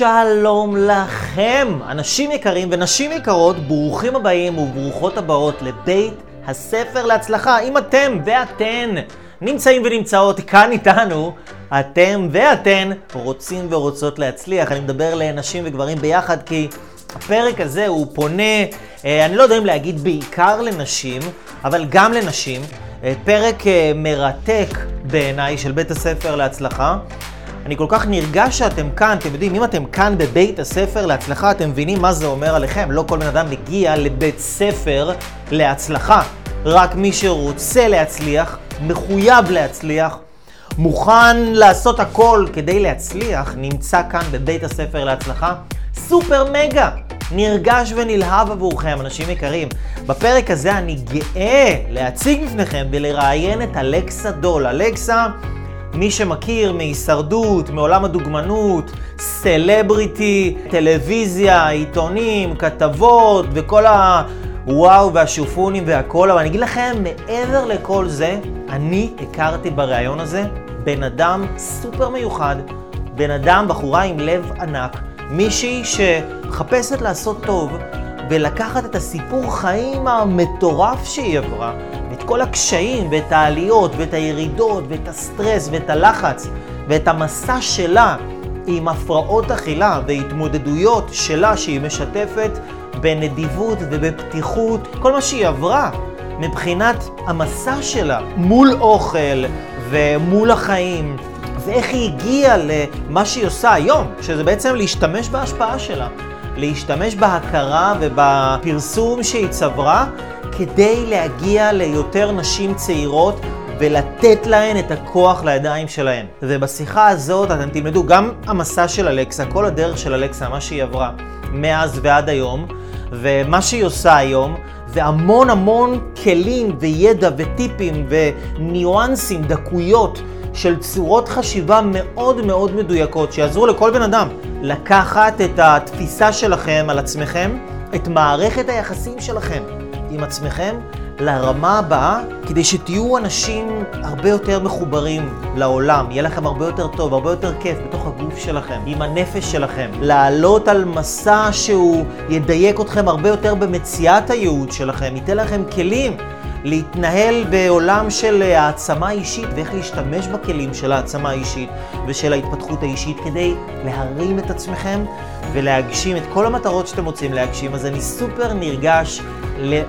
שלום לכם, אנשים יקרים ונשים יקרות, ברוכים הבאים וברוכות הבאות לבית הספר להצלחה. אם אתם ואתן נמצאים ונמצאות כאן איתנו, אתם ואתן רוצים ורוצות להצליח. אני מדבר לנשים וגברים ביחד כי הפרק הזה הוא פונה, אה, אני לא יודע אם להגיד בעיקר לנשים, אבל גם לנשים. אה, פרק אה, מרתק בעיניי של בית הספר להצלחה. אני כל כך נרגש שאתם כאן, אתם יודעים, אם אתם כאן בבית הספר להצלחה, אתם מבינים מה זה אומר עליכם. לא כל בן אדם מגיע לבית ספר להצלחה. רק מי שרוצה להצליח, מחויב להצליח, מוכן לעשות הכל כדי להצליח, נמצא כאן בבית הספר להצלחה. סופר מגה! נרגש ונלהב עבורכם, אנשים יקרים. בפרק הזה אני גאה להציג בפניכם ולראיין את אלכסה דול. אלכסה... מי שמכיר מהישרדות, מעולם הדוגמנות, סלבריטי, טלוויזיה, עיתונים, כתבות וכל הוואו והשופונים והכל, אבל אני אגיד לכם, מעבר לכל זה, אני הכרתי בריאיון הזה בן אדם סופר מיוחד, בן אדם, בחורה עם לב ענק, מישהי שמחפשת לעשות טוב ולקחת את הסיפור חיים המטורף שהיא עברה כל הקשיים ואת העליות ואת הירידות ואת הסטרס ואת הלחץ ואת המסע שלה עם הפרעות אכילה והתמודדויות שלה שהיא משתפת בנדיבות ובפתיחות, כל מה שהיא עברה מבחינת המסע שלה מול אוכל ומול החיים ואיך היא הגיעה למה שהיא עושה היום, שזה בעצם להשתמש בהשפעה שלה, להשתמש בהכרה ובפרסום שהיא צברה כדי להגיע ליותר נשים צעירות ולתת להן את הכוח לידיים שלהן. ובשיחה הזאת אתם תלמדו גם המסע של אלכסה, כל הדרך של אלכסה, מה שהיא עברה מאז ועד היום, ומה שהיא עושה היום, והמון המון כלים וידע וטיפים וניואנסים, דקויות של צורות חשיבה מאוד מאוד מדויקות, שיעזרו לכל בן אדם לקחת את התפיסה שלכם על עצמכם, את מערכת היחסים שלכם עם עצמכם לרמה הבאה, כדי שתהיו אנשים הרבה יותר מחוברים לעולם, יהיה לכם הרבה יותר טוב, הרבה יותר כיף בתוך הגוף שלכם, עם הנפש שלכם. לעלות על מסע שהוא ידייק אתכם הרבה יותר במציאת הייעוד שלכם, ייתן לכם כלים. להתנהל בעולם של העצמה אישית ואיך להשתמש בכלים של העצמה האישית ושל ההתפתחות האישית כדי להרים את עצמכם ולהגשים את כל המטרות שאתם רוצים להגשים. אז אני סופר נרגש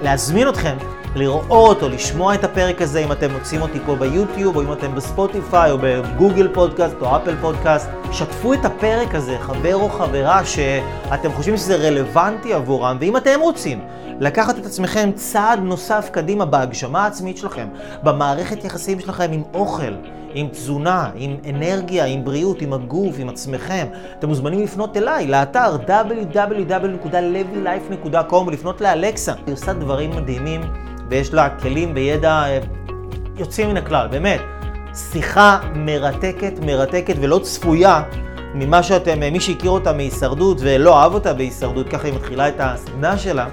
להזמין אתכם לראות או לשמוע את הפרק הזה אם אתם מוצאים אותי פה ביוטיוב או אם אתם בספוטיפיי או בגוגל פודקאסט או אפל פודקאסט. שתפו את הפרק הזה, חבר או חברה שאתם חושבים שזה רלוונטי עבורם ואם אתם רוצים לקחת את עצמכם צעד נוסף קדימה בהגשמה העצמית שלכם, במערכת יחסים שלכם עם אוכל, עם תזונה, עם אנרגיה, עם בריאות, עם הגוף, עם עצמכם. אתם מוזמנים לפנות אליי, לאתר www.levylife.com ולפנות לאלקסה. היא עושה דברים מדהימים ויש לה כלים וידע אה, יוצאים מן הכלל, באמת. שיחה מרתקת, מרתקת ולא צפויה ממה שאתם, אה, מי שהכיר אותה מהישרדות ולא אהב אותה בהישרדות, ככה היא מתחילה את הסדנה שלה.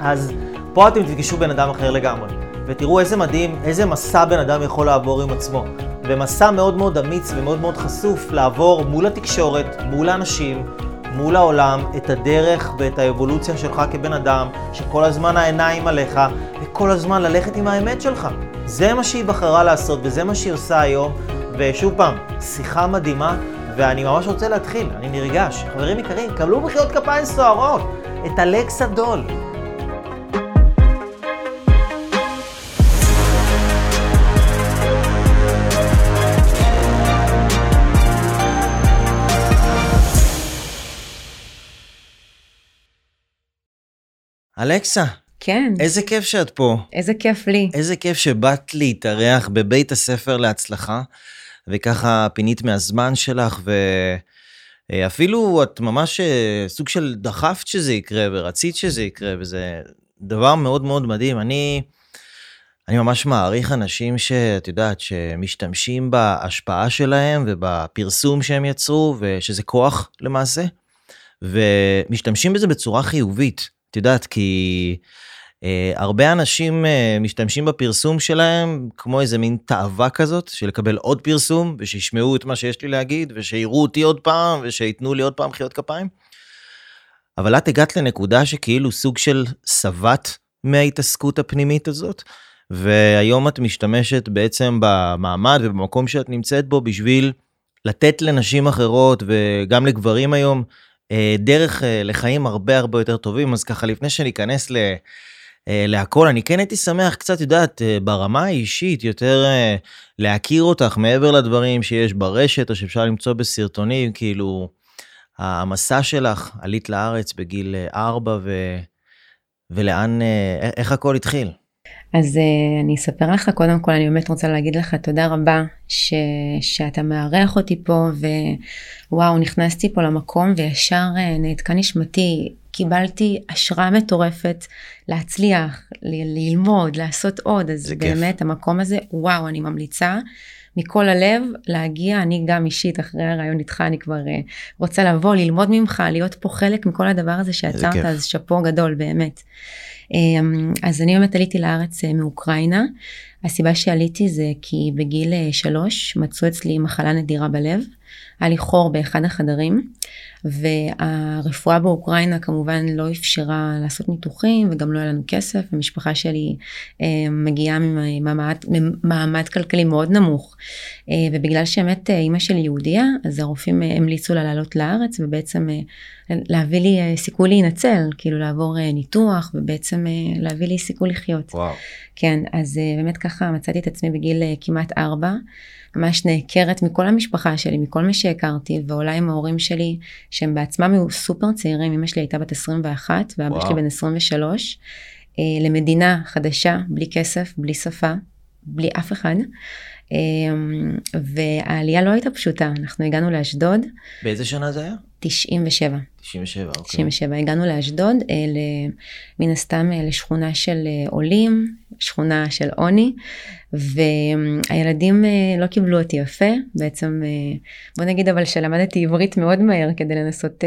אז פה אתם תפגשו בן אדם אחר לגמרי. ותראו איזה מדהים, איזה מסע בן אדם יכול לעבור עם עצמו. ומסע מאוד מאוד אמיץ ומאוד מאוד חשוף לעבור מול התקשורת, מול האנשים, מול העולם, את הדרך ואת האבולוציה שלך כבן אדם, שכל הזמן העיניים עליך, וכל הזמן ללכת עם האמת שלך. זה מה שהיא בחרה לעשות, וזה מה שהיא עושה היום. ושוב פעם, שיחה מדהימה, ואני ממש רוצה להתחיל, אני נרגש. חברים יקרים, קבלו מחיאות כפיים סוערות את אלכסה דול. אלכסה. כן. איזה כיף שאת פה. איזה כיף לי. איזה כיף שבאת להתארח בבית הספר להצלחה, וככה פינית מהזמן שלך, ואפילו את ממש אה, סוג של דחפת שזה יקרה, ורצית שזה יקרה, וזה דבר מאוד מאוד מדהים. אני... אני ממש מעריך אנשים שאת יודעת, שמשתמשים בהשפעה שלהם ובפרסום שהם יצרו, ושזה כוח למעשה, ומשתמשים בזה בצורה חיובית. את יודעת, כי אה, הרבה אנשים אה, משתמשים בפרסום שלהם כמו איזה מין תאווה כזאת, של לקבל עוד פרסום, ושישמעו את מה שיש לי להגיד, ושיראו אותי עוד פעם, ושייתנו לי עוד פעם מחיאות כפיים. אבל את הגעת לנקודה שכאילו סוג של שבעת מההתעסקות הפנימית הזאת, והיום את משתמשת בעצם במעמד ובמקום שאת נמצאת בו בשביל לתת לנשים אחרות וגם לגברים היום דרך אה, לחיים הרבה הרבה יותר טובים. אז ככה לפני שניכנס ל... אה, להכל, אני כן הייתי שמח קצת, יודעת, ברמה האישית, יותר להכיר אותך מעבר לדברים שיש ברשת או שאפשר למצוא בסרטונים, כאילו, המסע שלך, עלית לארץ בגיל ארבע, ו... ולאן, איך הכל התחיל? אז uh, אני אספר לך. קודם כל אני באמת רוצה להגיד לך תודה רבה ש, שאתה מארח אותי פה ווואו נכנסתי פה למקום וישר uh, נעתקה נשמתי. קיבלתי השראה מטורפת להצליח ל- ללמוד לעשות עוד. אז באמת כיף. המקום הזה וואו אני ממליצה מכל הלב להגיע. אני גם אישית אחרי הרעיון איתך אני כבר uh, רוצה לבוא ללמוד ממך להיות פה חלק מכל הדבר הזה שעצרת. אז שאפו גדול באמת. אמ, אז אני באמת עליתי לארץ אה, מאוקראינה. הסיבה שעליתי זה כי בגיל אה, שלוש מצאו אצלי מחלה נדירה בלב. היה לי חור באחד החדרים והרפואה באוקראינה כמובן לא אפשרה לעשות ניתוחים וגם לא היה לנו כסף המשפחה שלי אה, מגיעה ממעמד, ממעמד כלכלי מאוד נמוך אה, ובגלל שבאמת אה, אימא שלי יהודייה אז הרופאים אה, המליצו לה לעלות לארץ ובעצם אה, להביא לי אה, סיכוי להינצל כאילו לעבור אה, ניתוח ובעצם אה, להביא לי סיכוי לחיות. וואו. כן אז אה, באמת ככה מצאתי את עצמי בגיל אה, כמעט ארבע. ממש נעקרת מכל המשפחה שלי, מכל מי שהכרתי, ועולה עם ההורים שלי, שהם בעצמם היו סופר צעירים, אמא שלי הייתה בת 21 ואבא. שלי בן 23, אה, למדינה חדשה, בלי כסף, בלי שפה, בלי אף אחד. אה, והעלייה לא הייתה פשוטה, אנחנו הגענו לאשדוד. באיזה שנה זה היה? 97. 97, אוקיי. 97, הגענו לאשדוד, אה, מן הסתם אה, לשכונה של אה, עולים, שכונה של עוני, והילדים לא קיבלו אותי יפה, בעצם בוא נגיד אבל שלמדתי עברית מאוד מהר כדי לנסות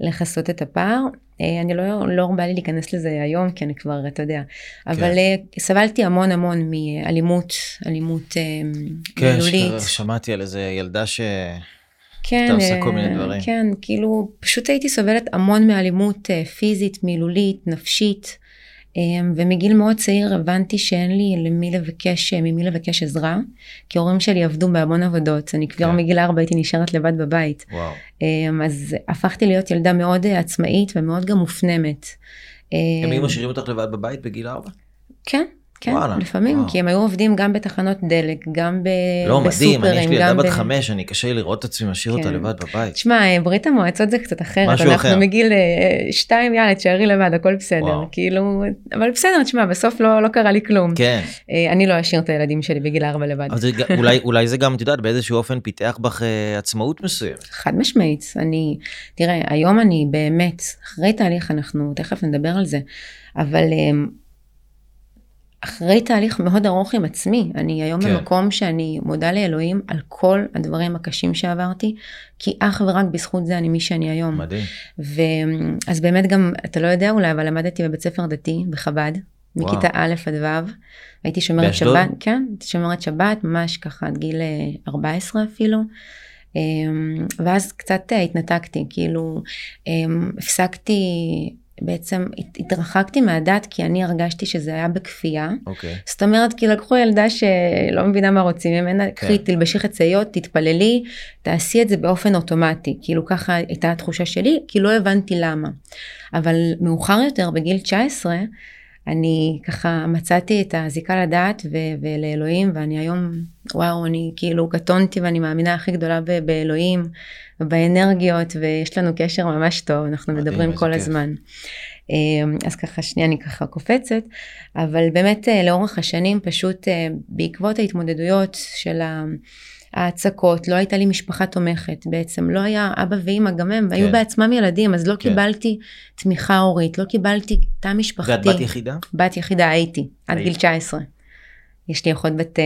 לכסות את הפער. אני לא, לא בא לי להיכנס לזה היום כי אני כבר אתה יודע כן. אבל סבלתי המון המון מאלימות אלימות כן, מילולית. כן שמעתי על איזה ילדה ש... כן, אתה עושה כל מיני דברים. כן, כאילו פשוט הייתי סובלת המון מאלימות פיזית, מילולית, נפשית. ומגיל מאוד צעיר הבנתי שאין לי למי לבקש, ממי לבקש עזרה, כי ההורים שלי עבדו בהמון עבודות, אני כבר כן. מגיל ארבע הייתי נשארת לבד בבית. וואו. אז הפכתי להיות ילדה מאוד עצמאית ומאוד גם מופנמת. הם היו משאירים אותך לבד בבית בגיל ארבע? כן, כן, וואלה, לפעמים, וואו. כי הם היו עובדים גם בתחנות דלק, גם ב... לא, בסופרים, מדהים, אני יש לי ילדה בת ב... חמש, אני קשה לי לראות את עצמי משאיר כן. אותה לבד בבית. תשמע, ברית המועצות זה קצת אחרת, אנחנו אחר. מגיל אה, שתיים, יאללה, תשארי לבד, הכל בסדר, וואו. כאילו, אבל בסדר, תשמע, בסוף לא, לא קרה לי כלום. כן. אה, אני לא אשאיר את הילדים שלי בגיל ארבע לבד. זה, אולי, אולי זה גם, את יודעת, באיזשהו אופן פיתח בך אה, עצמאות מסוימת. חד משמעית, אני, תראה, היום אני באמת, אחרי תהליך, אנחנו תכף נדבר על זה, אבל אחרי תהליך מאוד ארוך עם עצמי, אני היום כן. במקום שאני מודה לאלוהים על כל הדברים הקשים שעברתי, כי אך ורק בזכות זה אני מי שאני היום. מדהים. אז באמת גם, אתה לא יודע אולי, אבל למדתי בבית ספר דתי בחב"ד, מכיתה א' עד ו', הייתי שומרת באשדוד? שבת, כן, הייתי שומרת שבת ממש ככה עד גיל 14 אה, אפילו. אמ, ואז קצת התנתקתי, כאילו אמ, הפסקתי בעצם התרחקתי מהדת כי אני הרגשתי שזה היה בכפייה. אוקיי. Okay. זאת אומרת כי לקחו ילדה שלא מבינה מה רוצים ממנה, כן. קחי תלבשי חצאיות, תתפללי, תעשי את זה באופן אוטומטי. כאילו ככה הייתה התחושה שלי, כי לא הבנתי למה. אבל מאוחר יותר בגיל 19 אני ככה מצאתי את הזיקה לדת ו- ולאלוהים ואני היום וואו אני כאילו קטונתי ואני מאמינה הכי גדולה ב- באלוהים ובאנרגיות ויש לנו קשר ממש טוב אנחנו מדהים, מדברים כל כיף. הזמן. אמ, אז ככה שנייה אני ככה קופצת אבל באמת אה, לאורך השנים פשוט אה, בעקבות ההתמודדויות של ה... ההצקות, לא הייתה לי משפחה תומכת בעצם, לא היה אבא ואימא, גם הם, כן. היו בעצמם ילדים, אז לא כן. קיבלתי תמיכה הורית, לא קיבלתי תא משפחתי. ואת בת יחידה? בת יחידה הייתי, עד גיל 19. יש לי אחות בת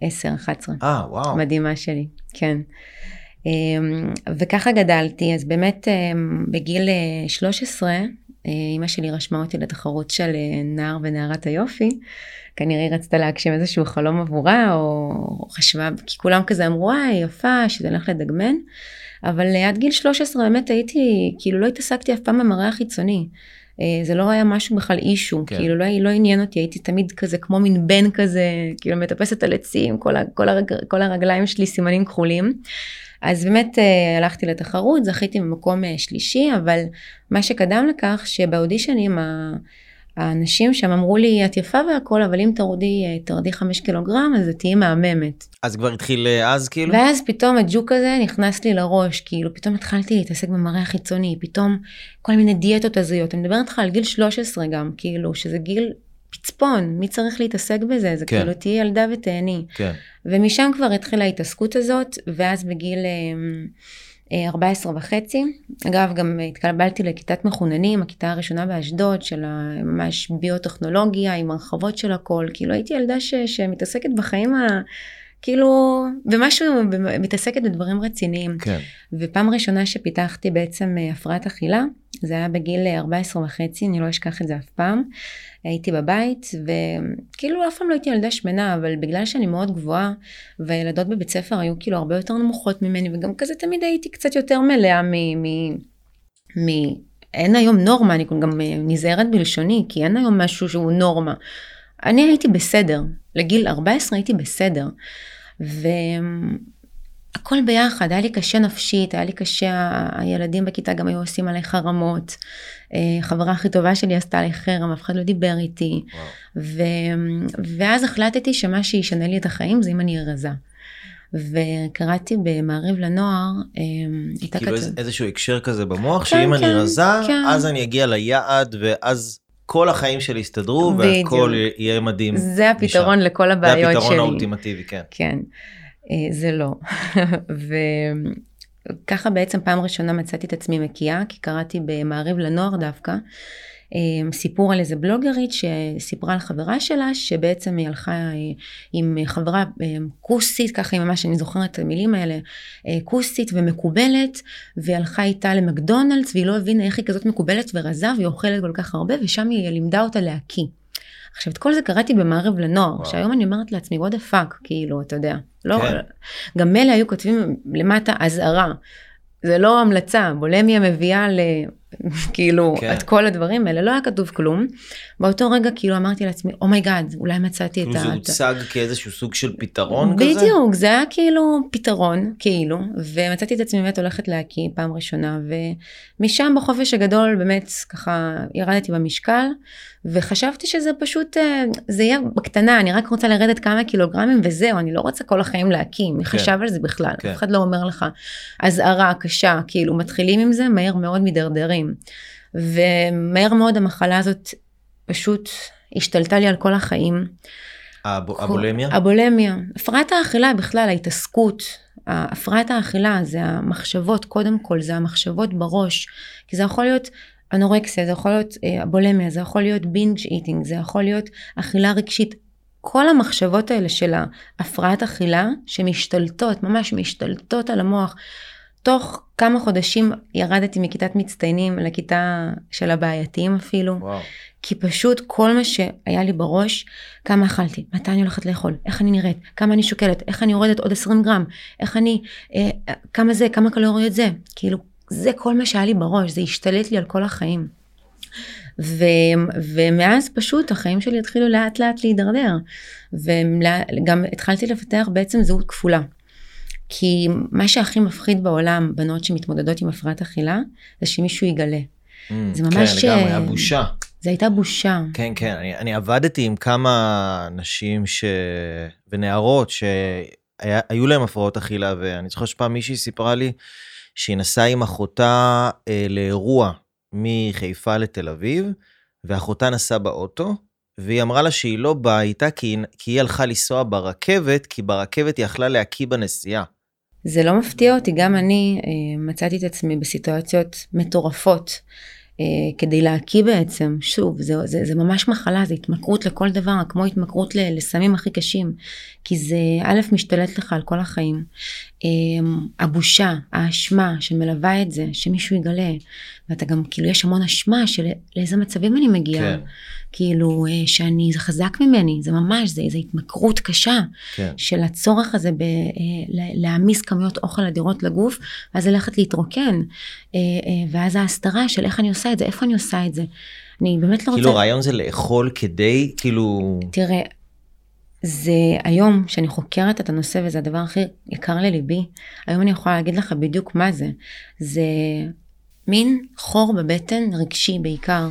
10, אה, 11. אה, וואו. מדהימה שלי, כן. אמ, וככה גדלתי, אז באמת אמ, בגיל 13, אימא שלי רשמה אותי לתחרות של נער ונערת היופי. כנראה היא רצתה להגשים איזשהו חלום עבורה, או חשבה, כי כולם כזה אמרו, וואי, יפה, שזה הולך לדגמן. אבל עד גיל 13 באמת הייתי, כאילו לא התעסקתי אף פעם במראה החיצוני. אה, זה לא היה משהו בכלל אישו, כן. כאילו לא, לא עניין אותי, הייתי תמיד כזה כמו מין בן כזה, כאילו מטפסת על עצים, כל, כל, הרג, כל הרגליים שלי סימנים כחולים. אז באמת אה, הלכתי לתחרות, זכיתי במקום אה, שלישי, אבל מה שקדם לכך שבאודישנים האנשים שם אמרו לי את יפה והכל אבל אם תרדי תרדי חמש קילוגרם אז תהיי מהממת. אז כבר התחיל אז כאילו? ואז פתאום הג'וק הזה נכנס לי לראש כאילו פתאום התחלתי להתעסק במראה החיצוני פתאום כל מיני דיאטות הזויות אני מדברת איתך על גיל 13 גם כאילו שזה גיל פצפון מי צריך להתעסק בזה זה כן. כאילו תהיי ילדה ותהני. כן. ומשם כבר התחילה ההתעסקות הזאת ואז בגיל. 14 וחצי. אגב, גם התקבלתי לכיתת מחוננים, הכיתה הראשונה באשדוד, של ממש ביוטכנולוגיה, עם הרחבות של הכל. כאילו הייתי ילדה ש, שמתעסקת בחיים ה... כאילו, במשהו, מתעסקת בדברים רציניים. כן. ופעם ראשונה שפיתחתי בעצם אה, הפרעת אכילה, זה היה בגיל 14 וחצי, אני לא אשכח את זה אף פעם. הייתי בבית, וכאילו אף פעם לא הייתי ילדה שמנה, אבל בגלל שאני מאוד גבוהה, והילדות בבית ספר היו כאילו הרבה יותר נמוכות ממני, וגם כזה תמיד הייתי קצת יותר מלאה מ... מ... מ... אין היום נורמה, אני גם אה, נזהרת בלשוני, כי אין היום משהו שהוא נורמה. אני הייתי בסדר, לגיל 14 הייתי בסדר. ו... הכל ביחד, היה לי קשה נפשית, היה לי קשה, הילדים בכיתה גם היו עושים עליי חרמות. אה, חברה הכי טובה שלי עשתה עליי חרם, אף אחד לא דיבר איתי. ו... ואז החלטתי שמה שישנה לי את החיים זה אם אני אהיה רזה. וקראתי במעריב לנוער, אה, הייתה כאילו כתוב... איזשהו הקשר כזה במוח, כן, שאם כן, אני רזה, כן. אז אני אגיע ליעד, ואז כל החיים שלי יסתדרו, והכל יהיה מדהים. זה הפתרון משם. לכל הבעיות שלי. זה הפתרון האולטימטיבי, כן. כן. אה, זה לא. וככה בעצם פעם ראשונה מצאתי את עצמי מקיאה, כי קראתי במעריב לנוער דווקא. אה, סיפור על איזה בלוגרית שסיפרה על חברה שלה שבעצם היא הלכה אה, עם חברה כוסית ככה היא ממש אני זוכרת את המילים האלה כוסית ומקובלת והיא הלכה איתה למקדונלדס והיא לא הבינה איך היא כזאת מקובלת ורזה והיא אוכלת כל כך הרבה ושם היא לימדה אותה להקיא. עכשיו את כל זה קראתי במעריב לנוער, וואו. שהיום אני אומרת לעצמי what the fuck, כאילו, אתה יודע. לא, כן. גם מילא היו כותבים למטה אזהרה. זה לא המלצה, בולמיה מביאה ל... כאילו, כן. את כל הדברים האלה, לא היה כתוב כלום. באותו רגע כאילו אמרתי לעצמי, oh my god, אולי מצאתי את ה... זה הוצג כאיזשהו סוג של פתרון בדיוק, כזה? בדיוק, זה היה כאילו פתרון, כאילו, ומצאתי את עצמי באמת הולכת להקיא פעם ראשונה, ומשם בחופש הגדול באמת ככה ירדתי במשקל, וחשבתי שזה פשוט, אה, זה יהיה בקטנה, אני רק רוצה לרדת כמה קילוגרמים וזהו, אני לא רוצה כל החיים להקים, מי כן. חשב על זה בכלל? כן. אף אחד לא אומר לך אזהרה קשה, כאילו מתחילים עם זה, מהר מאוד מידרדרים. ומהר מאוד המחלה הזאת פשוט השתלטה לי על כל החיים. הבולמיה? הבולמיה. הפרעת האכילה בכלל, ההתעסקות. הפרעת האכילה זה המחשבות, קודם כל זה המחשבות בראש. כי זה יכול להיות אנורקסיה, זה יכול להיות אה, בולמיה, זה יכול להיות בינג' איטינג, זה יכול להיות אכילה רגשית. כל המחשבות האלה של ההפרעת אכילה שמשתלטות, ממש משתלטות על המוח. תוך כמה חודשים ירדתי מכיתת מצטיינים לכיתה של הבעייתיים אפילו. וואו. כי פשוט כל מה שהיה לי בראש, כמה אכלתי, מתי אני הולכת לאכול, איך אני נראית, כמה אני שוקלת, איך אני יורדת עוד 20 גרם, איך אני, אה, כמה זה, כמה קלוריות זה. כאילו זה כל מה שהיה לי בראש, זה השתלט לי על כל החיים. ו, ומאז פשוט החיים שלי התחילו לאט לאט להידרדר. וגם התחלתי לפתח בעצם זהות כפולה. כי מה שהכי מפחיד בעולם, בנות שמתמודדות עם הפרעת אכילה, זה שמישהו יגלה. Mm, זה ממש... כן, לגמרי, היה בושה. זה הייתה בושה. כן, כן, אני, אני עבדתי עם כמה נשים ש... ונערות שהיו להם הפרעות אכילה, ואני זוכר שפעם מישהי סיפרה לי שהיא נסעה עם אחותה אה, לאירוע מחיפה לתל אביב, ואחותה נסעה באוטו, והיא אמרה לה שהיא לא באה איתה כי, כי היא הלכה לנסוע ברכבת, כי ברכבת היא יכלה להקיא בנסיעה. זה לא מפתיע אותי, גם אני אה, מצאתי את עצמי בסיטואציות מטורפות. אה, כדי להקיא בעצם, שוב, זה, זה, זה ממש מחלה, זה התמכרות לכל דבר, כמו התמכרות לסמים הכי קשים, כי זה א', משתלט לך על כל החיים. אה, הבושה, האשמה שמלווה את זה, שמישהו יגלה, ואתה גם, כאילו, יש המון אשמה של לאיזה מצבים אני מגיעה. כן. כאילו, אה, שאני, זה חזק ממני, זה ממש, זה איזו התמכרות קשה כן. של הצורך הזה ב, אה, להעמיס כמויות אוכל אדירות לגוף, ואז ללכת להתרוקן, אה, ואז ההסתרה של איך אני עושה את זה, איפה אני עושה את זה. אני באמת לא רוצה... כאילו הרעיון זה לאכול כדי, כאילו... תראה, זה היום שאני חוקרת את הנושא וזה הדבר הכי יקר לליבי, היום אני יכולה להגיד לך בדיוק מה זה. זה מין חור בבטן רגשי בעיקר,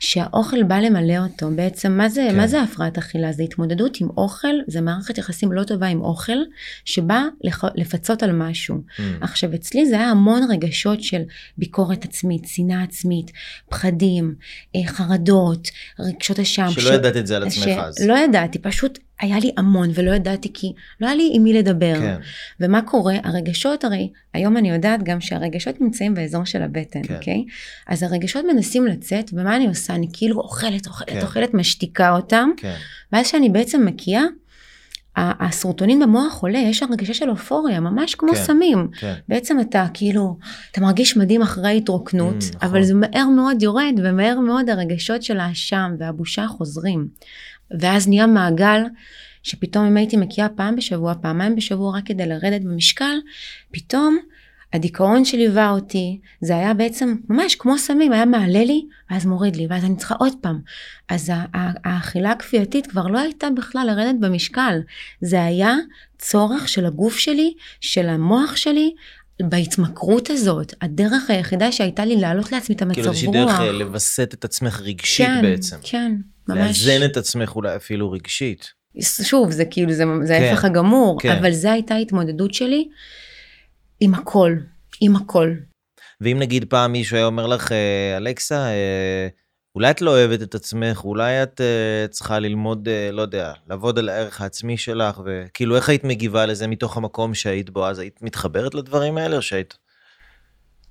שהאוכל בא למלא אותו. בעצם מה זה, כן. מה זה הפרעת אכילה? זה התמודדות עם אוכל, זה מערכת יחסים לא טובה עם אוכל, שבא לח- לפצות על משהו. Mm. עכשיו אצלי זה היה המון רגשות של ביקורת עצמית, שנאה עצמית, פחדים, אה, חרדות, רגשות אשם. שלא ידעת את זה על עצמך אז. לא ידעתי, פשוט היה לי המון ולא ידעתי כי לא היה לי עם מי לדבר. כן, ומה קורה? הרגשות הרי, היום אני יודעת גם שהרגשות נמצאים באזור של הבטן, כן. אוקיי? אז הרגשות מנסים לצאת, ומה אני עושה? אני כאילו אוכלת, אוכלת, כן. אוכלת, משתיקה אותם, כן, ואז כשאני בעצם מקיאה, הסרוטונין במוח עולה, יש הרגשה של אופוריה, ממש כמו כן. סמים. כן. בעצם אתה כאילו, אתה מרגיש מדהים אחרי התרוקנות, Mm, נכון. אבל זה מהר מאוד יורד, ומהר מאוד הרגשות של האשם והבושה חוזרים. ואז נהיה מעגל, שפתאום אם הייתי מקיאה פעם בשבוע, פעמיים בשבוע רק כדי לרדת במשקל, פתאום הדיכאון שליווה אותי, זה היה בעצם ממש כמו סמים, היה מעלה לי, ואז מוריד לי, ואז אני צריכה עוד פעם. אז האכילה הכפייתית כבר לא הייתה בכלל לרדת במשקל, זה היה צורך של הגוף שלי, של המוח שלי, בהתמכרות הזאת, הדרך היחידה שהייתה לי להעלות לעצמי את המצב כאילו רוח. איזושהי דרך אה, לווסת את עצמך רגשית כן, בעצם. כן, ממש. לאזן את עצמך אולי אפילו רגשית. שוב, זה כאילו, זה, זה כן, ההפך הגמור, כן. אבל זו הייתה ההתמודדות שלי עם הכל, עם הכל. ואם נגיד פעם מישהו היה אומר לך, אה, אלכסה, אה, אולי את לא אוהבת את עצמך, אולי את אה, צריכה ללמוד, אה, לא יודע, לעבוד על הערך העצמי שלך, וכאילו איך היית מגיבה לזה מתוך המקום שהיית בו אז? היית מתחברת לדברים האלה או שהיית...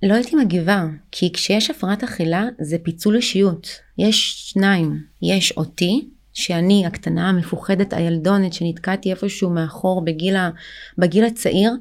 לא הייתי מגיבה, כי כשיש הפרעת אכילה זה פיצול אישיות. יש שניים, יש אותי, שאני הקטנה המפוחדת הילדונת שנתקעתי איפשהו מאחור בגיל, ה, בגיל הצעיר,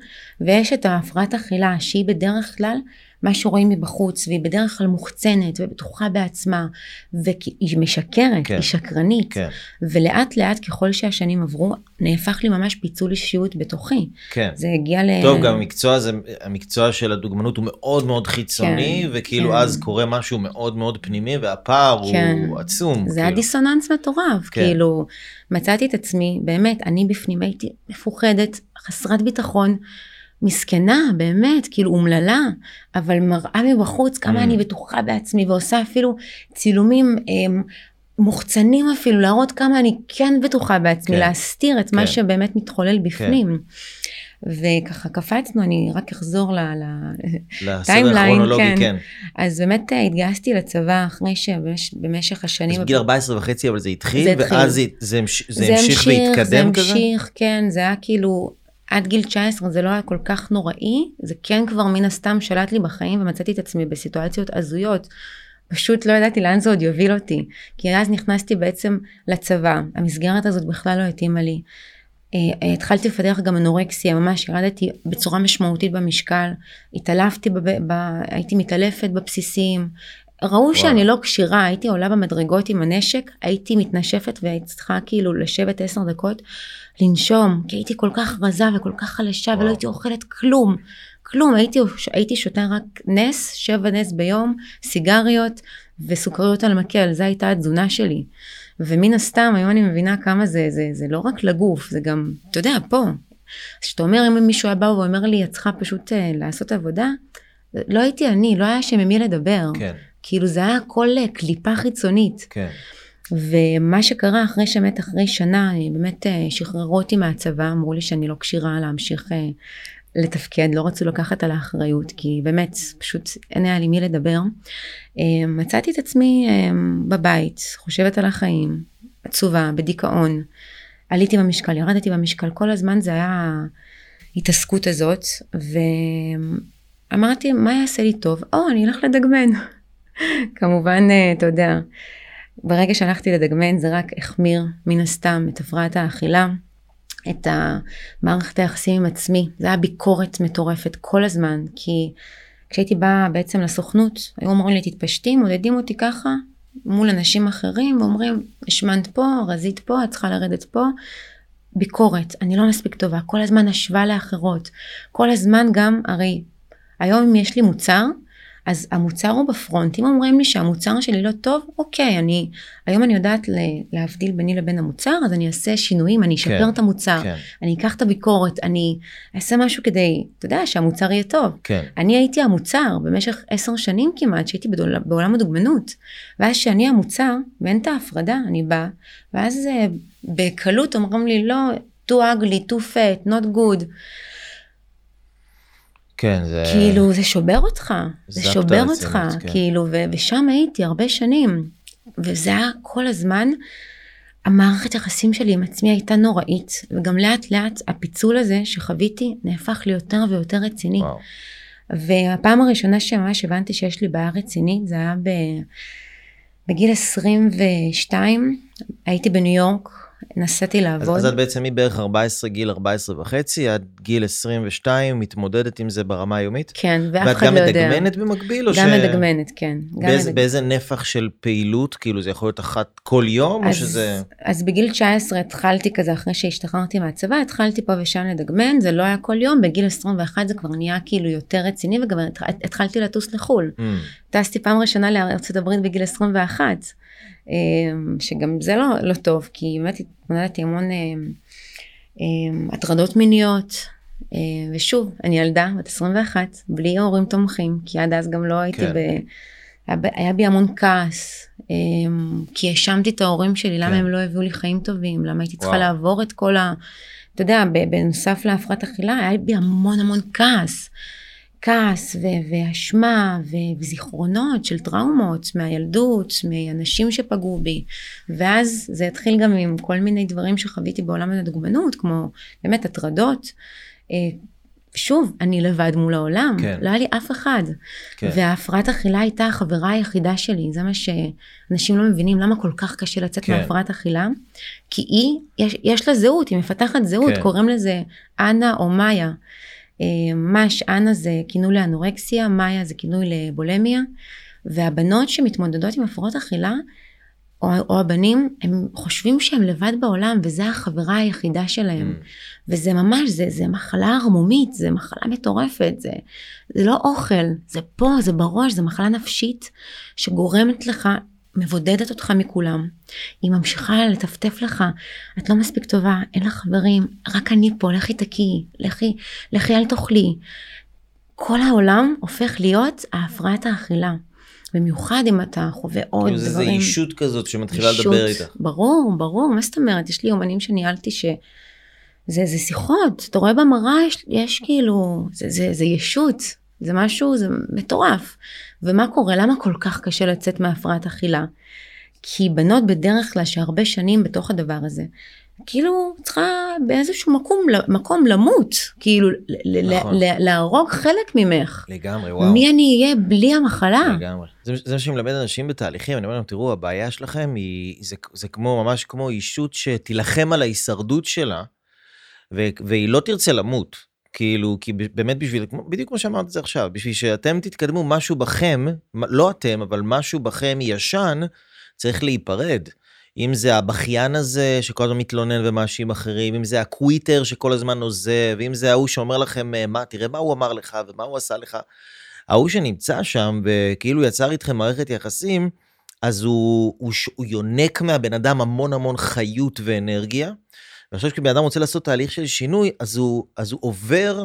ויש את ההפרעת אכילה שהיא בדרך כלל מה שרואים מבחוץ, והיא בדרך כלל מוחצנת ובטוחה בעצמה, והיא משקרת, כן. היא שקרנית, כן, ולאט לאט ככל שהשנים עברו, נהפך לי ממש פיצול אישיות בתוכי. כן. זה הגיע ל... טוב, גם המקצוע הזה, המקצוע של הדוגמנות הוא מאוד מאוד חיצוני, כן, וכאילו כן. אז קורה משהו מאוד מאוד פנימי, והפער כן. הוא עצום. זה היה כאילו. דיסוננס מטורף, כן. כאילו, מצאתי את עצמי, באמת, אני בפנים הייתי מפוחדת, חסרת ביטחון, מסכנה, באמת, כאילו אומללה, אבל מראה מבחוץ כמה Mm. אני בטוחה בעצמי, ועושה אפילו צילומים הם, מוחצנים אפילו, להראות כמה אני כן בטוחה בעצמי, כן. להסתיר את מה כן. שבאמת מתחולל בפנים. וככה קפצנו, אני רק אחזור ל... ל... כן. כן. אז באמת אה, התגייסתי לצבא אחרי שבמשך השנים... אז בגיל 14 וחצי אבל זה התחיל, זה התחיל. ואז זה- זה המש- זה המשיך והתקדם זה כזה? המשיך, כן, זה היה כאילו, עד גיל 19 זה לא היה כל כך נוראי, זה כן כבר מן הסתם שלט לי בחיים ומצאתי את עצמי בסיטואציות הזויות. פשוט לא ידעתי לאן זה עוד יוביל אותי. כי אז נכנסתי בעצם לצבא, המסגרת הזאת בכלל לא התאימה לי. אה, אה, התחלתי לפתח גם אנורקסיה, ממש ירדתי בצורה משמעותית במשקל, התעלפתי, בב... ב... הייתי מתעלפת בבסיסים. ראו שאני לא כשירה, הייתי עולה במדרגות עם הנשק, הייתי מתנשפת והייתי צריכה כאילו לשבת עשר דקות, לנשום, כי הייתי כל כך רזה וכל כך חלשה ולא וואו. הייתי אוכלת כלום. כלום, הייתי, הייתי שותה רק נס, שבע נס ביום, סיגריות וסוכריות על מקל, זו הייתה התזונה שלי. ומן הסתם היום אני מבינה כמה זה, זה, זה לא רק לגוף, זה גם, אתה יודע, פה. אז כשאתה אומר, אם מישהו היה בא ואומר לי, את צריכה פשוט uh, לעשות עבודה, לא הייתי אני, לא היה שם עם מי לדבר. כן, כאילו זה היה הכל אה, קליפה חיצונית. כן. ומה שקרה אחרי שבאמת אחרי שנה, אה, באמת אה, שחררו אותי מהצבא, אמרו לי שאני לא כשירה להמשיך לתפקד, לא רצו לקחת על האחריות, כי באמת פשוט אין היה לי מי לדבר. מצאתי את עצמי בבית, חושבת על החיים, עצובה, בדיכאון. עליתי במשקל, ירדתי במשקל, כל הזמן זה היה ההתעסקות הזאת, ואמרתי, מה יעשה לי טוב? או, אני אלך לדגמן. כמובן, אה, אתה יודע, ברגע שהלכתי לדגמן זה רק החמיר מן הסתם את הפרעת האכילה, את המערכת היחסים עם עצמי, זה היה ביקורת מטורפת כל הזמן, כי כשהייתי באה בעצם לסוכנות, היו אומרים לי תתפשטי, מודדים אותי ככה מול אנשים אחרים, ואומרים השמנת פה, רזית פה, את צריכה לרדת פה. ביקורת, אני לא מספיק טובה, כל הזמן השוואה לאחרות, כל הזמן גם, הרי היום אם יש לי מוצר, אז המוצר הוא בפרונט, אם אומרים לי שהמוצר שלי לא טוב, אוקיי, אני, היום אני יודעת להבדיל ביני לבין המוצר, אז אני אעשה שינויים, אני אשפר כן, את המוצר, כן. אני אקח את הביקורת, אני אעשה משהו כדי, אתה יודע, שהמוצר יהיה טוב. כן. אני הייתי המוצר במשך עשר שנים כמעט, שהייתי בדול, בעולם הדוגמנות, ואז שאני המוצר, ואין את ההפרדה, אני באה, ואז אה, בקלות אומרים לי, לא, too ugly, too fat, not good. כן, זה... כאילו, זה שובר אותך, זה שובר אותך, כן. כאילו, ו- ושם הייתי הרבה שנים, וזה היה כל הזמן, המערכת יחסים שלי עם עצמי הייתה נוראית, וגם לאט לאט הפיצול הזה שחוויתי נהפך ליותר ויותר רציני. וואו. והפעם הראשונה שממש הבנתי שיש לי בעיה רצינית, זה היה ב... בגיל 22, הייתי בניו יורק, נסעתי לעבוד. אז, אז את בעצם מבערך 14, גיל 14 וחצי, עד גיל 22, מתמודדת עם זה ברמה היומית? כן, ואף אחד לא יודע. ואת גם מדגמנת במקביל? גם ש... מדגמנת, כן. באיזה, מדג... באיזה נפח של פעילות? כאילו זה יכול להיות אחת כל יום, אז, או שזה... אז בגיל 19 התחלתי כזה, אחרי שהשתחררתי מהצבא, התחלתי פה ושם לדגמן, זה לא היה כל יום, בגיל 21 זה כבר נהיה כאילו יותר רציני, וגם התחלתי לטוס לחו"ל. Mm. טסתי פעם ראשונה לארצות הברית בגיל 21. אמ, שגם זה לא, לא טוב, כי באמת התמודדתי המון אמ, אמ, הטרדות מיניות, ושוב, אני ילדה בת 21, בלי הורים תומכים, כי עד אז גם לא הייתי כן. ב... היה בי המון כעס, כי האשמתי את ההורים שלי, למה כן. הם לא הביאו לי חיים טובים, למה הייתי צריכה וואו. לעבור את כל ה... אתה יודע, בנוסף להפרעת אכילה, היה בי המון המון כעס. כעס ואשמה וזיכרונות של טראומות מהילדות, מאנשים שפגעו בי. ואז זה התחיל גם עם כל מיני דברים שחוויתי בעולם הדוגמנות, כמו באמת הטרדות. אה, שוב, אני לבד מול העולם, כן. לא היה לי אף אחד. כן. וההפרעת אכילה הייתה החברה היחידה שלי, זה מה שאנשים לא מבינים, למה כל כך קשה לצאת כן. מהפרעת אכילה? כי היא, יש, יש לה זהות, היא מפתחת זהות, כן. קוראים לזה אנה או מאיה. ממש אנה זה כינוי לאנורקסיה, מאיה זה כינוי לבולמיה, והבנות שמתמודדות עם הפרעות אכילה, או, או הבנים, הם חושבים שהם לבד בעולם, וזה החברה היחידה שלהם. Mm. וזה ממש, זה, זה מחלה ערמומית, זה מחלה מטורפת, זה, זה לא אוכל, זה פה, זה בראש, זה מחלה נפשית שגורמת לך מבודדת אותך מכולם. היא ממשיכה לטפטף לך, את לא מספיק טובה, אין לך חברים, רק אני פה, לכי תקי, לכי, לכי אל תאכלי. כל העולם הופך להיות ההפרעת האכילה. במיוחד אם אתה חווה עוד כאילו דברים. זה אישות כזאת שמתחילה אישות, לדבר איתך. ברור, ברור, מה זאת אומרת? יש לי אומנים שניהלתי ש... זה, זה שיחות, אתה רואה במראה, יש, יש כאילו, זה, זה, זה ישות, זה משהו, זה מטורף. ומה קורה? למה כל כך קשה לצאת מהפרעת אכילה? כי בנות בדרך כלל שהרבה שנים בתוך הדבר הזה, כאילו צריכה באיזשהו מקום, מקום למות, כאילו נכון. להרוג חלק ממך. לגמרי, וואו. מי אני אהיה בלי המחלה? לגמרי. זה, זה מה שמלמד אנשים בתהליכים, אני אומר להם, תראו, הבעיה שלכם היא, זה, זה כמו, ממש כמו אישות שתילחם על ההישרדות שלה, ו, והיא לא תרצה למות. כאילו, כי באמת בשביל, בדיוק כמו שאמרת את זה עכשיו, בשביל שאתם תתקדמו, משהו בכם, לא אתם, אבל משהו בכם ישן, צריך להיפרד. אם זה הבכיין הזה שכל הזמן מתלונן ומאשים אחרים, אם זה הקוויטר שכל הזמן עוזב, אם זה ההוא שאומר לכם, אה, מה, תראה מה הוא אמר לך ומה הוא עשה לך. ההוא שנמצא שם וכאילו יצר איתכם מערכת יחסים, אז הוא, הוא, הוא יונק מהבן אדם המון המון חיות ואנרגיה. ואני חושב שכשבן אדם רוצה לעשות תהליך של שינוי, אז הוא, אז הוא עובר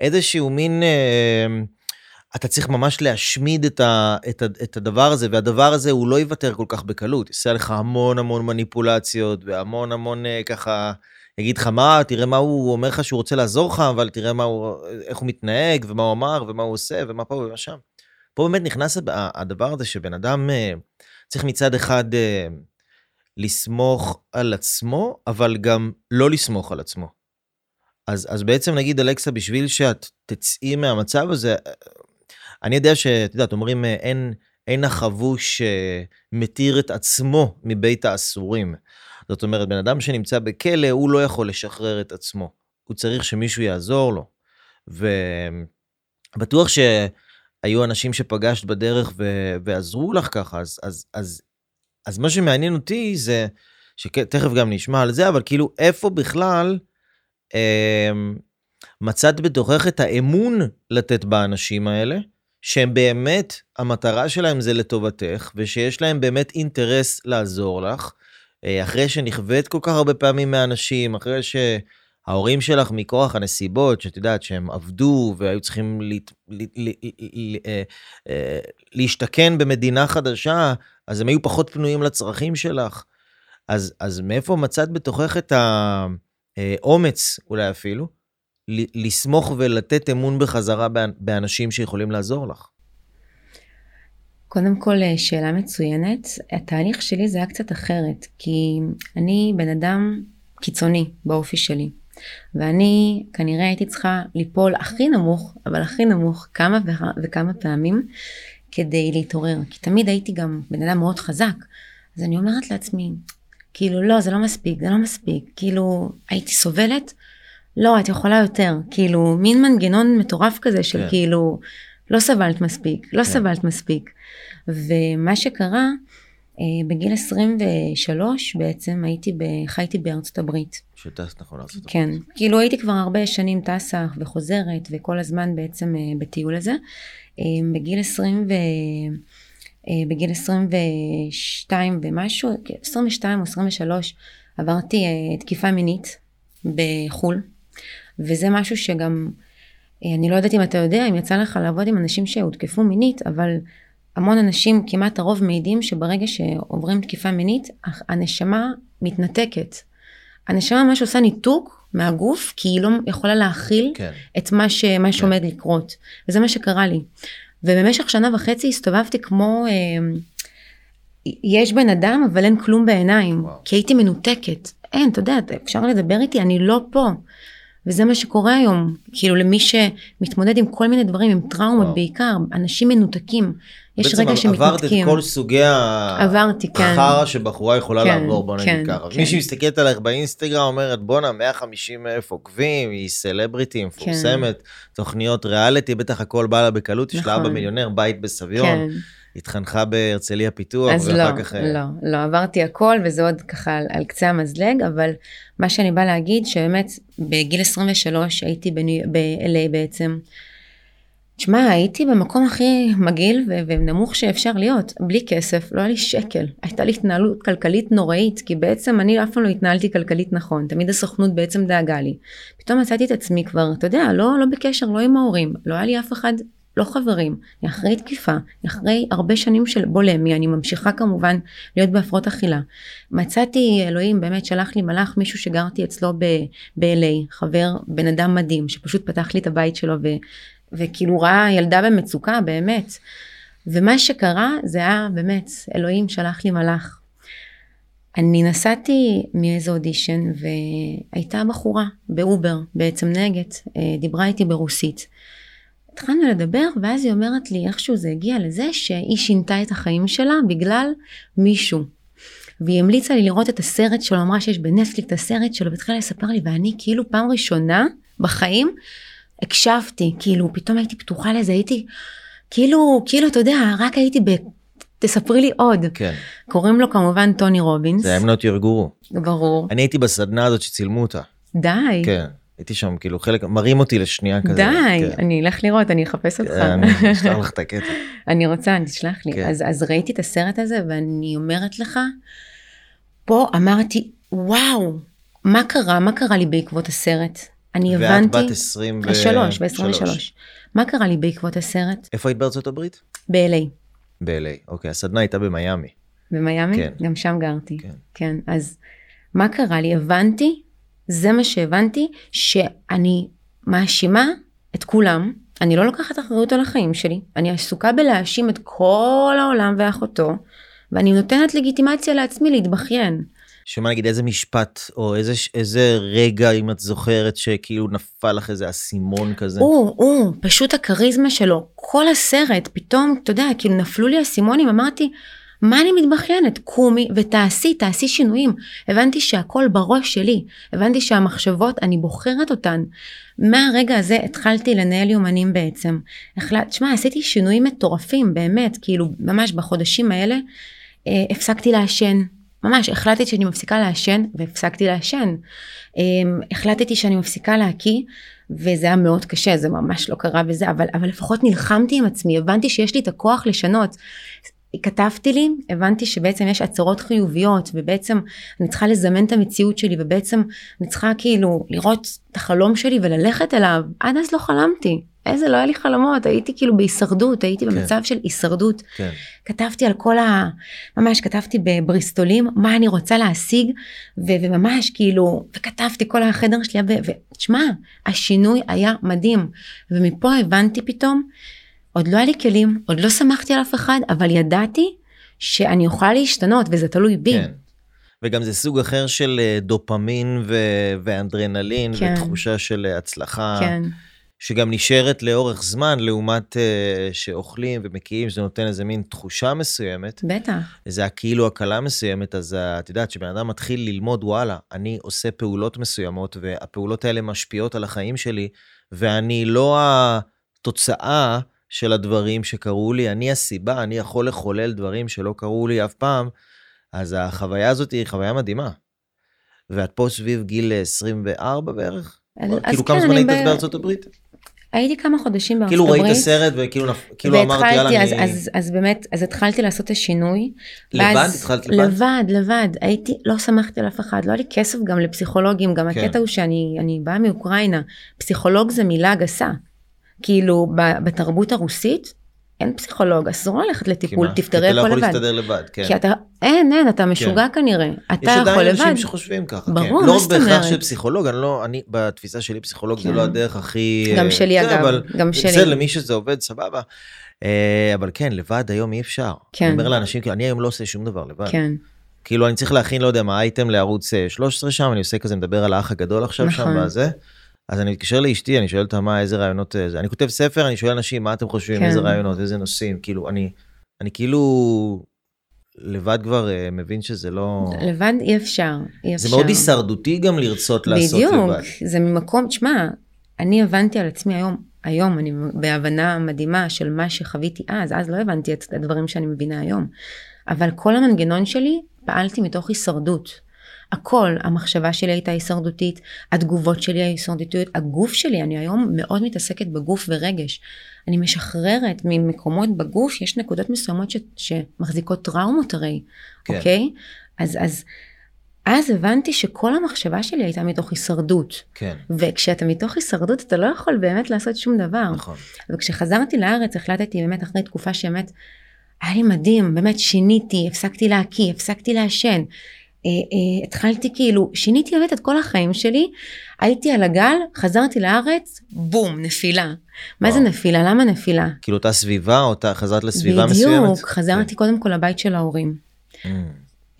איזשהו מין... אה, אתה צריך ממש להשמיד את, ה, את, ה, את הדבר הזה, והדבר הזה הוא לא יוותר כל כך בקלות. יעשה לך המון המון מניפולציות, והמון המון אה, ככה, יגיד לך מה, תראה מה הוא אומר לך שהוא רוצה לעזור לך, אבל תראה מה הוא, איך הוא מתנהג, ומה הוא אמר, ומה הוא עושה, ומה פה ומה שם. פה באמת נכנס הדבר הזה שבן אדם אה, צריך מצד אחד אה, לסמוך על עצמו, אבל גם לא לסמוך על עצמו. אז, אז בעצם נגיד אלכסה, בשביל שאת תצאי מהמצב הזה, אני יודע שאת יודעת, אומרים אין, אין החבוש מתיר את עצמו מבית האסורים. זאת אומרת, בן אדם שנמצא בכלא, הוא לא יכול לשחרר את עצמו. הוא צריך שמישהו יעזור לו. ובטוח שהיו אנשים שפגשת בדרך ו... ועזרו לך ככה, אז, אז, אז, אז מה שמעניין אותי זה, שתכף גם נשמע על זה, אבל כאילו, איפה בכלל אה, מצאת בתוכך את האמון לתת באנשים האלה, שהם באמת, המטרה שלהם זה לטובתך, ושיש להם באמת אינטרס לעזור לך, אה, אחרי שנכווית כל כך הרבה פעמים מאנשים, אחרי שההורים שלך מכוח הנסיבות, שאת יודעת שהם עבדו והיו צריכים אה, אה, להשתכן במדינה חדשה, אז הם היו פחות פנויים לצרכים שלך. אז, אז מאיפה מצאת בתוכך את האומץ, אולי אפילו, לסמוך ולתת אמון בחזרה באנשים שיכולים לעזור לך? קודם כל, אה, שאלה מצוינת. התהליך שלי זה היה קצת אחרת, כי אני בן אדם קיצוני באופי שלי. ואני כנראה הייתי צריכה ליפול הכי נמוך, אבל הכי נמוך כמה וכמה פעמים כדי להתעורר. כי תמיד הייתי גם בן אדם מאוד חזק. אז אני אומרת לעצמי, כאילו לא, זה לא מספיק, זה לא מספיק. כאילו, הייתי סובלת, לא, את יכולה יותר. כאילו, מין מנגנון מטורף כזה של כן. כאילו, לא סבלת מספיק, לא כן. סבלת מספיק. ומה שקרה, אה, בגיל 23 בעצם הייתי, ב, חייתי בארצות הברית. שטסת נכון לארצות הברית. כן, כאילו הייתי כבר הרבה שנים טסה וחוזרת וכל הזמן בעצם אה, בטיול הזה. אה, בגיל 20 ו... בגיל 22 ומשהו, 22 או 23, עברתי תקיפה מינית בחו"ל, וזה משהו שגם, אני לא יודעת אם אתה יודע, אם יצא לך לעבוד עם אנשים שהותקפו מינית, אבל המון אנשים, כמעט הרוב מעידים שברגע שעוברים תקיפה מינית, הנשמה מתנתקת. הנשמה ממש עושה ניתוק מהגוף, כי היא לא יכולה להכיל כן. את מה, ש, מה כן. שעומד לקרות. וזה מה שקרה לי. ובמשך שנה וחצי הסתובבתי כמו, אה, יש בן אדם אבל אין כלום בעיניים, וואו. כי הייתי מנותקת. אין, אתה יודע, אפשר לדבר איתי, אני לא פה. וזה מה שקורה היום, כאילו למי שמתמודד עם כל מיני דברים, עם טראומות וואו. בעיקר, אנשים מנותקים. יש רגע שמתנתקים. בעצם עברת את כל סוגי החרא שבחורה יכולה כן, לעבור, בוא נגיד כן, ככה. כן. מי שמסתכלת עליך באינסטגרם אומרת בואנה 150 אלף עוקבים, היא סלבריטי, מפורסמת, כן. תוכניות ריאליטי, בטח הכל בא לה בקלות, יש לה אבא נכון. מיליונר, בית בסביון. כן. התחנכה בהרצליה פיתוח, אז ואחר לא, כך... אז אה, לא, לא, עברתי הכל וזה עוד ככה על, על קצה המזלג, אבל מה שאני באה להגיד שבאמת בגיל 23 הייתי ב-LA בעצם. תשמע, הייתי במקום הכי מגעיל ו- ונמוך שאפשר להיות, בלי כסף, לא היה לי שקל. הייתה לי התנהלות כלכלית נוראית, כי בעצם אני אף פעם לא התנהלתי כלכלית נכון, תמיד הסוכנות בעצם דאגה לי. פתאום מצאתי את עצמי כבר, אתה יודע, לא, לא בקשר, לא עם ההורים, לא היה לי אף אחד, לא חברים, אני אחרי תקיפה, אחרי הרבה שנים של בולמי, אני ממשיכה כמובן להיות בהפרעות אכילה. מצאתי, אלוהים באמת שלח לי מלאך, מישהו שגרתי אצלו ב-LA, חבר, בן אדם מדהים, שפשוט פתח לי את הבית שלו ו- וכאילו ראה ילדה במצוקה באמת. ומה שקרה זה היה באמת, אלוהים שלח לי מלאך. אני נסעתי מאיזה אודישן והייתה בחורה באובר, בעצם נגד, אה, דיברה איתי ברוסית. התחלנו לדבר ואז היא אומרת לי איכשהו זה הגיע לזה שהיא שינתה את החיים שלה בגלל מישהו. והיא המליצה לי לראות את הסרט שלו, אמרה שיש בנטפליק את הסרט שלו והתחילה לספר לי ואני כאילו פעם ראשונה בחיים הקשבתי, כאילו, פתאום הייתי פתוחה לזה, הייתי, כאילו, כאילו, אתה יודע, רק הייתי ב... תספרי לי עוד. כן. קוראים לו כמובן טוני רובינס. זה I'm not your guru. ברור. אני הייתי בסדנה הזאת שצילמו אותה. די. כן. הייתי שם כאילו חלק מרים אותי לשנייה כזה. די, כן. אני אלך לראות, אני אחפש אותך. כן, אני אשלח לך את הקטע. אני רוצה, אני תשלח לי. כן. אז, אז ראיתי את הסרט הזה ואני אומרת לך, פה אמרתי, וואו, מה קרה? מה קרה לי בעקבות הסרט? אני הבנתי... ואת בת 23, ב-23. מה קרה לי בעקבות הסרט? איפה היית בארצות הברית? ב-LA. ב-LA, אוקיי, הסדנה הייתה במיאמי. במיאמי? כן. גם שם גרתי. כן. כן, אז מה קרה לי? הבנתי, זה מה שהבנתי, שאני מאשימה את כולם, אני לא לוקחת אחריות על החיים שלי, אני עסוקה בלהאשים את כל העולם ואחותו, ואני נותנת לגיטימציה לעצמי להתבכיין. שמה נגיד איזה משפט או איזה, איזה רגע אם את זוכרת שכאילו נפל לך איזה אסימון כזה. הוא, הוא, פשוט הכריזמה שלו, כל הסרט, פתאום, אתה יודע, כאילו נפלו לי אסימונים, אמרתי, מה אני מתבכיינת? קומי ותעשי, תעשי שינויים. הבנתי שהכל בראש שלי, הבנתי שהמחשבות, אני בוחרת אותן. מהרגע הזה התחלתי לנהל יומנים בעצם. החלט, שמע, עשיתי שינויים מטורפים, באמת, כאילו, ממש בחודשים האלה, אה, הפסקתי לעשן. ממש, החלטתי שאני מפסיקה לעשן, והפסקתי לעשן. אה, החלטתי שאני מפסיקה להקיא, וזה היה מאוד קשה, זה ממש לא קרה בזה, אבל, אבל לפחות נלחמתי עם עצמי, הבנתי שיש לי את הכוח לשנות. כתבתי לי, הבנתי שבעצם יש הצהרות חיוביות, ובעצם אני צריכה לזמן את המציאות שלי, ובעצם אני צריכה כאילו לראות את החלום שלי וללכת אליו. עד אז לא חלמתי. איזה, לא היה לי חלומות, הייתי כאילו בהישרדות, הייתי כן. במצב של הישרדות. כן. כתבתי על כל ה... ממש כתבתי בבריסטולים, מה אני רוצה להשיג, ו- וממש כאילו, וכתבתי כל החדר שלי, ותשמע, השינוי היה מדהים. ומפה הבנתי פתאום עוד לא היה לי כלים, עוד לא שמחתי על אף אחד, אבל ידעתי שאני יכולה להשתנות וזה תלוי בי. כן. וגם זה סוג אחר של אה, דופמין ו- ואנדרנלין כן. ותחושה של אה, הצלחה. כן. שגם נשארת לאורך זמן, לעומת uh, שאוכלים ומקיאים, שזה נותן איזה מין תחושה מסוימת. בטח. איזה כאילו הקלה מסוימת, אז את יודעת, כשבן אדם מתחיל ללמוד, וואלה, אני עושה פעולות מסוימות, והפעולות האלה משפיעות על החיים שלי, ואני לא התוצאה של הדברים שקרו לי, אני הסיבה, אני יכול לחולל דברים שלא קרו לי אף פעם, אז החוויה הזאת היא חוויה מדהימה. ואת פה סביב גיל 24 בערך? אז כאילו כמה כן, זמן היית ב... בארצות הברית? הייתי כמה חודשים בארצות כאילו הברית. כאילו ראית סרט וכאילו. כאילו אמרת יאללה אז, אני... אז, אז באמת, אז התחלתי לעשות את השינוי. לבד? התחלת לבד? לבד, לבד. הייתי, לא שמחתי על אף אחד, לא היה לי כסף גם לפסיכולוגים, גם כן. הקטע הוא שאני באה מאוקראינה, פסיכולוג זה מילה גסה. כאילו בתרבות הרוסית אין פסיכולוג, אסור ללכת לטיפול, תפתרי הכל לבד. כי אתה לא יכול להסתדר לבד, כן. כי אתה, אין, אין, אתה משוגע כן. כנראה. אתה יכול לבד. יש עדיין אנשים שחושבים ככה, ברור, כן. לא רק בהכרח של פסיכולוג, אני לא, אני, בתפיסה שלי פסיכולוג כן. זה לא הדרך הכי... גם שלי זה, אגב, אבל, גם שלי. בסדר, למי שזה עובד, סבבה. אה, אבל כן, לבד היום אי אפשר. כן. אני אומר לאנשים, כאילו, אני היום לא עושה שום דבר לבד. כן. כאילו, אני צריך להכין, לא יודע מה, אייטם לערוץ 13 אה, שם, אני עושה כזה, מדבר על האח הגדול עכשיו נכון. שם, וזה. אז אני מתקשר לאשתי, אני שואל אותה מה, איזה רעיונות אה, זה. אני כותב ספר, אני שואל אנשים, מה אתם חושבים, כן. איזה רעיונות, איזה נושאים, כאילו, אני, אני כאילו לבד כבר uh, מבין שזה לא... לבד אי אפשר, אי אפשר. זה מאוד הישרדותי גם לרצות בדיוק, לעשות לבד. בדיוק, זה ממקום, תשמע, אני הבנתי על עצמי היום, היום אני בהבנה מדהימה של מה שחוויתי אז, אז לא הבנתי את הדברים שאני מבינה היום. אבל כל המנגנון שלי, פעלתי מתוך הישרדות. הכל, המחשבה שלי הייתה הישרדותית, התגובות שלי היו הישרדותיות, הגוף שלי, אני היום מאוד מתעסקת בגוף ורגש. אני משחררת ממקומות בגוף, יש נקודות מסוימות ש, שמחזיקות טראומות הרי, כן. אוקיי? אז, אז, אז הבנתי שכל המחשבה שלי הייתה מתוך הישרדות. כן. וכשאתה מתוך הישרדות אתה לא יכול באמת לעשות שום דבר. נכון. וכשחזרתי לארץ החלטתי באמת אחרי תקופה שבאמת היה לי מדהים, באמת שיניתי, הפסקתי להקיא, הפסקתי לעשן. אה, אה, התחלתי כאילו, שיניתי באמת את כל החיים שלי, הייתי על הגל, חזרתי לארץ, בום, נפילה. מה זה נפילה? למה נפילה? כאילו אותה סביבה, אותה, חזרת לסביבה מסוימת? בדיוק, חזרתי כן. קודם כל לבית של ההורים. Mm.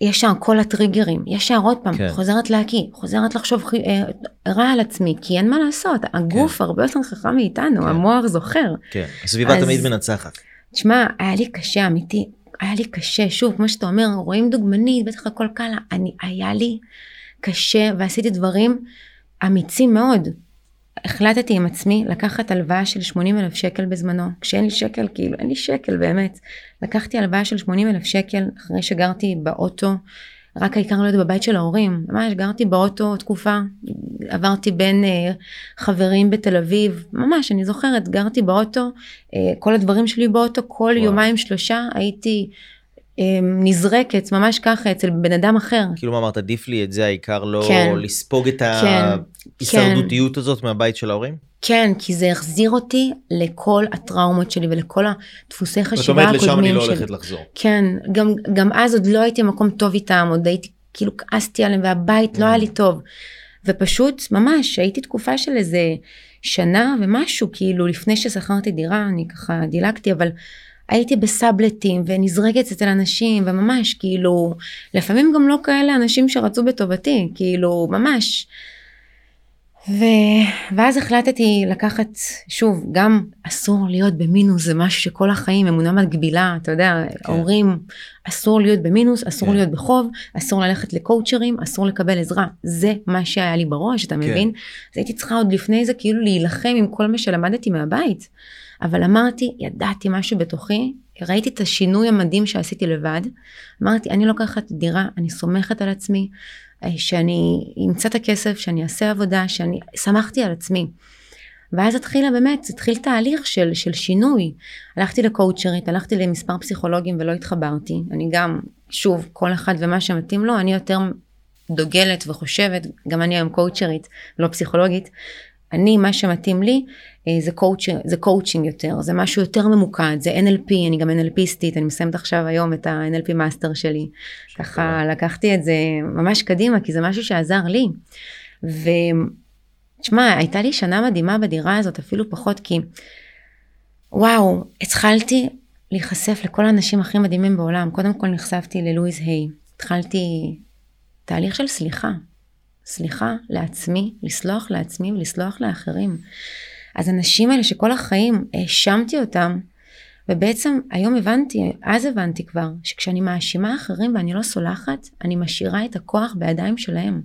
ישר כל הטריגרים, ישר עוד פעם, כן. חוזרת להקיא, חוזרת לחשוב אה, רע על עצמי, כי אין מה לעשות, הגוף כן. הרבה יותר חכם מאיתנו, כן. המוח זוכר. כן, הסביבה אז, תמיד מנצחת. תשמע, היה לי קשה, אמיתי, היה לי קשה, שוב, כמו שאתה אומר, רואים דוגמנית, בטח הכל קל, אני, היה לי קשה ועשיתי דברים אמיצים מאוד. החלטתי עם עצמי לקחת הלוואה של 80 אלף שקל בזמנו, כשאין לי שקל, כאילו אין לי שקל באמת. לקחתי הלוואה של 80 אלף שקל אחרי שגרתי באוטו רק העיקר להיות בבית של ההורים. ממש גרתי באוטו תקופה, עברתי בין אה, חברים בתל אביב, ממש, אני זוכרת, גרתי באוטו, אה, כל הדברים שלי באוטו, כל וואו. יומיים שלושה הייתי נזרקת, ממש ככה, אצל בן אדם אחר. כאילו מה אמרת, עדיף לי את זה, העיקר לא כן, לספוג את כן, ההישרדותיות כן. הזאת מהבית של ההורים? כן, כי זה החזיר אותי לכל הטראומות שלי ולכל הדפוסי חשיבה הקודמים שלי. זאת אומרת, לשם אני לא הולכת לחזור. כן, גם, גם אז עוד לא הייתי במקום טוב איתם, עוד הייתי, כאילו כעסתי עליהם והבית לא היה לי טוב. ופשוט, ממש, הייתי תקופה של איזה שנה ומשהו, כאילו, לפני ששכרתי דירה, אני ככה דילגתי, אבל הייתי בסאבלטים ונזרקת אצל אנשים וממש כאילו לפעמים גם לא כאלה אנשים שרצו בטובתי כאילו ממש. ו... ואז החלטתי לקחת שוב גם אסור להיות במינוס זה משהו שכל החיים אמונה מגבילה אתה יודע כן. אומרים אסור להיות במינוס אסור כן. להיות בחוב אסור ללכת לקואוצ'רים אסור לקבל עזרה זה מה שהיה לי בראש אתה כן. מבין אז הייתי צריכה עוד לפני זה כאילו להילחם עם כל מה שלמדתי מהבית. אבל אמרתי, ידעתי משהו בתוכי, ראיתי את השינוי המדהים שעשיתי לבד, אמרתי, אני לוקחת דירה, אני סומכת על עצמי, אה, שאני אמצא את הכסף, שאני אעשה עבודה, שאני שמחתי על עצמי. ואז התחילה באמת, התחיל תהליך של, של שינוי. הלכתי לקואוצ'רית, הלכתי למספר פסיכולוגים ולא התחברתי. אני גם, שוב, כל אחד ומה שמתאים לו, אני יותר דוגלת וחושבת, גם אני היום קואוצ'רית, לא פסיכולוגית, אני, מה שמתאים לי אה, זה, קואוצ', זה קואוצ'ינג יותר, זה משהו יותר ממוקד, זה NLP, אני גם NLPיסטית, אני מסיימת עכשיו היום את ה-NLP master שלי. ככה לקחתי את זה ממש קדימה, כי זה משהו שעזר לי. ותשמע, הייתה לי שנה מדהימה בדירה הזאת, אפילו פחות, כי וואו, התחלתי להיחשף לכל האנשים הכי מדהימים בעולם. קודם כל נחשפתי ללואיז היי, התחלתי תהליך של סליחה. סליחה לעצמי, לסלוח לעצמי ולסלוח לאחרים. אז הנשים האלה שכל החיים האשמתי אותם, ובעצם היום הבנתי, אז הבנתי כבר, שכשאני מאשימה אחרים ואני לא סולחת, אני משאירה את הכוח בידיים שלהם.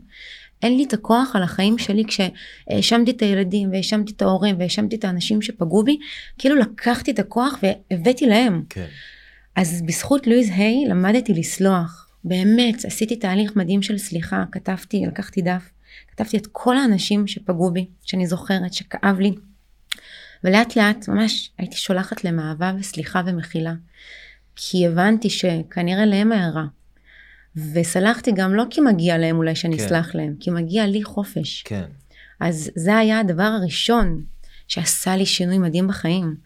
אין לי את הכוח על החיים שלי כשהאשמתי את הילדים והאשמתי את ההורים והאשמתי את האנשים שפגעו בי, כאילו לקחתי את הכוח והבאתי להם. כן. אז בזכות לואיז היי למדתי לסלוח. באמת, עשיתי תהליך מדהים של סליחה, כתבתי, לקחתי דף, כתבתי את כל האנשים שפגעו בי, שאני זוכרת, שכאב לי. ולאט לאט ממש הייתי שולחת להם אהבה וסליחה ומחילה. כי הבנתי שכנראה להם הערה. וסלחתי גם לא כי מגיע להם אולי שאני כן. אסלח להם, כי מגיע לי חופש. כן. אז זה היה הדבר הראשון שעשה לי שינוי מדהים בחיים.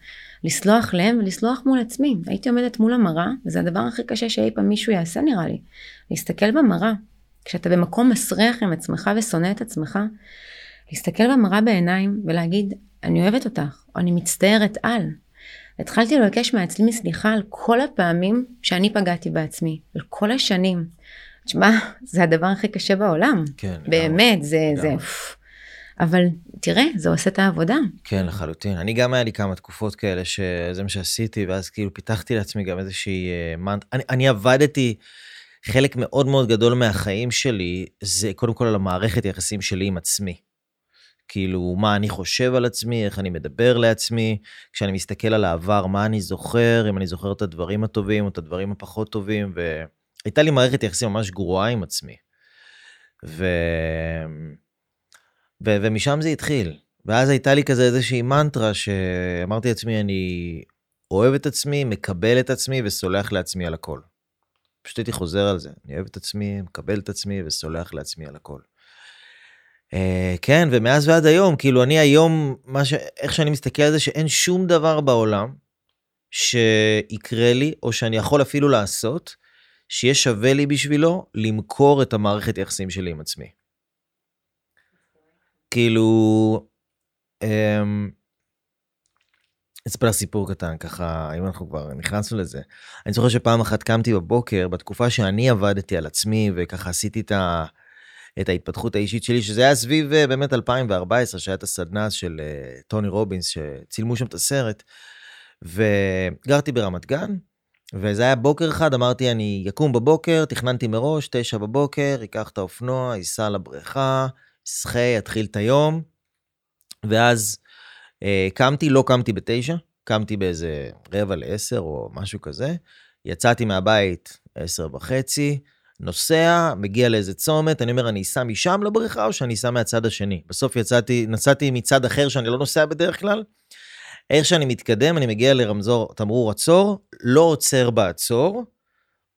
לסלוח להם ולסלוח מול עצמי. הייתי עומדת מול המראה, וזה הדבר הכי קשה שאי פעם מישהו יעשה נראה לי. להסתכל במראה. כשאתה במקום מסריח עם עצמך ושונא את עצמך, להסתכל במראה בעיניים ולהגיד, אני אוהבת אותך, או אני מצטערת על. התחלתי לבקש מעצמי סליחה על כל הפעמים שאני פגעתי בעצמי, על כל השנים. תשמע, זה הדבר הכי קשה בעולם. כן. באמת, לגמרי, זה, לגמרי. זה, אבל תראה, זה עושה את העבודה. כן, לחלוטין. אני גם היה לי כמה תקופות כאלה שזה מה שעשיתי, ואז כאילו פיתחתי לעצמי גם איזושהי uh, מנט... אני, אני עבדתי, חלק מאוד מאוד גדול מהחיים שלי, זה קודם כל על המערכת יחסים שלי עם עצמי. כאילו, מה אני חושב על עצמי, איך אני מדבר לעצמי, כשאני מסתכל על העבר, מה אני זוכר, אם אני זוכר את הדברים הטובים או את הדברים הפחות טובים, והייתה לי מערכת יחסים ממש גרועה עם עצמי. ו... ו- ומשם זה התחיל. ואז הייתה לי כזה איזושהי מנטרה שאמרתי לעצמי, אני אוהב את עצמי, מקבל את עצמי וסולח לעצמי על הכל. פשוט הייתי חוזר על זה, אני אוהב את עצמי, מקבל את עצמי וסולח לעצמי על הכל. Uh, כן, ומאז ועד היום, כאילו אני היום, ש... איך שאני מסתכל על זה, שאין שום דבר בעולם שיקרה לי, או שאני יכול אפילו לעשות, שיהיה שווה לי בשבילו למכור את המערכת יחסים שלי עם עצמי. כאילו, אמ, אספר סיפור קטן ככה אם אנחנו כבר נכנסנו לזה. אני זוכר שפעם אחת קמתי בבוקר בתקופה שאני עבדתי על עצמי וככה עשיתי את, ה, את ההתפתחות האישית שלי שזה היה סביב אה, באמת 2014 שהיה את הסדנה של uh, טוני רובינס שצילמו שם את הסרט וגרתי ברמת גן וזה היה בוקר אחד אמרתי אני יקום בבוקר תכננתי מראש תשע בבוקר אקח את האופנוע ייסע לבריכה שחה, אתחיל את היום, ואז אה, קמתי, לא קמתי בתשע, קמתי באיזה רבע לעשר או משהו כזה, יצאתי מהבית עשר וחצי, נוסע, מגיע לאיזה צומת, אני אומר, אני אסע משם לבריכה או שאני אסע מהצד השני? בסוף יצאתי, נסעתי מצד אחר שאני לא נוסע בדרך כלל. איך שאני מתקדם, אני מגיע לרמזור, תמרור עצור, לא עוצר בעצור,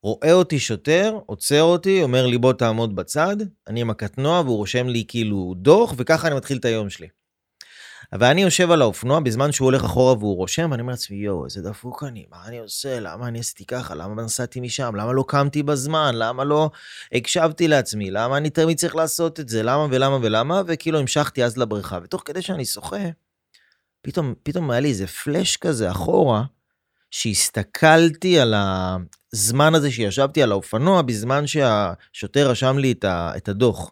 רואה אותי שוטר, עוצר אותי, אומר לי בוא תעמוד בצד, אני עם הקטנוע והוא רושם לי כאילו דוח, וככה אני מתחיל את היום שלי. ואני יושב על האופנוע בזמן שהוא הולך אחורה והוא רושם, ואני אומר לעצמי, יואו, איזה דפוק אני, מה אני עושה, למה אני עשיתי ככה, למה נסעתי משם, למה לא קמתי בזמן, למה לא הקשבתי לעצמי, למה אני תמיד צריך לעשות את זה, למה ולמה ולמה, וכאילו המשכתי אז לבריכה, ותוך כדי שאני שוחה, פתאום, פתאום היה לי איזה פלאש כזה אחורה, שהסתכלתי על הזמן הזה שישבתי על האופנוע בזמן שהשוטר רשם לי את הדוח.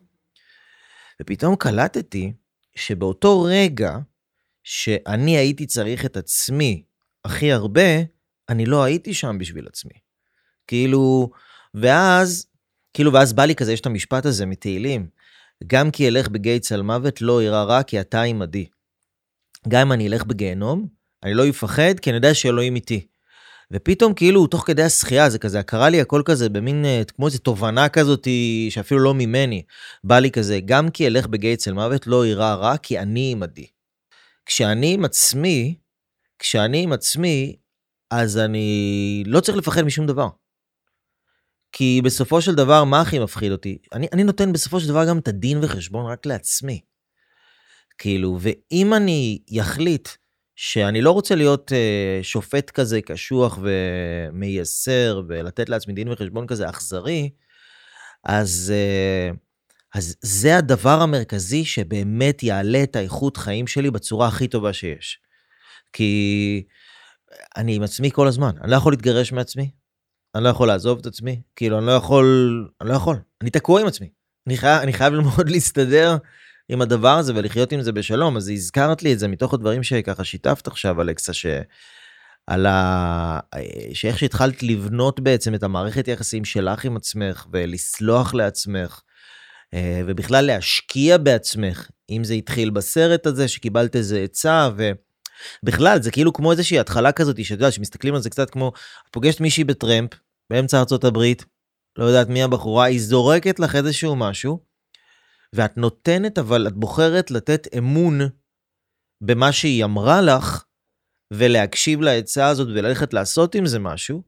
ופתאום קלטתי שבאותו רגע שאני הייתי צריך את עצמי הכי הרבה, אני לא הייתי שם בשביל עצמי. כאילו, ואז, כאילו, ואז בא לי כזה, יש את המשפט הזה מתהילים, גם כי אלך בגיא צל מוות לא אירע רע, כי אתה עמדי. גם אם אני אלך בגיהנום, אני לא אפחד, כי אני יודע שאלוהים איתי. ופתאום כאילו תוך כדי השחייה זה כזה קרה לי הכל כזה במין אה, כמו איזה תובנה כזאת שאפילו לא ממני בא לי כזה גם כי אלך בגיא צל מוות לא אירע רע כי אני עמדי. כשאני עם עצמי כשאני עם עצמי אז אני לא צריך לפחד משום דבר. כי בסופו של דבר מה הכי מפחיד אותי אני, אני נותן בסופו של דבר גם את הדין וחשבון רק לעצמי. כאילו ואם אני יחליט שאני לא רוצה להיות uh, שופט כזה קשוח ומייסר ולתת לעצמי דין וחשבון כזה אכזרי, אז, uh, אז זה הדבר המרכזי שבאמת יעלה את האיכות חיים שלי בצורה הכי טובה שיש. כי אני עם עצמי כל הזמן, אני לא יכול להתגרש מעצמי, אני לא יכול לעזוב את עצמי, כאילו אני לא יכול, אני לא יכול, אני תקוע עם עצמי. אני חייב, אני חייב ללמוד להסתדר עם הדבר הזה ולחיות עם זה בשלום. אז הזכרת לי את זה מתוך הדברים שככה שיתפת עכשיו אלכסה שעל ה... שאיך שהתחלת לבנות בעצם את המערכת יחסים שלך עם עצמך ולסלוח לעצמך אה, ובכלל להשקיע בעצמך אם זה התחיל בסרט הזה שקיבלת איזה עצה ובכלל זה כאילו כמו איזושהי התחלה כזאת שאתה יודע שמסתכלים על זה קצת כמו את פוגשת מישהי בטרמפ באמצע ארצות הברית לא יודעת מי הבחורה היא זורקת לך איזשהו משהו ואת נותנת, אבל את בוחרת לתת אמון במה שהיא אמרה לך, ולהקשיב לעצה הזאת וללכת לעשות עם זה משהו,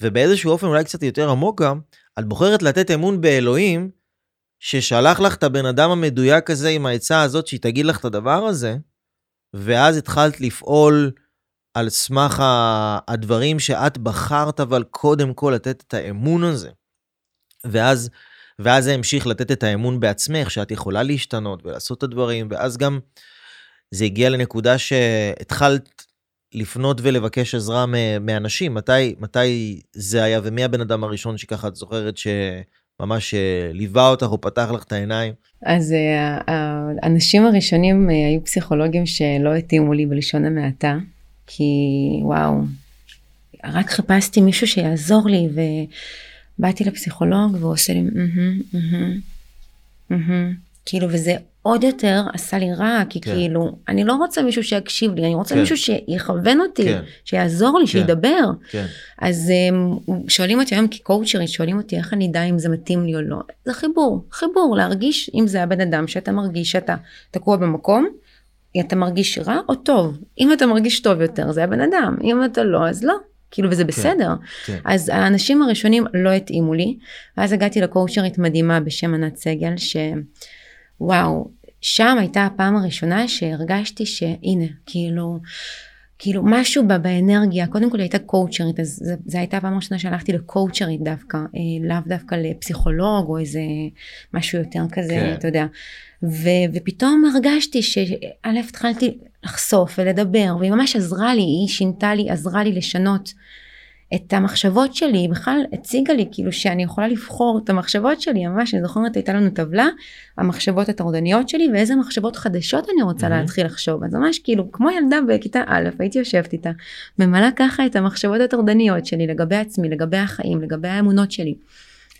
ובאיזשהו אופן אולי קצת יותר עמוק גם, את בוחרת לתת אמון באלוהים, ששלח לך את הבן אדם המדויק הזה עם העצה הזאת, שהיא תגיד לך את הדבר הזה, ואז התחלת לפעול על סמך הדברים שאת בחרת, אבל קודם כל לתת את האמון הזה. ואז ואז זה המשיך לתת את האמון בעצמך, שאת יכולה להשתנות ולעשות את הדברים, ואז גם זה הגיע לנקודה שהתחלת לפנות ולבקש עזרה מאנשים. מתי, מתי זה היה, ומי הבן אדם הראשון שככה את זוכרת שממש אה, ליווה אותך או פתח לך את העיניים? אז אה, האנשים הראשונים אה, היו פסיכולוגים שלא התאימו לי בלשון המעטה, כי וואו, רק חיפשתי מישהו שיעזור לי, ו... באתי לפסיכולוג והוא עושה לי כאילו וזה עוד יותר עשה לי רע כי כן. כאילו אני לא רוצה מישהו שיקשיב לי אני רוצה כן. מישהו שיכוון אותי כן. שיעזור לי כן. שידבר כן. אז um, שואלים אותי היום כקואוצ'רית שואלים אותי איך אני אדע אם זה מתאים לי או לא זה חיבור חיבור להרגיש אם זה הבן אדם שאתה מרגיש שאתה תקוע במקום אתה מרגיש רע או טוב אם אתה מרגיש טוב יותר זה הבן אדם אם אתה לא אז לא כאילו וזה כן, בסדר. כן, כן. אז האנשים הראשונים לא התאימו לי, ואז הגעתי לקואוצ'רית מדהימה בשם ענת סגל, שוואו, שם הייתה הפעם הראשונה שהרגשתי שהנה, כאילו, כאילו משהו בה, באנרגיה, קודם כל הייתה קואוצ'רית, אז זו הייתה הפעם הראשונה שהלכתי לקואוצ'רית דווקא, אה, לאו דווקא לפסיכולוג או איזה משהו יותר כזה, כן. אתה יודע. ו, ופתאום הרגשתי שא' התחלתי לחשוף ולדבר והיא ממש עזרה לי היא שינתה לי עזרה לי לשנות את המחשבות שלי היא בכלל הציגה לי כאילו שאני יכולה לבחור את המחשבות שלי ממש אני זוכרת הייתה לנו טבלה המחשבות הטורדניות שלי ואיזה מחשבות חדשות אני רוצה mm-hmm. להתחיל לחשוב אז ממש כאילו כמו ילדה בכיתה א' הייתי יושבת איתה ממלאה ככה את המחשבות הטורדניות שלי לגבי עצמי לגבי החיים לגבי האמונות שלי.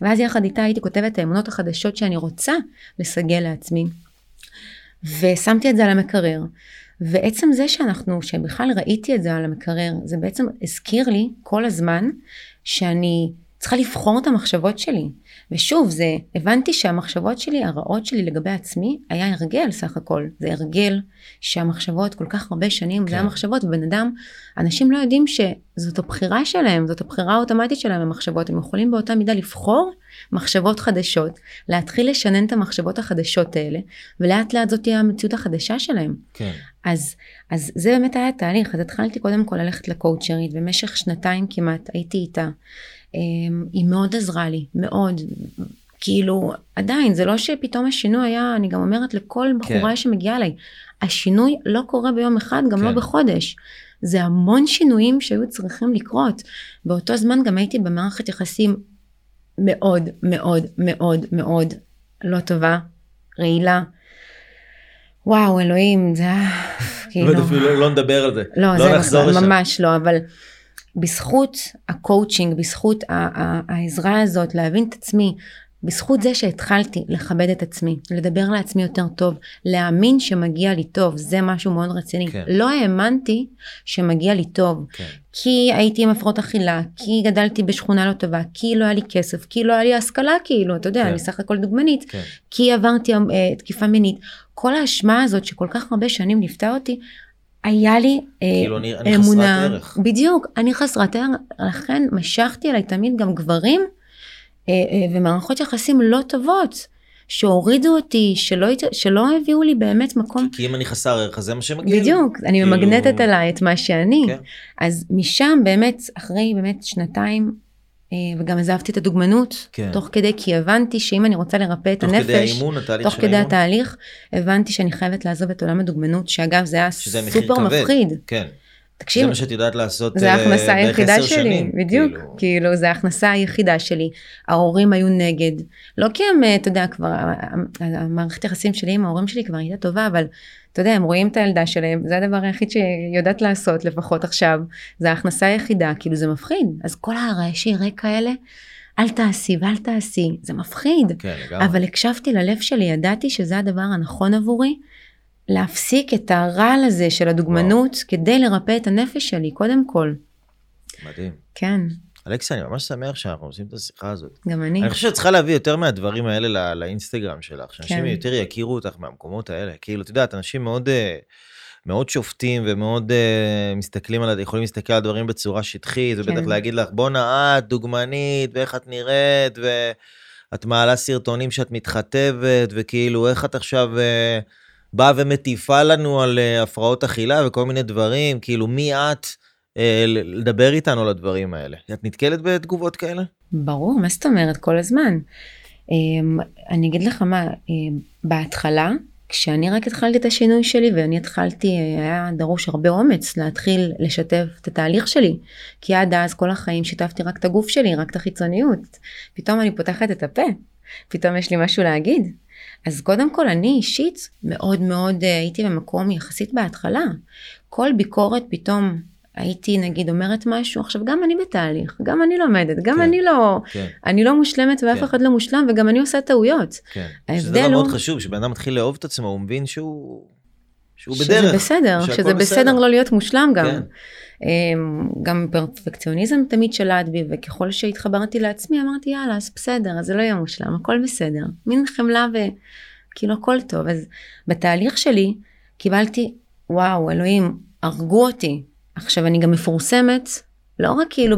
ואז יחד איתה הייתי כותבת את האמונות החדשות שאני רוצה לסגל לעצמי. ושמתי את זה על המקרר. ועצם זה שאנחנו, שבכלל ראיתי את זה על המקרר, זה בעצם הזכיר לי כל הזמן שאני צריכה לבחור את המחשבות שלי. ושוב, זה, הבנתי שהמחשבות שלי, הרעות שלי לגבי עצמי, היה הרגל סך הכל. זה הרגל שהמחשבות כל כך הרבה שנים, כן. זה המחשבות, ובן אדם, אנשים לא יודעים שזאת הבחירה שלהם, זאת הבחירה האוטומטית שלהם המחשבות. הם יכולים באותה מידה לבחור מחשבות חדשות, להתחיל לשנן את המחשבות החדשות האלה, ולאט לאט זאת תהיה המציאות החדשה שלהם. כן. אז, אז זה באמת היה תהליך, אז התחלתי קודם כל ללכת לקואוצ'רית, במשך שנתיים כמעט הייתי איתה. אמ, היא מאוד עזרה לי, מאוד. כאילו, עדיין, זה לא שפתאום השינוי היה, אני גם אומרת לכל בחורה כן. שמגיעה אליי, השינוי לא קורה ביום אחד, גם לא כן. לא בחודש. זה המון שינויים שהיו צריכים לקרות. באותו זמן גם הייתי במערכת יחסים מאוד מאוד מאוד מאוד לא טובה, רעילה. וואו, אלוהים, זה היה כאילו... אפילו לא נדבר על זה. לא, זה נחזור לשם. ממש לא, אבל בזכות הקואוצ'ינג, בזכות העזרה הזאת, להבין את עצמי, בזכות זה שהתחלתי לכבד את עצמי, לדבר לעצמי יותר טוב, להאמין שמגיע לי טוב, זה משהו מאוד רציני. כן. לא האמנתי שמגיע לי טוב, כן. כי הייתי עם הפרעות אכילה, כי גדלתי בשכונה לא טובה, כי לא היה לי כסף, כי לא היה לי השכלה כאילו, אתה יודע, כן. אני סך הכל דוגמנית, כן. כי עברתי uh, תקיפה מינית. כל האשמה הזאת שכל כך הרבה שנים ליוותה אותי, היה לי אה, כאילו אני, אני אמונה, חסרת ערך. בדיוק, אני חסרת ערך, לכן משכתי אליי תמיד גם גברים אה, אה, ומערכות יחסים לא טובות. שהורידו אותי, שלא, שלא הביאו לי באמת מקום. כי אם אני חסר ערך, אז זה מה שמגיע לי. בדיוק, אני כאילו... ממגנטת עליי את מה שאני. כן. אז משם באמת, אחרי באמת שנתיים, וגם עזבתי את הדוגמנות, כן. תוך כדי, כי הבנתי שאם אני רוצה לרפא את תוך הנפש, כדי האימון, התהליך תוך כדי האימון. התהליך, הבנתי שאני חייבת לעזוב את עולם הדוגמנות, שאגב זה היה סופר מפחיד. כן. תקשיב, זה מה שאת יודעת לעשות זה אה, ההכנסה היחידה שלי, שנים, בדיוק, כאילו... כאילו זה ההכנסה היחידה שלי, ההורים היו נגד, לא כי הם, אה, אתה יודע, כבר, המערכת יחסים שלי עם ההורים שלי כבר הייתה טובה, אבל אתה יודע, הם רואים את הילדה שלהם, זה הדבר היחיד שהיא יודעת לעשות, לפחות עכשיו, זה ההכנסה היחידה, כאילו זה מפחיד, אז כל הרעשי רקע האלה, אל תעשי ואל תעשי, זה מפחיד, כן, לגמרי. אבל הקשבתי ללב שלי, ידעתי שזה הדבר הנכון עבורי, להפסיק את הרעל הזה של הדוגמנות וואו. כדי לרפא את הנפש שלי, קודם כל. מדהים. כן. אלכסה, אני ממש שמח שאנחנו עושים את השיחה הזאת. גם אני. אני חושב שאת צריכה להביא יותר מהדברים האלה לא, לאינסטגרם שלך, שאנשים כן. יותר יכירו אותך מהמקומות האלה. כאילו, את יודעת, אנשים מאוד, אה, מאוד שופטים ומאוד uh, מסתכלים על, יכולים להסתכל על דברים בצורה שטחית, כן. ובטח להגיד לך, בואנה את דוגמנית, ואיך את נראית, ואת מעלה סרטונים שאת מתחתבת, וכאילו, איך את עכשיו... Uh, באה ומטיפה לנו על uh, הפרעות אכילה וכל מיני דברים, כאילו מי את לדבר איתנו על הדברים האלה? את נתקלת בתגובות כאלה? ברור, מה זאת אומרת? כל הזמן. Um, אני אגיד לך מה, um, בהתחלה, כשאני רק התחלתי את השינוי שלי ואני התחלתי, היה דרוש הרבה אומץ להתחיל לשתף את התהליך שלי. כי עד אז כל החיים שיתפתי רק את הגוף שלי, רק את החיצוניות. פתאום אני פותחת את הפה, פתאום יש לי משהו להגיד. אז קודם כל אני אישית מאוד מאוד אה, הייתי במקום יחסית בהתחלה. כל ביקורת פתאום הייתי נגיד אומרת משהו, עכשיו גם אני בתהליך, גם אני לומדת, גם כן, אני לא, כן. אני לא מושלמת ואף כן. אחד לא מושלם וגם אני עושה טעויות. כן, שזה דבר הוא... מאוד חשוב, שבן אדם מתחיל לאהוב את עצמו, הוא מבין שהוא, שהוא שזה בדרך. בסדר, שזה בסדר, בסדר לא להיות מושלם גם. כן. אמ, גם פרפקציוניזם תמיד שלט בי, וככל שהתחברתי לעצמי אמרתי יאללה, אז בסדר, אז זה לא יהיה מושלם, הכל בסדר. מין חמלה וכאילו הכל טוב. אז בתהליך שלי קיבלתי, וואו, אלוהים, הרגו אותי. עכשיו אני גם מפורסמת, לא רק כאילו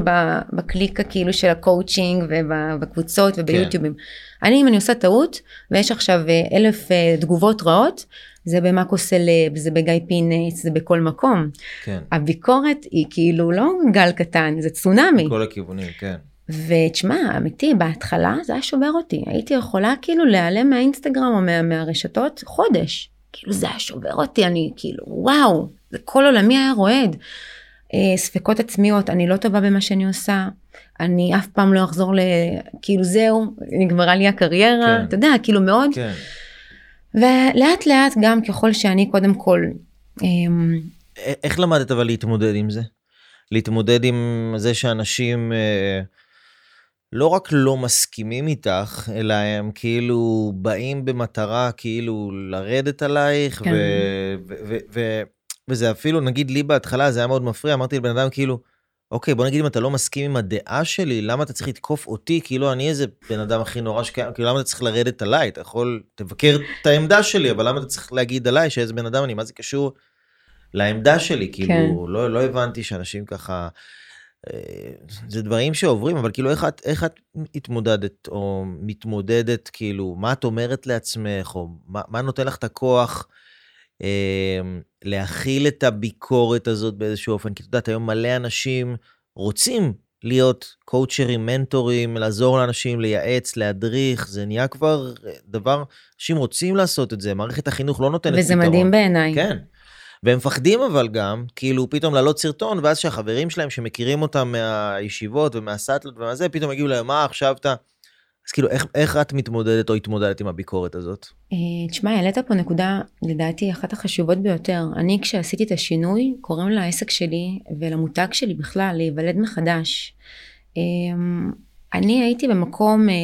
בקליקה כאילו של הקואוצ'ינג ובקבוצות וביוטיובים. כן. אני אם אני עושה טעות ויש עכשיו אה, אלף אה, תגובות רעות, זה במאקו סלב, זה בגיא פינס, זה בכל מקום. כן. הביקורת היא כאילו לא גל קטן, זה צונאמי. בכל הכיוונים, כן. ותשמע, אמיתי, בהתחלה זה היה שובר אותי. הייתי יכולה כאילו להיעלם מהאינסטגרם או מה, מהרשתות חודש. כאילו זה היה שובר אותי, אני כאילו, וואו, זה כל עולמי היה רועד. אה, ספקות עצמיות, אני לא טובה במה שאני עושה, אני אף פעם לא אחזור ל... כאילו זהו, נגמרה לי הקריירה, כן. אתה יודע, כאילו מאוד. כן. ולאט לאט גם ככל שאני קודם כל... אמ, איך למדת אבל להתמודד עם זה? להתמודד עם זה שאנשים אה, לא רק לא מסכימים איתך, אלא הם כאילו באים במטרה כאילו לרדת עלייך, כן. ו- ו- ו- וזה אפילו, נגיד לי בהתחלה זה היה מאוד מפריע, אמרתי לבן אדם כאילו, אוקיי, בוא נגיד אם אתה לא מסכים עם הדעה שלי, למה אתה צריך לתקוף אותי? כאילו אני איזה בן אדם הכי נורא שקיים, כאילו למה אתה צריך לרדת עליי? אתה יכול, תבקר את העמדה שלי, אבל למה אתה צריך להגיד עליי שאיזה בן אדם אני? מה זה קשור לעמדה שלי? כאילו, כן. לא, לא הבנתי שאנשים ככה... זה דברים שעוברים, אבל כאילו איך את, איך את התמודדת או מתמודדת, כאילו, מה את אומרת לעצמך, או מה, מה נותן לך את הכוח אה, להכיל את הביקורת הזאת באיזשהו אופן, כי את יודעת, היום מלא אנשים רוצים להיות קואוצ'רים, מנטורים, לעזור לאנשים, לייעץ, להדריך, זה נהיה כבר דבר, אנשים רוצים לעשות את זה, מערכת החינוך לא נותנת וזה פתרון. וזה מדהים בעיניי. כן. והם מפחדים אבל גם, כאילו פתאום לעלות סרטון, ואז שהחברים שלהם שמכירים אותם מהישיבות ומהסאטלות ומזה, פתאום יגידו להם, מה עכשיו אתה... אז כאילו, איך, איך את מתמודדת או התמודדת עם הביקורת הזאת? אה, תשמע, העלית פה נקודה, לדעתי, אחת החשובות ביותר. אני, כשעשיתי את השינוי, קוראים לעסק שלי ולמותג שלי בכלל להיוולד מחדש. אמ, אני הייתי במקום, אה,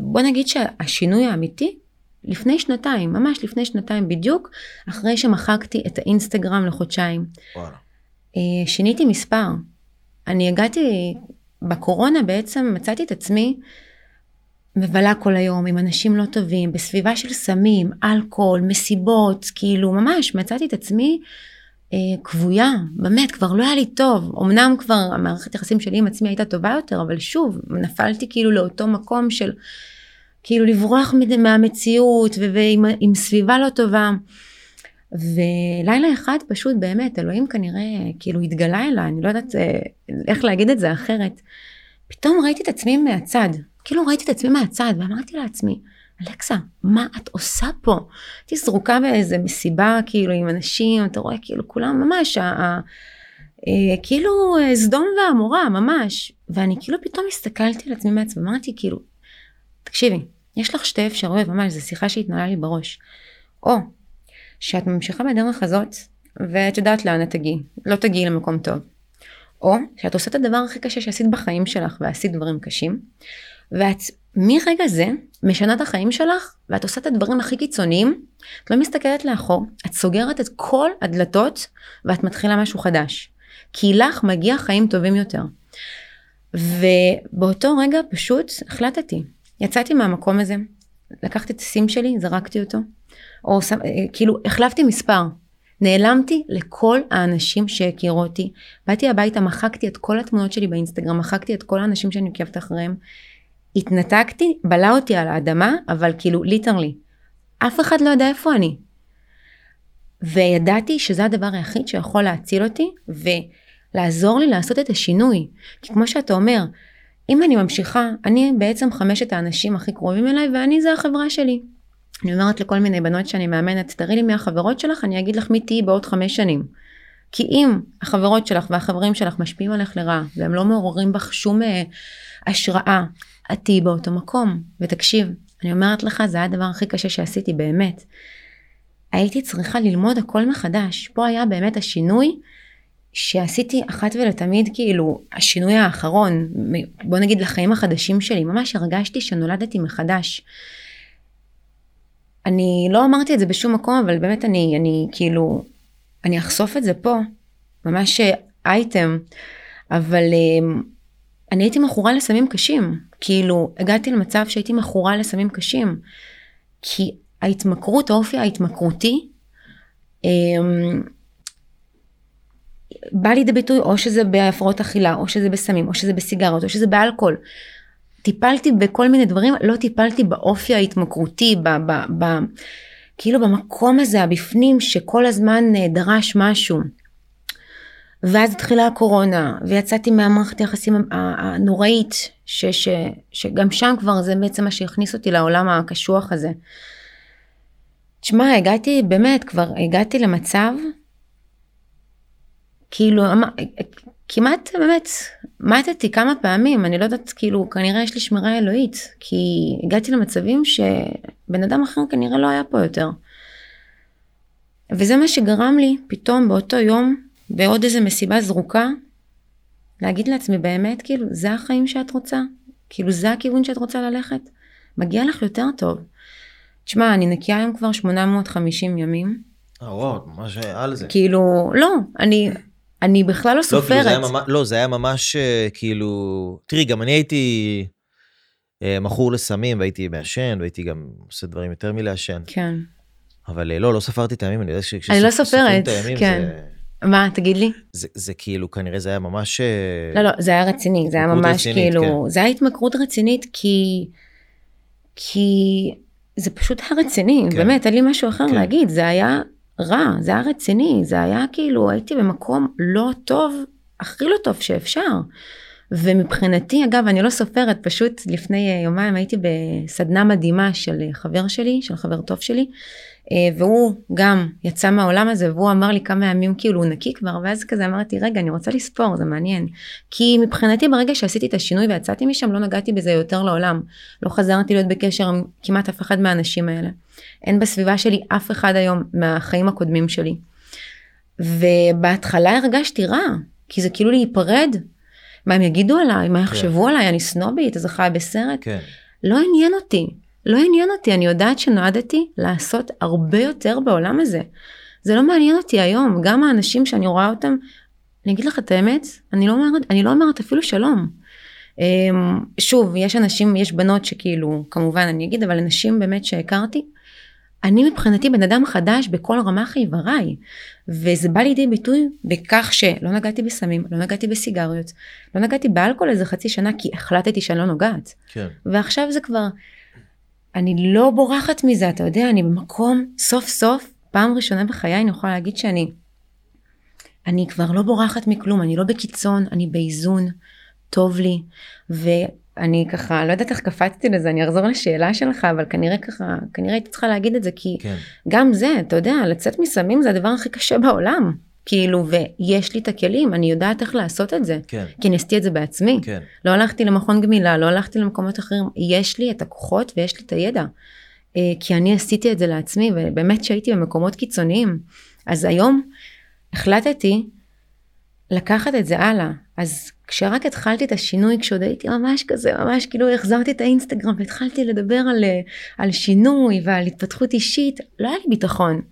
בוא נגיד שהשינוי האמיתי לפני שנתיים, ממש לפני שנתיים בדיוק, אחרי שמחקתי את האינסטגרם לחודשיים. וואלה. אה, שיניתי מספר. אני הגעתי, בקורונה בעצם מצאתי את עצמי מבלה כל היום עם אנשים לא טובים, בסביבה של סמים, אלכוהול, מסיבות, כאילו ממש מצאתי את עצמי אה, כבויה, באמת כבר לא היה לי טוב, אמנם כבר המערכת יחסים שלי עם עצמי הייתה טובה יותר, אבל שוב נפלתי כאילו לאותו מקום של כאילו לברוח מהמציאות ועם סביבה לא טובה. ולילה אחד פשוט באמת אלוהים כנראה כאילו התגלה אליי, אני לא יודעת אה, איך להגיד את זה אחרת. פתאום ראיתי את עצמי מהצד, כאילו ראיתי את עצמי מהצד ואמרתי לעצמי, אלכסה, מה את עושה פה? הייתי זרוקה באיזה מסיבה כאילו עם אנשים, אתה רואה כאילו כולם ממש, ה, ה, אה, כאילו אה, סדום ועמורה ממש. ואני כאילו פתאום הסתכלתי על עצמי מעצמי, אמרתי כאילו, תקשיבי, יש לך שתי אפשרויות ממש, זו שיחה שהתנהלה לי בראש. או שאת ממשיכה בדרך הזאת, ואת יודעת לאן את תגיעי, לא תגיעי למקום טוב. או שאת עושה את הדבר הכי קשה שעשית בחיים שלך ועשית דברים קשים, ואת מרגע זה משנה את החיים שלך ואת עושה את הדברים הכי קיצוניים, את לא מסתכלת לאחור, את סוגרת את כל הדלתות ואת מתחילה משהו חדש. כי לך מגיע חיים טובים יותר. ובאותו רגע פשוט החלטתי, יצאתי מהמקום הזה, לקחתי את הסים שלי, זרקתי אותו, או כאילו החלפתי מספר, נעלמתי לכל האנשים שהכירו אותי, באתי הביתה, מחקתי את כל התמונות שלי באינסטגרם, מחקתי את כל האנשים שאני עוקבת אחריהם, התנתקתי, בלע אותי על האדמה, אבל כאילו ליטרלי, אף אחד לא יודע איפה אני. וידעתי שזה הדבר היחיד שיכול להציל אותי ולעזור לי לעשות את השינוי. כי כמו שאתה אומר, אם אני ממשיכה, אני בעצם חמשת האנשים הכי קרובים אליי ואני זה החברה שלי. אני אומרת לכל מיני בנות שאני מאמנת, תראי לי מי החברות שלך, אני אגיד לך מי תהיי בעוד חמש שנים. כי אם החברות שלך והחברים שלך משפיעים עליך לרעה, והם לא מעוררים בך שום אה, השראה, את תהיי באותו מקום. ותקשיב, אני אומרת לך, זה היה הדבר הכי קשה שעשיתי באמת. הייתי צריכה ללמוד הכל מחדש. פה היה באמת השינוי שעשיתי אחת ולתמיד, כאילו, השינוי האחרון, בוא נגיד לחיים החדשים שלי, ממש הרגשתי שנולדתי מחדש. אני לא אמרתי את זה בשום מקום, אבל באמת אני, אני כאילו, אני אחשוף את זה פה, ממש אייטם, אבל אה, אני הייתי מכורה לסמים קשים, כאילו הגעתי למצב שהייתי מכורה לסמים קשים, כי ההתמכרות, האופי ההתמכרותי, אמ, בא לידי ביטוי או שזה בהפרעות אכילה, או שזה בסמים, או שזה בסיגרות, או שזה באלכוהול. טיפלתי בכל מיני דברים, לא טיפלתי באופי ההתמכרותי, ב, ב, ב, כאילו במקום הזה הבפנים שכל הזמן אה, דרש משהו. ואז התחילה הקורונה, ויצאתי מהמערכת היחסים הנוראית, ש, ש, שגם שם כבר זה בעצם מה שהכניס אותי לעולם הקשוח הזה. תשמע, הגעתי, באמת, כבר הגעתי למצב, כאילו, אמ, כמעט באמת, מתתי כמה פעמים, אני לא יודעת, כאילו, כנראה יש לי שמירה אלוהית, כי הגעתי למצבים שבן אדם אחר כנראה לא היה פה יותר. וזה מה שגרם לי פתאום באותו יום בעוד איזה מסיבה זרוקה, להגיד לעצמי באמת, כאילו, זה החיים שאת רוצה? כאילו, זה הכיוון שאת רוצה ללכת? מגיע לך יותר טוב. תשמע, אני נקייה היום כבר 850 ימים. אה, וואו, ממש על זה. כאילו, לא, אני, אני בכלל לא סופרת. לא, כאילו זה ממש, לא, זה היה ממש אה, כאילו... תראי, גם אני הייתי אה, מכור לסמים, והייתי מעשן, והייתי גם עושה דברים יותר מלעשן. כן. אבל לא, לא ספרתי את הימים, אני יודע שכשסופרים אני לא סופרת, כן. זה... מה, תגיד לי? זה, זה כאילו, כנראה זה היה ממש... לא, לא, זה היה רציני, זה היה ממש רצינית, כאילו, כן. זה היה התמכרות רצינית כי... כי זה פשוט היה רציני, כן. באמת, אין לי משהו אחר כן. להגיד, זה היה רע, זה היה רציני, זה היה כאילו, הייתי במקום לא טוב, הכי לא טוב שאפשר. ומבחינתי, אגב, אני לא סופרת, פשוט לפני אה, יומיים הייתי בסדנה מדהימה של אה, חבר שלי, של חבר טוב שלי, אה, והוא גם יצא מהעולם הזה, והוא אמר לי כמה ימים כאילו הוא נקי כבר, ואז כזה אמרתי, רגע, אני רוצה לספור, זה מעניין. כי מבחינתי, ברגע שעשיתי את השינוי ויצאתי משם, לא נגעתי בזה יותר לעולם. לא חזרתי להיות בקשר עם כמעט אף אחד מהאנשים האלה. אין בסביבה שלי אף אחד היום מהחיים הקודמים שלי. ובהתחלה הרגשתי רע, כי זה כאילו להיפרד. מה הם יגידו עליי, מה יחשבו כן. עליי, אני סנובית, אז חיה בסרט. כן. לא עניין אותי, לא עניין אותי, אני יודעת שנועדתי לעשות הרבה יותר בעולם הזה. זה לא מעניין אותי היום, גם האנשים שאני רואה אותם, אני אגיד לך את האמת, אני לא אומרת, אני לא אומרת אפילו שלום. אמ, שוב, יש אנשים, יש בנות שכאילו, כמובן אני אגיד, אבל אנשים באמת שהכרתי, אני מבחינתי בן אדם חדש בכל רמ"ח איבריי, וזה בא לידי ביטוי בכך שלא נגעתי בסמים, לא נגעתי בסיגריות, לא נגעתי באלכוהול איזה חצי שנה כי החלטתי שאני לא נוגעת. כן. ועכשיו זה כבר, אני לא בורחת מזה, אתה יודע, אני במקום, סוף סוף, פעם ראשונה בחיי אני יכולה להגיד שאני, אני כבר לא בורחת מכלום, אני לא בקיצון, אני באיזון, טוב לי, ו... אני ככה לא יודעת איך קפצתי לזה אני אחזור לשאלה שלך אבל כנראה ככה כנראה הייתי צריכה להגיד את זה כי כן. גם זה אתה יודע לצאת מסמים זה הדבר הכי קשה בעולם כאילו ויש לי את הכלים אני יודעת איך לעשות את זה כן. כי אני עשיתי את זה בעצמי כן. לא הלכתי למכון גמילה לא הלכתי למקומות אחרים יש לי את הכוחות ויש לי את הידע אה, כי אני עשיתי את זה לעצמי ובאמת שהייתי במקומות קיצוניים אז היום החלטתי לקחת את זה הלאה אז כשרק התחלתי את השינוי, כשעוד הייתי ממש כזה, ממש כאילו החזרתי את האינסטגרם והתחלתי לדבר על, אה, על שינוי ועל התפתחות אישית, לא היה לי ביטחון.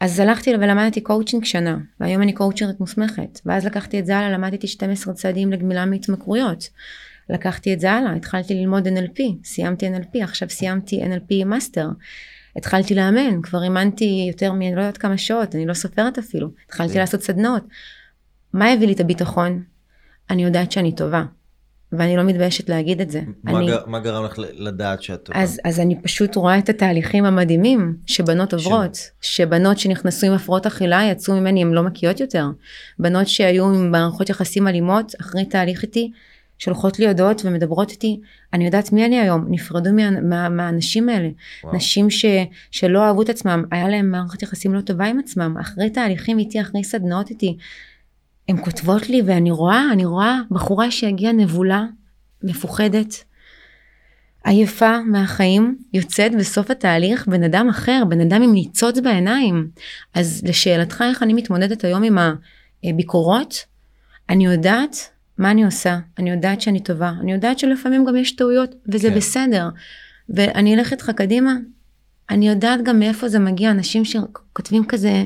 אז הלכתי ולמדתי קואוצ'ינג שנה, והיום אני קואוצ'רית מוסמכת, ואז לקחתי את זה הלאה, למדתי 12 צעדים לגמילה מהתמכרויות. לקחתי את זה הלאה, התחלתי ללמוד NLP, סיימתי NLP, עכשיו סיימתי NLP master. התחלתי לאמן, כבר אימנתי יותר מ... לא יודעת כמה שעות, אני לא סופרת אפילו. התחלתי כן. לעשות סדנאות. מה הביא לי את הביטחון? אני יודעת שאני טובה. ואני לא מתביישת להגיד את זה. מה, אני, גר, מה גרם לך לדעת שאת טובה? אז, אז אני פשוט רואה את התהליכים המדהימים שבנות עוברות. ש... שבנות שנכנסו עם הפרעות אכילה יצאו ממני, הן לא מקיאות יותר. בנות שהיו עם מערכות יחסים אלימות, אחרי תהליך איתי, שולחות לי הודעות ומדברות איתי, אני יודעת מי אני היום, נפרדו מה, מה, מהאנשים האלה. וואו. נשים ש, שלא אהבו את עצמם, היה להם מערכת יחסים לא טובה עם עצמם, אחרי תהליכים איתי, אחרי סדנאות איתי. הן כותבות לי ואני רואה, אני רואה בחורה שהגיעה נבולה, מפוחדת, עייפה מהחיים, יוצאת בסוף התהליך בן אדם אחר, בן אדם עם ניצוץ בעיניים. אז לשאלתך איך אני מתמודדת היום עם הביקורות, אני יודעת מה אני עושה, אני יודעת שאני טובה, אני יודעת שלפעמים גם יש טעויות וזה כן. בסדר. ואני אלך איתך קדימה, אני יודעת גם מאיפה זה מגיע, אנשים שכותבים כזה,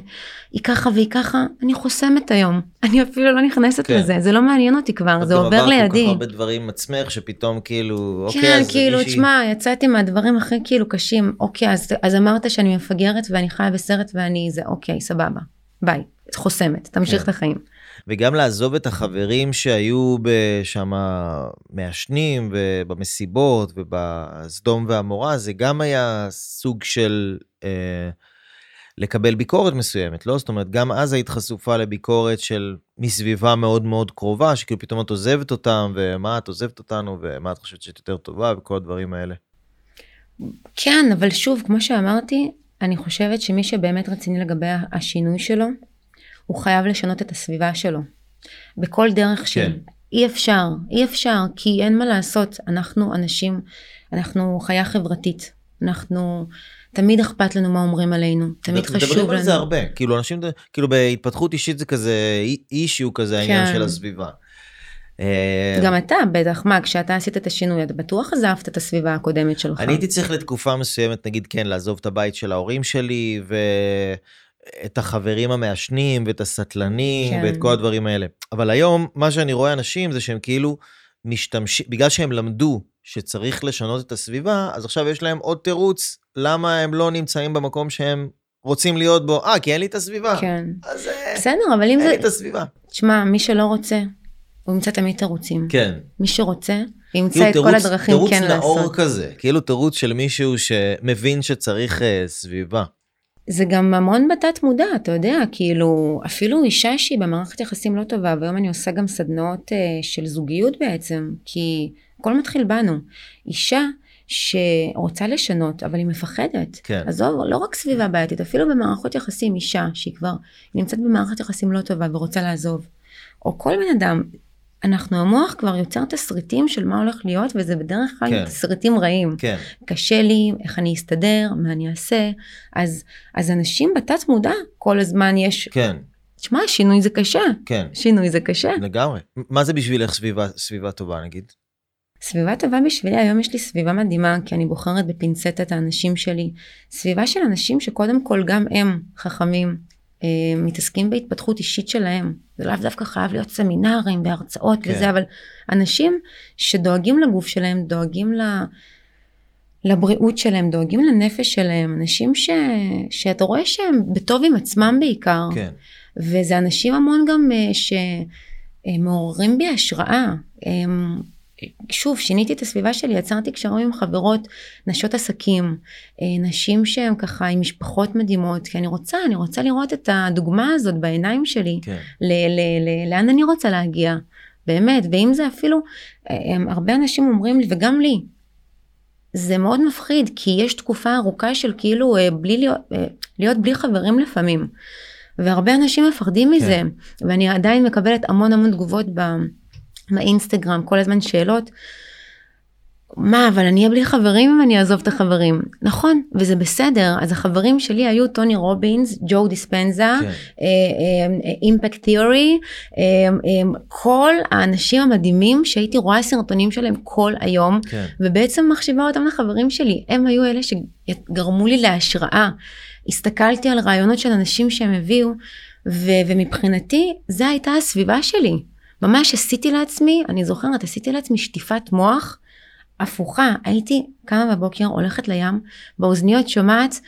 היא ככה והיא ככה, אני חוסמת היום. אני אפילו לא נכנסת כן. לזה, זה לא מעניין אותי כבר, זה עובר לידי. את כל כך הרבה דברים עצמך, שפתאום כאילו, כן, אוקיי, אז כאילו, מישהי... תשמע, יצאתי מהדברים הכי כאילו קשים, אוקיי, אז, אז אמרת שאני מפגרת ואני חיה בסרט ואני זה, אוקיי, סבבה, ביי, חוסמת, תמשיך כן. את החיים. וגם לעזוב את החברים שהיו שם מעשנים ובמסיבות ובסדום ועמורה, זה גם היה סוג של אה, לקבל ביקורת מסוימת, לא? זאת אומרת, גם אז היית חשופה לביקורת של מסביבה מאוד מאוד קרובה, שכאילו פתאום את עוזבת אותם, ומה את עוזבת אותנו, ומה את חושבת שאת יותר טובה, וכל הדברים האלה. כן, אבל שוב, כמו שאמרתי, אני חושבת שמי שבאמת רציני לגבי השינוי שלו, הוא חייב לשנות את הסביבה שלו. בכל דרך כן. שהיא. אי אפשר, אי אפשר, כי אין מה לעשות, אנחנו אנשים, אנחנו חיה חברתית. אנחנו, תמיד אכפת לנו מה אומרים עלינו, תמיד חשוב לנו. מדברים על זה הרבה, כאילו אנשים, כאילו בהתפתחות אישית זה כזה אישיו כזה, העניין כן. של הסביבה. אה, גם אתה בטח, מה, כשאתה עשית את השינוי, אתה בטוח עזבת את הסביבה הקודמת שלך. אני הייתי צריך לתקופה מסוימת, נגיד, כן, לעזוב את הבית של ההורים שלי, ו... את החברים המעשנים ואת הסטלנים כן. ואת כל הדברים האלה. אבל היום, מה שאני רואה אנשים זה שהם כאילו משתמשים, בגלל שהם למדו שצריך לשנות את הסביבה, אז עכשיו יש להם עוד תירוץ למה הם לא נמצאים במקום שהם רוצים להיות בו. אה, כי אין לי את הסביבה. כן. אז בסדר, אבל אם אין זה... אין לי את הסביבה. תשמע, מי שלא רוצה, הוא ימצא תמיד תירוצים. כן. מי שרוצה, ימצא כאילו את תירוץ, כל הדרכים כן לעשות. תירוץ נאור כזה, כאילו תירוץ של מישהו שמבין שצריך uh, סביבה. זה גם המון בתת מודע, אתה יודע, כאילו, אפילו אישה שהיא במערכת יחסים לא טובה, והיום אני עושה גם סדנאות אה, של זוגיות בעצם, כי הכל מתחיל בנו. אישה שרוצה לשנות, אבל היא מפחדת. כן. עזוב, לא רק סביבה בעייתית, אפילו במערכות יחסים, אישה שהיא כבר נמצאת במערכת יחסים לא טובה ורוצה לעזוב. או כל בן אדם, אנחנו, המוח כבר יוצר תסריטים של מה הולך להיות, וזה בדרך כלל כן. תסריטים רעים. כן, קשה לי, איך אני אסתדר, מה אני אעשה. אז, אז אנשים בתת מודע, כל הזמן יש, כן, תשמע, שינוי זה קשה. כן, שינוי זה קשה. לגמרי. מה זה בשבילך סביבה, סביבה טובה נגיד? סביבה טובה בשבילי, היום יש לי סביבה מדהימה, כי אני בוחרת בפינצטה את האנשים שלי. סביבה של אנשים שקודם כל גם הם חכמים, מתעסקים בהתפתחות אישית שלהם. זה לאו דווקא חייב להיות סמינרים והרצאות כן. כן. וזה, אבל אנשים שדואגים לגוף שלהם, דואגים ל... לבריאות שלהם, דואגים לנפש שלהם, אנשים ש... שאתה רואה שהם בטוב עם עצמם בעיקר. כן, וזה אנשים המון גם אה, שמעוררים בי השראה. הם- שוב, שיניתי את הסביבה שלי, יצרתי קשרים עם חברות, נשות עסקים, אה, נשים שהן ככה עם משפחות מדהימות, כי אני רוצה, אני רוצה לראות את הדוגמה הזאת בעיניים שלי, כן, ל- ל- ל- לאן אני רוצה להגיע, באמת, ואם זה אפילו, אה, הם, הרבה אנשים אומרים לי, וגם לי, זה מאוד מפחיד, כי יש תקופה ארוכה של כאילו אה, בלי להיות, להיות בלי חברים לפעמים. והרבה אנשים מפחדים מזה, כן. ואני עדיין מקבלת המון המון תגובות ב, באינסטגרם, כל הזמן שאלות. מה, אבל אני אהיה בלי חברים אם אני אעזוב את החברים. נכון, וזה בסדר. אז החברים שלי היו טוני רובינס, ג'ו דיספנזה, כן, אימפקט תיאורי, אה, כל האנשים המדהימים שהייתי רואה סרטונים שלהם כל היום, כן, ובעצם מחשיבה אותם לחברים שלי. הם היו אלה שגרמו לי להשראה. הסתכלתי על רעיונות של אנשים שהם הביאו, ו- ומבחינתי, זו הייתה הסביבה שלי. ממש עשיתי לעצמי, אני זוכרת, עשיתי לעצמי שטיפת מוח הפוכה. הייתי קמה בבוקר, הולכת לים, באוזניות שומעת,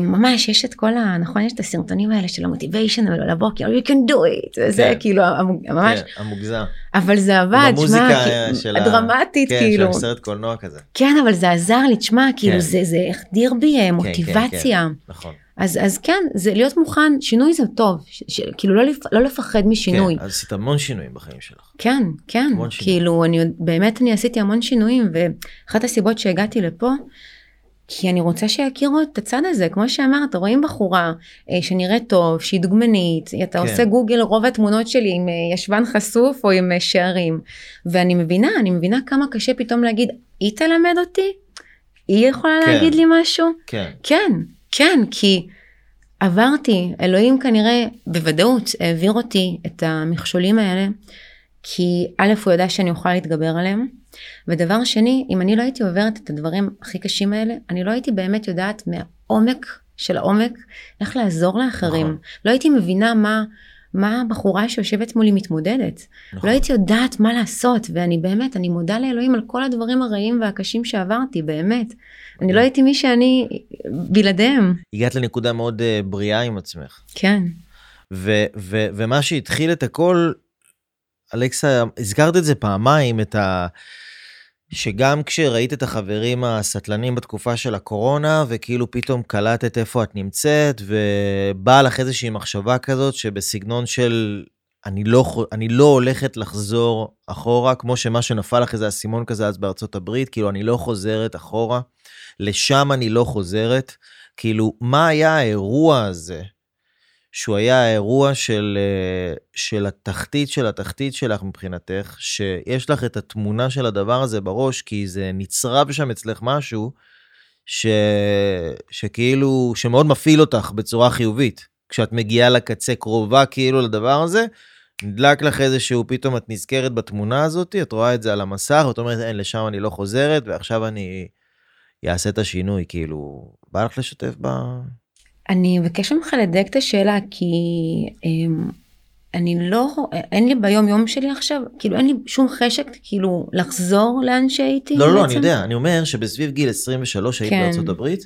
ממש יש את כל ה... נכון, יש את הסרטונים האלה של המוטיביישן לבוקר, you can do it, וזה כן. כאילו, ממש, כן, המוגזם. אבל זה עבד, המוזיקה שמע, הדרמטית, כן, כאילו. של סרט קולנוע כזה. כן, אבל זה עזר לי, תשמע, כאילו כן. זה, זה החדיר בי אה, מוטיבציה. נכון. אז, אז כן, זה להיות מוכן, שינוי זה טוב, ש, ש, כאילו לא, לפ, לא לפחד משינוי. כן, אז עשית המון שינויים בחיים שלך. כן, כן. כאילו אני, באמת אני עשיתי המון שינויים, ואחת הסיבות שהגעתי לפה, כי אני רוצה שיכירו את הצד הזה, כמו שאמרת, רואים בחורה אה, שנראית טוב, שהיא דוגמנית, אתה כן. עושה גוגל, רוב התמונות שלי עם אה, ישבן חשוף או עם אה, שערים, ואני מבינה, אני מבינה כמה קשה פתאום להגיד, היא תלמד אותי? היא יכולה כן. להגיד לי משהו? כן, כן, כן, כי עברתי, אלוהים כנראה בוודאות העביר אותי את המכשולים האלה, כי א' הוא ידע שאני אוכל להתגבר עליהם, ודבר שני, אם אני לא הייתי עוברת את הדברים הכי קשים האלה, אני לא הייתי באמת יודעת מהעומק של העומק איך לעזור לאחרים. נכון. לא הייתי מבינה מה, מה הבחורה שיושבת מולי מתמודדת. נכון. לא הייתי יודעת מה לעשות, ואני באמת, אני מודה לאלוהים על כל הדברים הרעים והקשים שעברתי, באמת. אני לא הייתי מי שאני בלעדיהם. הגעת לנקודה מאוד אה, בריאה עם עצמך. כן, ו- ו- ומה שהתחיל את הכל, אלכסה, הזכרת את זה פעמיים, את ה... שגם כשראית את החברים הסטלנים בתקופה של הקורונה, וכאילו פתאום קלטת איפה את נמצאת, ובאה לך איזושהי מחשבה כזאת שבסגנון של אני לא, אני לא הולכת לחזור אחורה, כמו שמה שנפל לך איזה אסימון כזה אז בארצות הברית, כאילו אני לא חוזרת אחורה, לשם אני לא חוזרת. כאילו, מה היה האירוע הזה שהוא היה האירוע של, אה, של התחתית של התחתית שלך מבחינתך, שיש לך את התמונה של הדבר הזה בראש, כי זה נצרב שם אצלך משהו, ש, שכאילו, שמאוד מפעיל אותך בצורה חיובית. כשאת מגיעה לקצה קרובה כאילו לדבר הזה, נדלק לך איזשהו, פתאום את נזכרת בתמונה הזאת, את רואה את זה על המסך, ואת אומרת, אין, לשם אני לא חוזרת, ועכשיו אני אעשה את השינוי, כאילו, בא לך לשתף ב... אני אבקש ממך לדייק את השאלה, כי אמ, אני לא, אין לי ביום יום שלי עכשיו, כאילו אין לי שום חשק כאילו לחזור לאן שהייתי. לא, לא, אני בעצם. יודע, אני אומר שבסביב גיל 23 היית כן. בארצות הברית.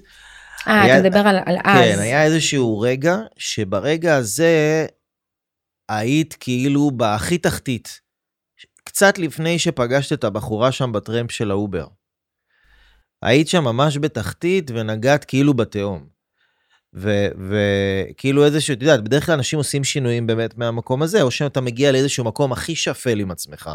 אה, אתה מדבר על, על אז. כן, היה איזשהו רגע, שברגע הזה היית כאילו בהכי תחתית. קצת לפני שפגשת את הבחורה שם בטרמפ של האובר. היית שם ממש בתחתית ונגעת כאילו בתהום. וכאילו איזשהו, את יודעת, בדרך כלל אנשים עושים שינויים באמת מהמקום הזה, או שאתה מגיע לאיזשהו מקום הכי שפל עם עצמך,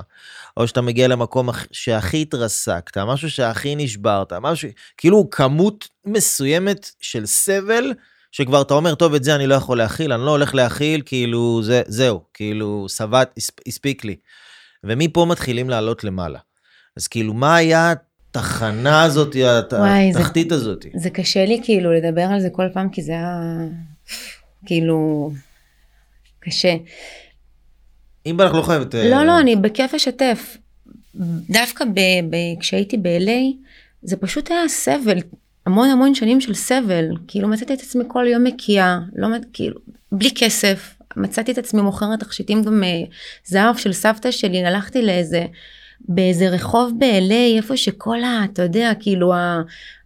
או שאתה מגיע למקום שהכי התרסקת, משהו שהכי נשברת, משהו, כאילו כמות מסוימת של סבל, שכבר אתה אומר, טוב, את זה אני לא יכול להכיל, אני לא הולך להכיל, כאילו, זה, זהו, כאילו, סבת, הספיק לי. ומפה מתחילים לעלות למעלה. אז כאילו, מה היה התחנה הזאת, התחתית זה, הזאת? זה קשה לי כאילו לדבר על זה כל פעם, כי זה היה כאילו קשה. אם בא לך לא חייבת... לא, לא, אני בכיף אשתף. דווקא ב, ב, כשהייתי ב-LA, זה פשוט היה סבל, המון המון שנים של סבל. כאילו מצאתי את עצמי כל יום מקיאה, לא, כאילו, בלי כסף. מצאתי את עצמי מוכרת תכשיטים גם אה, זהב של סבתא שלי, הלכתי לאיזה באיזה רחוב ב-LA, איפה שכל ה... אתה יודע, כאילו ה...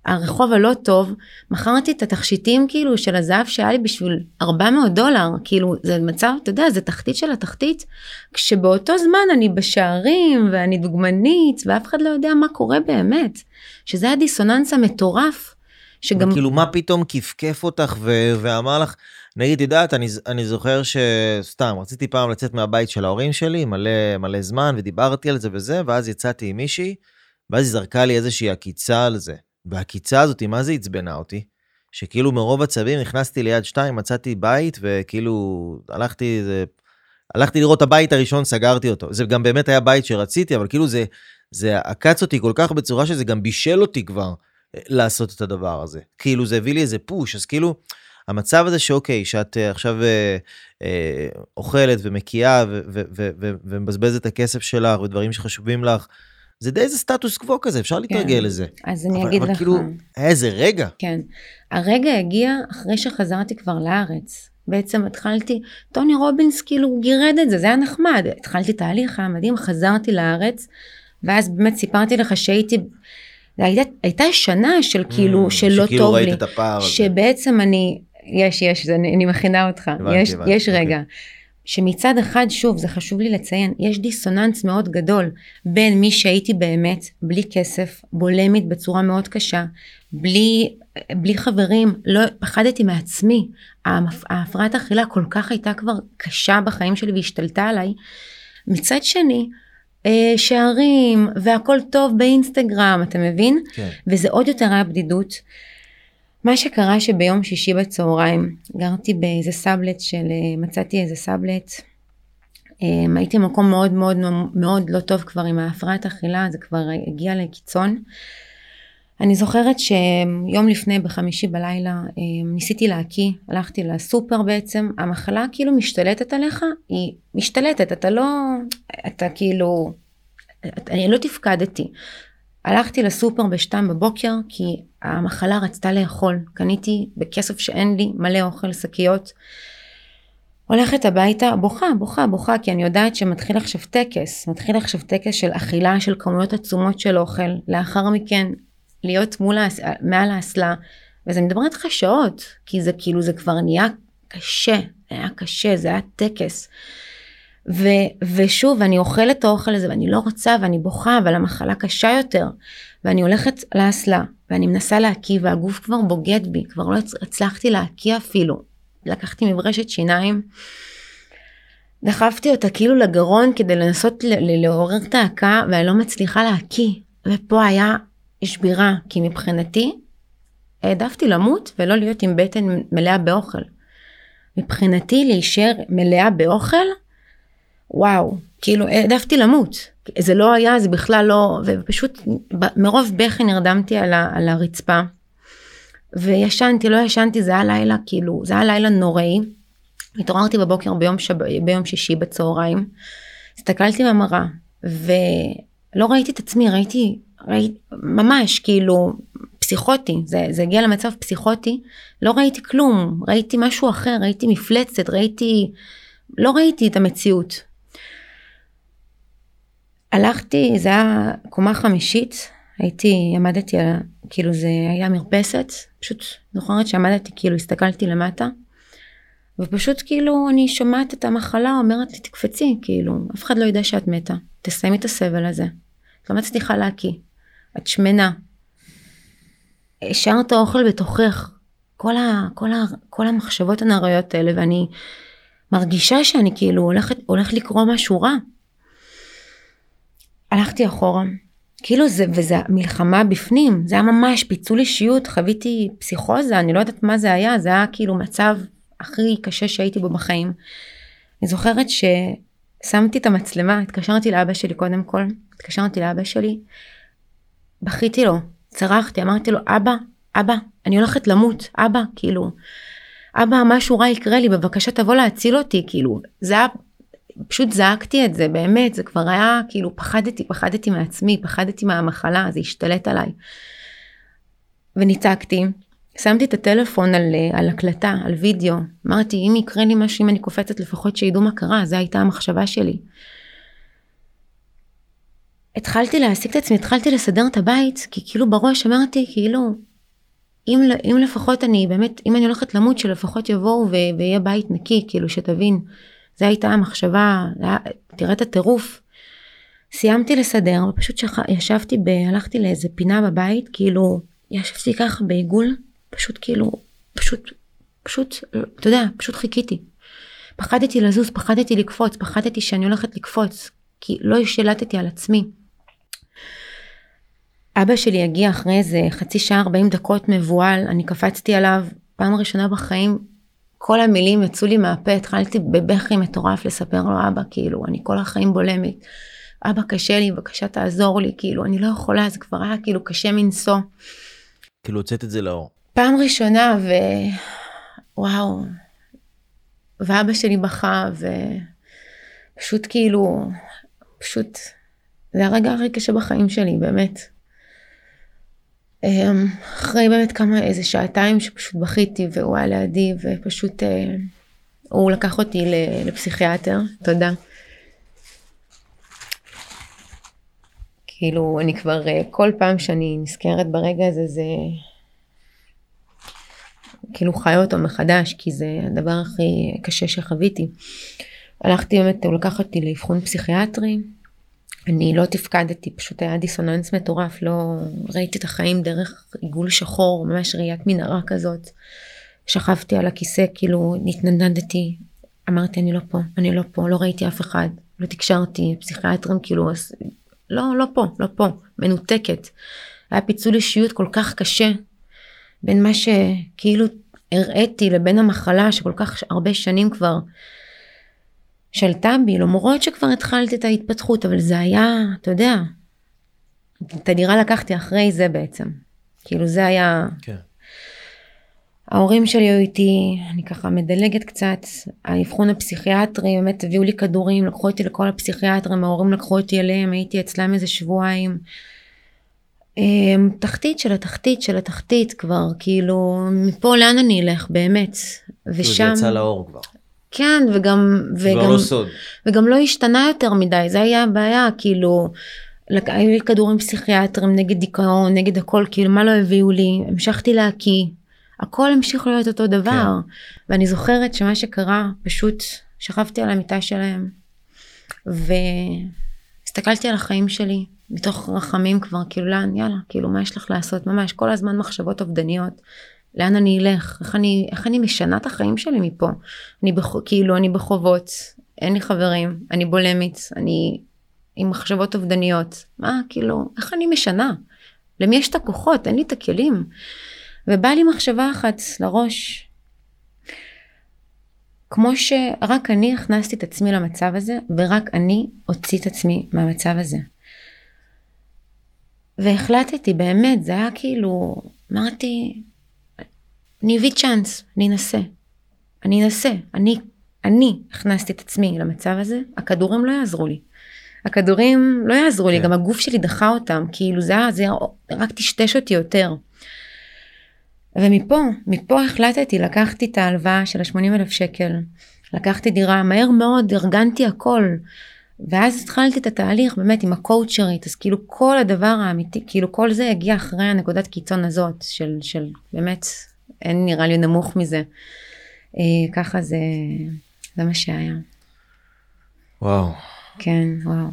הרחוב הלא טוב, מכרתי את התכשיטים כאילו של הזהב שהיה לי בשביל 400 דולר, כאילו זה מצב, אתה יודע, זה תחתית של התחתית, כשבאותו זמן אני בשערים ואני דוגמנית ואף אחד לא יודע מה קורה באמת, שזה הדיסוננס המטורף. שגם... כאילו מה פתאום כפכף אותך ו- ואמר לך, נגיד, יודעת, אני, אני זוכר שסתם, רציתי פעם לצאת מהבית של ההורים שלי, מלא, מלא זמן, ודיברתי על זה וזה, ואז יצאתי עם מישהי, ואז היא זרקה לי איזושהי עקיצה על זה. והעקיצה הזאת, מה זה עצבנה אותי? שכאילו מרוב עצבים נכנסתי ליד שתיים, מצאתי בית, וכאילו הלכתי, זה... הלכתי לראות את הבית הראשון, סגרתי אותו. זה גם באמת היה בית שרציתי, אבל כאילו זה, זה עקץ אותי כל כך בצורה שזה גם בישל אותי כבר אה, לעשות את הדבר הזה. כאילו זה הביא לי איזה פוש, אז כאילו, המצב הזה שאוקיי, שאת אה, עכשיו אה, אה, אוכלת ומקיאה ומבזבזת את הכסף שלך ודברים שחשובים לך, זה די איזה סטטוס קוו כזה, אפשר להתרגל כן. לזה. אז אני אבל, אגיד אבל לך. כאילו, היה איזה רגע. כן. הרגע הגיע אחרי שחזרתי כבר לארץ. בעצם התחלתי, טוני רובינס כאילו גירד את זה, זה היה נחמד. התחלתי תהליך, היה מדהים, חזרתי לארץ, ואז באמת סיפרתי לך שהייתי... הייתה, הייתה שנה של כאילו, mm, של לא טוב לי. שכאילו ראית את הפער הזה. שבעצם אני יש, יש, אני, אני מכינה אותך. הבנתי, יש, הבנתי, יש רגע. אוקיי. שמצד אחד, שוב, זה חשוב לי לציין, יש דיסוננס מאוד גדול בין מי שהייתי באמת, בלי כסף, בולמית בצורה מאוד קשה, בלי, בלי חברים, לא, פחדתי מעצמי. ההפרעת אכילה כל כך הייתה כבר קשה בחיים שלי והשתלטה עליי. מצד שני, אה, שערים והכל טוב באינסטגרם, אתה מבין? כן. וזה עוד יותר היה בדידות. מה שקרה שביום שישי בצהריים גרתי באיזה סאבלט של, אה, מצאתי איזה סאבלט. אה, הייתי במקום מאוד מאוד מאוד לא טוב כבר עם ההפרעת אכילה, זה כבר הגיע לקיצון. אני זוכרת שיום לפני בחמישי בלילה אה, ניסיתי להקיא, הלכתי לסופר בעצם, המחלה כאילו משתלטת עליך, היא משתלטת, אתה לא, אתה כאילו, אני לא תפקדתי. הלכתי לסופר בשתיים בבוקר כי המחלה רצתה לאכול. קניתי בכסף שאין לי מלא אוכל, שקיות. הולכת הביתה, בוכה, בוכה, בוכה, כי אני יודעת שמתחיל עכשיו טקס, מתחיל עכשיו טקס של אכילה של כמויות עצומות של אוכל, לאחר מכן להיות מול. מעל האסלה, וזה אני מדברת איתך שעות, כי זה כאילו, זה כבר נהיה קשה, זה היה קשה, זה היה טקס. ו, ושוב, אני אוכלת את האוכל הזה ואני לא רוצה ואני בוכה, אבל המחלה קשה יותר. ואני הולכת לאסלה ואני מנסה להקיא והגוף כבר בוגד בי, כבר לא הצלחתי להקיא אפילו. לקחתי מברשת שיניים, דחפתי אותה כאילו לגרון כדי לנסות לעורר את ההקה ואני לא מצליחה להקיא. ופה היה שבירה, כי מבחינתי העדפתי למות ולא להיות עם בטן מלאה באוכל. מבחינתי להישאר מלאה באוכל וואו, כאילו העדפתי למות. זה לא היה, זה בכלל לא, ופשוט מרוב בכי נרדמתי על, ה, על הרצפה. וישנתי, לא ישנתי, זה היה לילה, כאילו, זה היה לילה נוראי. התעוררתי בבוקר ביום, שב, ביום שישי בצהריים, הסתכלתי במראה, ולא ראיתי את עצמי, ראיתי, ראיתי, ממש, כאילו, פסיכוטי, זה, זה הגיע למצב פסיכוטי, לא ראיתי כלום, ראיתי משהו אחר, ראיתי מפלצת, ראיתי, לא ראיתי את המציאות. הלכתי, זה היה קומה חמישית, הייתי, עמדתי על, כאילו זה היה מרפסת, פשוט זוכרת שעמדתי, כאילו הסתכלתי למטה, ופשוט כאילו אני שומעת את המחלה אומרת לי תקפצי, כאילו, אף אחד לא יודע שאת מתה, תסיימי את הסבל הזה. את לא מצליחה להקיא, את שמנה. השארת אוכל בתוכך, כל, ה, כל, ה, כל המחשבות הנעריות האלה, ואני מרגישה שאני כאילו הולכת, הולך לקרוא משהו רע. הלכתי אחורה, כאילו זה, וזה מלחמה בפנים, זה היה ממש פיצול אישיות, חוויתי פסיכוזה, אני לא יודעת מה זה היה, זה היה כאילו מצב הכי קשה שהייתי בו בחיים. אני זוכרת ששמתי את המצלמה, התקשרתי לאבא שלי קודם כל, התקשרתי לאבא שלי, בכיתי לו, צרחתי, אמרתי לו, אבא, אבא, אני הולכת למות, אבא, כאילו, אבא, משהו רע יקרה לי, בבקשה תבוא להציל אותי, כאילו, זה היה, פשוט זעקתי את זה, באמת, זה כבר היה, כאילו, פחדתי, פחדתי מעצמי, פחדתי מהמחלה, זה השתלט עליי. וניצקתי, שמתי את הטלפון על, על הקלטה, על וידאו, אמרתי, אם יקרה לי משהו, אם אני קופצת, לפחות שידעו מה קרה, זו הייתה המחשבה שלי. התחלתי להעסיק את עצמי, התחלתי לסדר את הבית, כי כאילו בראש אמרתי, כאילו, אם, אם לפחות אני באמת, אם אני הולכת למות, שלפחות יבואו ויהיה בית נקי, כאילו שתבין, זו הייתה המחשבה, היה, תראה את הטירוף. סיימתי לסדר, ופשוט שח... ישבתי, ב... הלכתי לאיזה פינה בבית, כאילו, ישבתי ככה בעיגול, פשוט כאילו, פשוט, פשוט, אתה יודע, פשוט חיכיתי. פחדתי לזוז, פחדתי לקפוץ, פחדתי שאני הולכת לקפוץ, כי לא השלטתי על עצמי. אבא שלי הגיע אחרי איזה חצי שעה 40 דקות מבוהל, אני קפצתי עליו, פעם ראשונה בחיים, כל המילים יצאו לי מהפה, התחלתי בבכי מטורף לספר לו אבא, כאילו, אני כל החיים בולמת. אבא קשה לי, בבקשה תעזור לי, כאילו, אני לא יכולה, זה כבר היה כאילו קשה מנשוא. כאילו הוצאת את זה לאור. פעם ראשונה, ו... וואו. ואבא שלי בכה, ופשוט כאילו, פשוט, זה הרגע הכי קשה בחיים שלי, באמת. אמ, אחרי באמת כמה, איזה שעתיים שפשוט בכיתי והוא היה לידי ופשוט אה, הוא לקח אותי לפסיכיאטר, תודה. כאילו אני כבר אה, כל פעם שאני נזכרת ברגע הזה זה כאילו חי אותו מחדש כי זה הדבר הכי קשה שחוויתי. הלכתי באמת, הוא לקח אותי לאבחון פסיכיאטרי. אני לא תפקדתי, פשוט היה דיסוננס מטורף, לא ראיתי את החיים דרך עיגול שחור, ממש ראיית מנהרה כזאת. שכבתי על הכיסא, כאילו נתנדנדתי, אמרתי אני לא פה, אני לא פה, לא ראיתי אף אחד, לא תקשרתי, פסיכיאטרים כאילו, לא, לא פה, לא פה, מנותקת. היה פיצול אישיות כל כך קשה בין מה שכאילו הראיתי לבין המחלה שכל כך הרבה שנים כבר שלטה בי, למרות שכבר התחלתי את ההתפתחות, אבל זה היה, אתה יודע, את הדירה לקחתי אחרי זה בעצם. כאילו זה היה... כן. ההורים שלי היו איתי, אני ככה מדלגת קצת, האבחון הפסיכיאטרי, באמת הביאו לי כדורים, לקחו אותי לכל הפסיכיאטרים, ההורים לקחו אותי אליהם, הייתי אצלם איזה שבועיים. אמ, תחתית של התחתית של התחתית כבר, כאילו, מפה לאן אני אלך באמת. ושם... זה יצא לאור כבר. כן, וגם... וגם, לא סוד. וגם לא השתנה יותר מדי, זה היה הבעיה, כאילו, היו לי כדורים פסיכיאטרים נגד דיכאון, נגד הכל, כאילו, מה לא הביאו לי, המשכתי להקיא, הכל המשיך להיות אותו דבר. כן. ואני זוכרת שמה שקרה, פשוט שכבתי על המיטה שלהם, והסתכלתי על החיים שלי, מתוך רחמים כבר, כאילו, לאן, יאללה, כאילו, מה יש לך לעשות? ממש, כל הזמן מחשבות אובדניות. לאן אני אלך, איך אני, איך אני משנה את החיים שלי מפה. אני בח, כאילו, אני בחובות, אין לי חברים, אני בולמית, אני עם מחשבות אובדניות. מה, כאילו, איך אני משנה? למי יש את הכוחות? אין לי את הכלים. ובאה לי מחשבה אחת לראש, כמו שרק אני הכנסתי את עצמי למצב הזה, ורק אני אוציא את עצמי מהמצב הזה. והחלטתי, באמת, זה היה כאילו, אמרתי, אני אביא צ'אנס, אני אנסה. אני אנסה. אני, אני הכנסתי את עצמי למצב הזה, הכדורים לא יעזרו לי. הכדורים לא יעזרו לי, כן. גם הגוף שלי דחה אותם, כאילו זה היה, זה רק טשטש אותי יותר. ומפה, מפה החלטתי, לקחתי את ההלוואה של ה-80 אלף שקל, לקחתי דירה, מהר מאוד ארגנתי הכל. ואז התחלתי את התהליך באמת עם הקואוצ'רית, אז כאילו כל הדבר האמיתי, כאילו כל זה הגיע אחרי הנקודת קיצון הזאת של, של באמת אין נראה לי נמוך מזה. אה, ככה זה, זה מה שהיה. וואו. כן, וואו.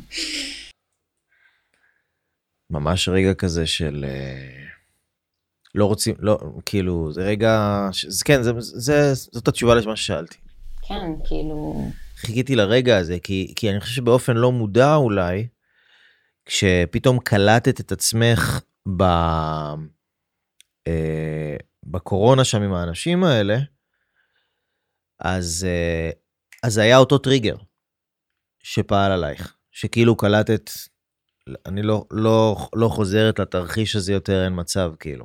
ממש רגע כזה של... אה, לא רוצים, לא, כאילו, זה רגע, זה, כן, זה, זה, זאת התשובה למה ששאלתי. כן, כאילו... חיכיתי לרגע הזה, כי, כי אני חושב שבאופן לא מודע אולי, כשפתאום קלטת את עצמך ב, אה, בקורונה שם עם האנשים האלה, אז, אה, אז היה אותו טריגר שפעל עלייך, שכאילו קלטת, אני לא, לא, לא חוזרת לתרחיש הזה יותר, אין מצב, כאילו.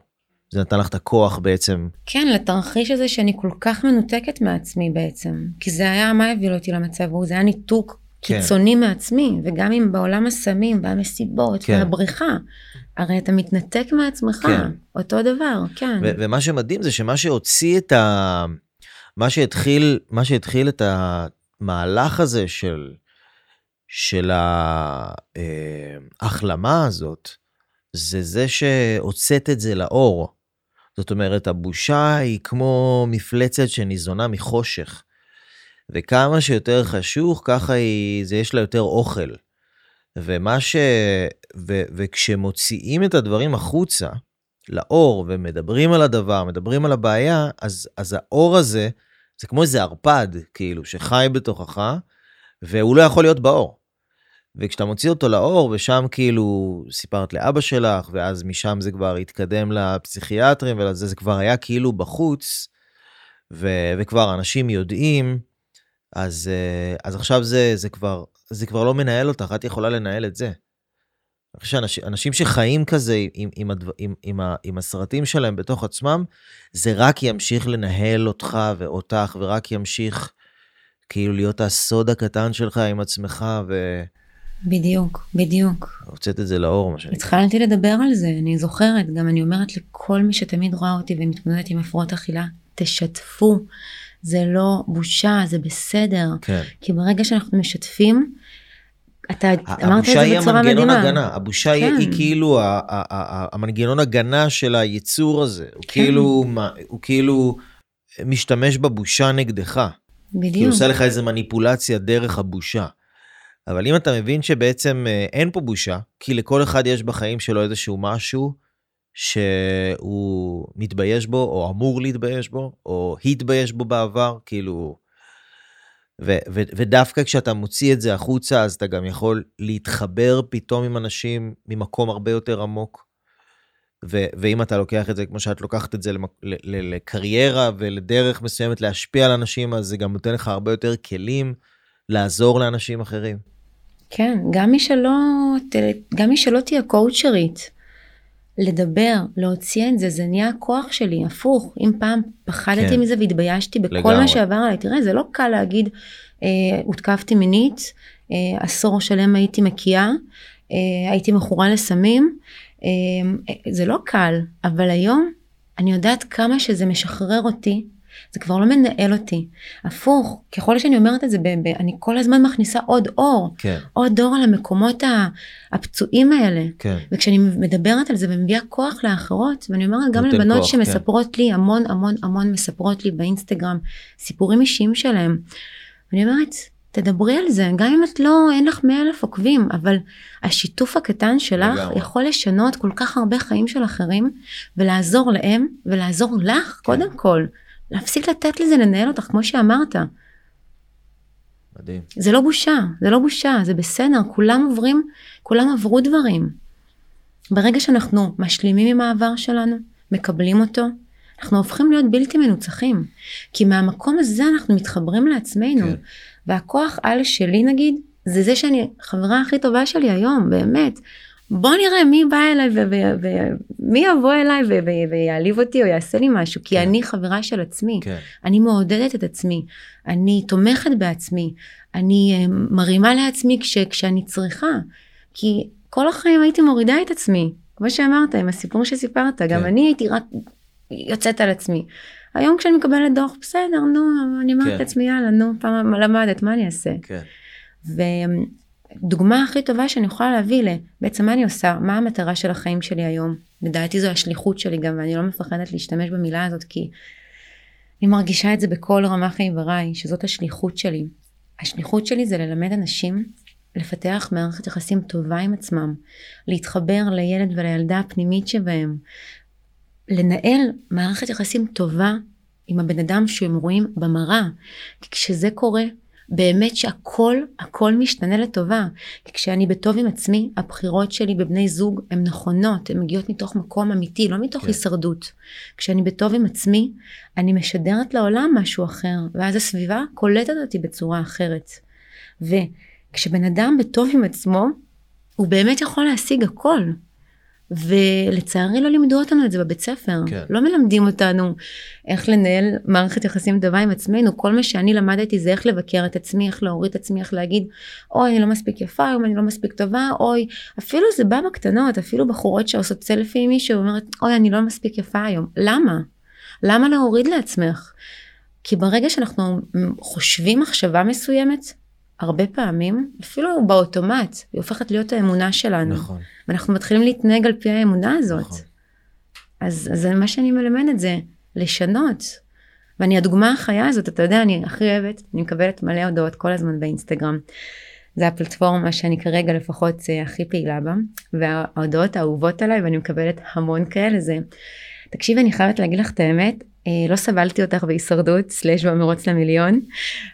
זה נתן לך את הכוח בעצם. כן, לתרחיש הזה שאני כל כך מנותקת מעצמי בעצם. כי זה היה מה הביא אותי למצב זה היה ניתוק כן. קיצוני מעצמי, וגם אם בעולם הסמים והמסיבות כן. והבריחה, הרי אתה מתנתק מעצמך, כן. אותו דבר, כן. ו- ומה שמדהים זה שמה שהוציא את ה... מה שהתחיל, מה שהתחיל את המהלך הזה של, של ההחלמה הזאת, זה זה שהוצאת את זה לאור. זאת אומרת, הבושה היא כמו מפלצת שניזונה מחושך. וכמה שיותר חשוך, ככה היא, זה יש לה יותר אוכל. ומה ש... ו... וכשמוציאים את הדברים החוצה, לאור, ומדברים על הדבר, מדברים על הבעיה, אז, אז האור הזה, זה כמו איזה ערפד, כאילו, שחי בתוכך, והוא לא יכול להיות באור. וכשאתה מוציא אותו לאור, ושם כאילו סיפרת לאבא שלך, ואז משם זה כבר התקדם לפסיכיאטרים, ולזה זה כבר היה כאילו בחוץ, ו, וכבר אנשים יודעים, אז, אה, אז עכשיו זה, זה, כבר, זה כבר לא מנהל אותך, את יכולה לנהל את זה. אני חושב שאנשים אנשים שחיים כזה עם, עם, הדבר, עם, עם, ה, עם הסרטים שלהם בתוך עצמם, זה רק ימשיך לנהל אותך ואותך, ורק ימשיך כאילו להיות הסוד הקטן שלך עם עצמך, בדיוק, בדיוק. והוצאת את זה לאור, מה שנקרא. התחלתי לדבר על זה, אני זוכרת, גם אני אומרת לכל מי שתמיד רואה אותי ומתמודדת עם הפרעות אכילה, תשתפו, זה לא בושה, זה בסדר. כן. כי ברגע שאנחנו משתפים, אתה אמרת את הבושה זה היא בצורה המנגנון מדהימה. הגנה, הבושה היא, היא כן. כאילו ה- ה- ה- ה- המנגנון הגנה של היצור הזה, הוא כאילו, מה- הוא כאילו משתמש בבושה נגדך, כאילו בדיוק. עושה לך איזה מניפולציה דרך הבושה. אבל אם אתה מבין שבעצם אה, אין פה בושה, כי לכל אחד יש בחיים שלו איזשהו משהו שהוא מתבייש בו, או אמור להתבייש בו, או התבייש בו בעבר, כאילו... ו- ו- ודווקא כשאתה מוציא את זה החוצה, אז אתה גם יכול להתחבר פתאום עם אנשים ממקום הרבה יותר עמוק. ו- ואם אתה לוקח את זה, כמו שאת לוקחת את זה למק- ל- ל- לקריירה ולדרך מסוימת להשפיע על אנשים, אז זה גם נותן לך הרבה יותר כלים לעזור לאנשים אחרים. כן, גם מי שלא, גם מי שלא תהיה קואוצ'רית, לדבר, להוציא את זה, זה נהיה הכוח שלי, הפוך. אם פעם פחדתי כן. מזה והתביישתי בכל לגמרי. מה שעבר עליי, תראה, זה לא קל להגיד, אה, הותקפתי מינית, אה, עשור שלם הייתי מקיאה, אה, הייתי מכורה לסמים, אה, אה, זה לא קל, אבל היום אני יודעת כמה שזה משחרר אותי, זה כבר לא מנהל אותי. הפוך, ככל שאני אומרת את זה, ב- ב- אני כל הזמן מכניסה עוד אור. כן, עוד אור על המקומות הפצועים האלה. כן. וכשאני מדברת על זה ומביאה כוח לאחרות, ואני אומרת גם לבנות כוח, שמספרות לי, המון המון המון מספרות לי באינסטגרם, סיפורים אישיים שלהם. אני אומרת, תדברי על זה, גם אם את לא, אין לך מאה אלף עוקבים, אבל השיתוף הקטן שלך לגמרי. יכול לשנות כל כך הרבה חיים של אחרים, ולעזור להם, ולעזור לך, כן. קודם כל. להפסיק לתת לזה לנהל אותך, כמו שאמרת. מדהים. זה לא בושה, זה לא בושה, זה בסדר, כולם עוברים, כולם עברו דברים. ברגע שאנחנו משלימים עם העבר שלנו, מקבלים אותו, אנחנו הופכים להיות בלתי מנוצחים. כי מהמקום הזה אנחנו מתחברים לעצמנו. כן. והכוח על שלי נגיד, זה זה שאני חברה הכי טובה שלי היום, באמת. בוא נראה מי בא אליי ומי יבוא אליי ויעליב אותי או יעשה לי משהו, כי כן. אני חברה של עצמי. כן, אני מעודדת את עצמי, אני תומכת בעצמי, אני אה, מרימה לעצמי כש, כשאני צריכה. כי כל החיים הייתי מורידה את עצמי, כמו שאמרת, עם הסיפור שסיפרת, גם כן. אני הייתי רק יוצאת על עצמי. היום כשאני מקבלת דוח, בסדר, נו, אני אומרת. לעצמי, יאללה, נו, פעם למדת, מה אני אעשה? כן. ודוגמה הכי טובה שאני יכולה להביא לבעצם מה אני עושה, מה המטרה של החיים שלי היום. לדעתי זו השליחות שלי גם, ואני לא מפחדת להשתמש במילה הזאת, כי אני מרגישה את זה בכל רמ"ח איבריי, שזאת השליחות שלי. השליחות שלי זה ללמד אנשים לפתח מערכת יחסים טובה עם עצמם, להתחבר לילד ולילדה הפנימית שבהם, לנהל מערכת יחסים טובה עם הבן אדם שהם רואים במראה. כי כשזה קורה, באמת שהכל, הכל משתנה לטובה. כי כשאני בטוב עם עצמי, הבחירות שלי בבני זוג הן נכונות, הן מגיעות מתוך מקום אמיתי, לא מתוך כן. הישרדות. כשאני בטוב עם עצמי, אני משדרת לעולם משהו אחר, ואז הסביבה קולטת אותי בצורה אחרת. וכשבן אדם בטוב עם עצמו, הוא באמת יכול להשיג הכל. ולצערי לא לימדו אותנו את זה בבית ספר. כן. לא מלמדים אותנו איך לנהל מערכת יחסים טובה עם עצמנו. כל מה שאני למדתי זה איך לבקר את עצמי, איך להוריד את עצמי, איך להגיד, אוי, אני לא מספיק יפה, היום אני לא מספיק טובה, אוי, אפילו זה בא בקטנות, אפילו בחורות שעושות סלפי עם מישהו, אומרת, אוי, אני לא מספיק יפה היום. למה? למה להוריד לעצמך? כי ברגע שאנחנו חושבים מחשבה מסוימת, הרבה פעמים, אפילו באוטומט, היא הופכת להיות האמונה שלנו. נכון. ואנחנו מתחילים להתנהג על פי האמונה הזאת. נכון. אז, אז מה שאני מלמדת זה לשנות. ואני הדוגמה החיה הזאת, אתה יודע, אני הכי אוהבת, אני מקבלת מלא הודעות כל הזמן באינסטגרם. זה הפלטפורמה שאני כרגע לפחות אה, הכי פעילה בה, וההודעות האהובות עליי, ואני מקבלת המון כאלה, זה, תקשיבי, אני חייבת להגיד לך את האמת, לא סבלתי אותך בהישרדות, סלאש במרוץ למיליון.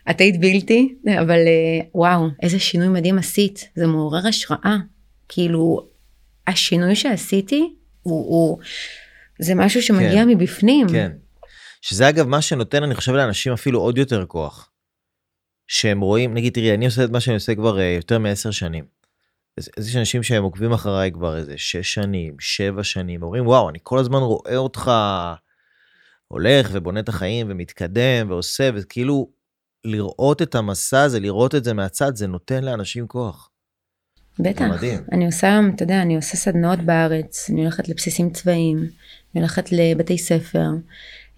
את היית בלתי, אבל אה, וואו, איזה שינוי מדהים עשית. זה מעורר השראה. כאילו, השינוי שעשיתי הוא, הוא זה משהו שמגיע כן, מבפנים. כן. שזה אגב מה שנותן, אני חושב, לאנשים אפילו עוד יותר כוח. שהם רואים, נגיד, תראי, אני עושה את מה שאני עושה כבר uh, יותר מעשר שנים. אז יש אנשים שהם עוקבים אחריי כבר איזה שש שנים, שבע שנים, אומרים, וואו, אני כל הזמן רואה אותך הולך ובונה את החיים ומתקדם ועושה, וכאילו לראות את המסע הזה, לראות את זה מהצד, זה נותן לאנשים כוח. בטח. מדהים. אני עושה, אתה יודע, אני עושה סדנאות בארץ, אני הולכת לבסיסים צבאיים, אני הולכת לבתי ספר,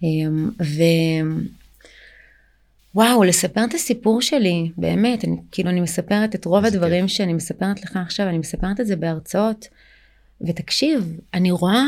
אמ, ו... וואו, לספר את הסיפור שלי, באמת, אני, כאילו אני מספרת את רוב הדברים כיף. שאני מספרת לך עכשיו, אני מספרת את זה בהרצאות, ותקשיב, אני רואה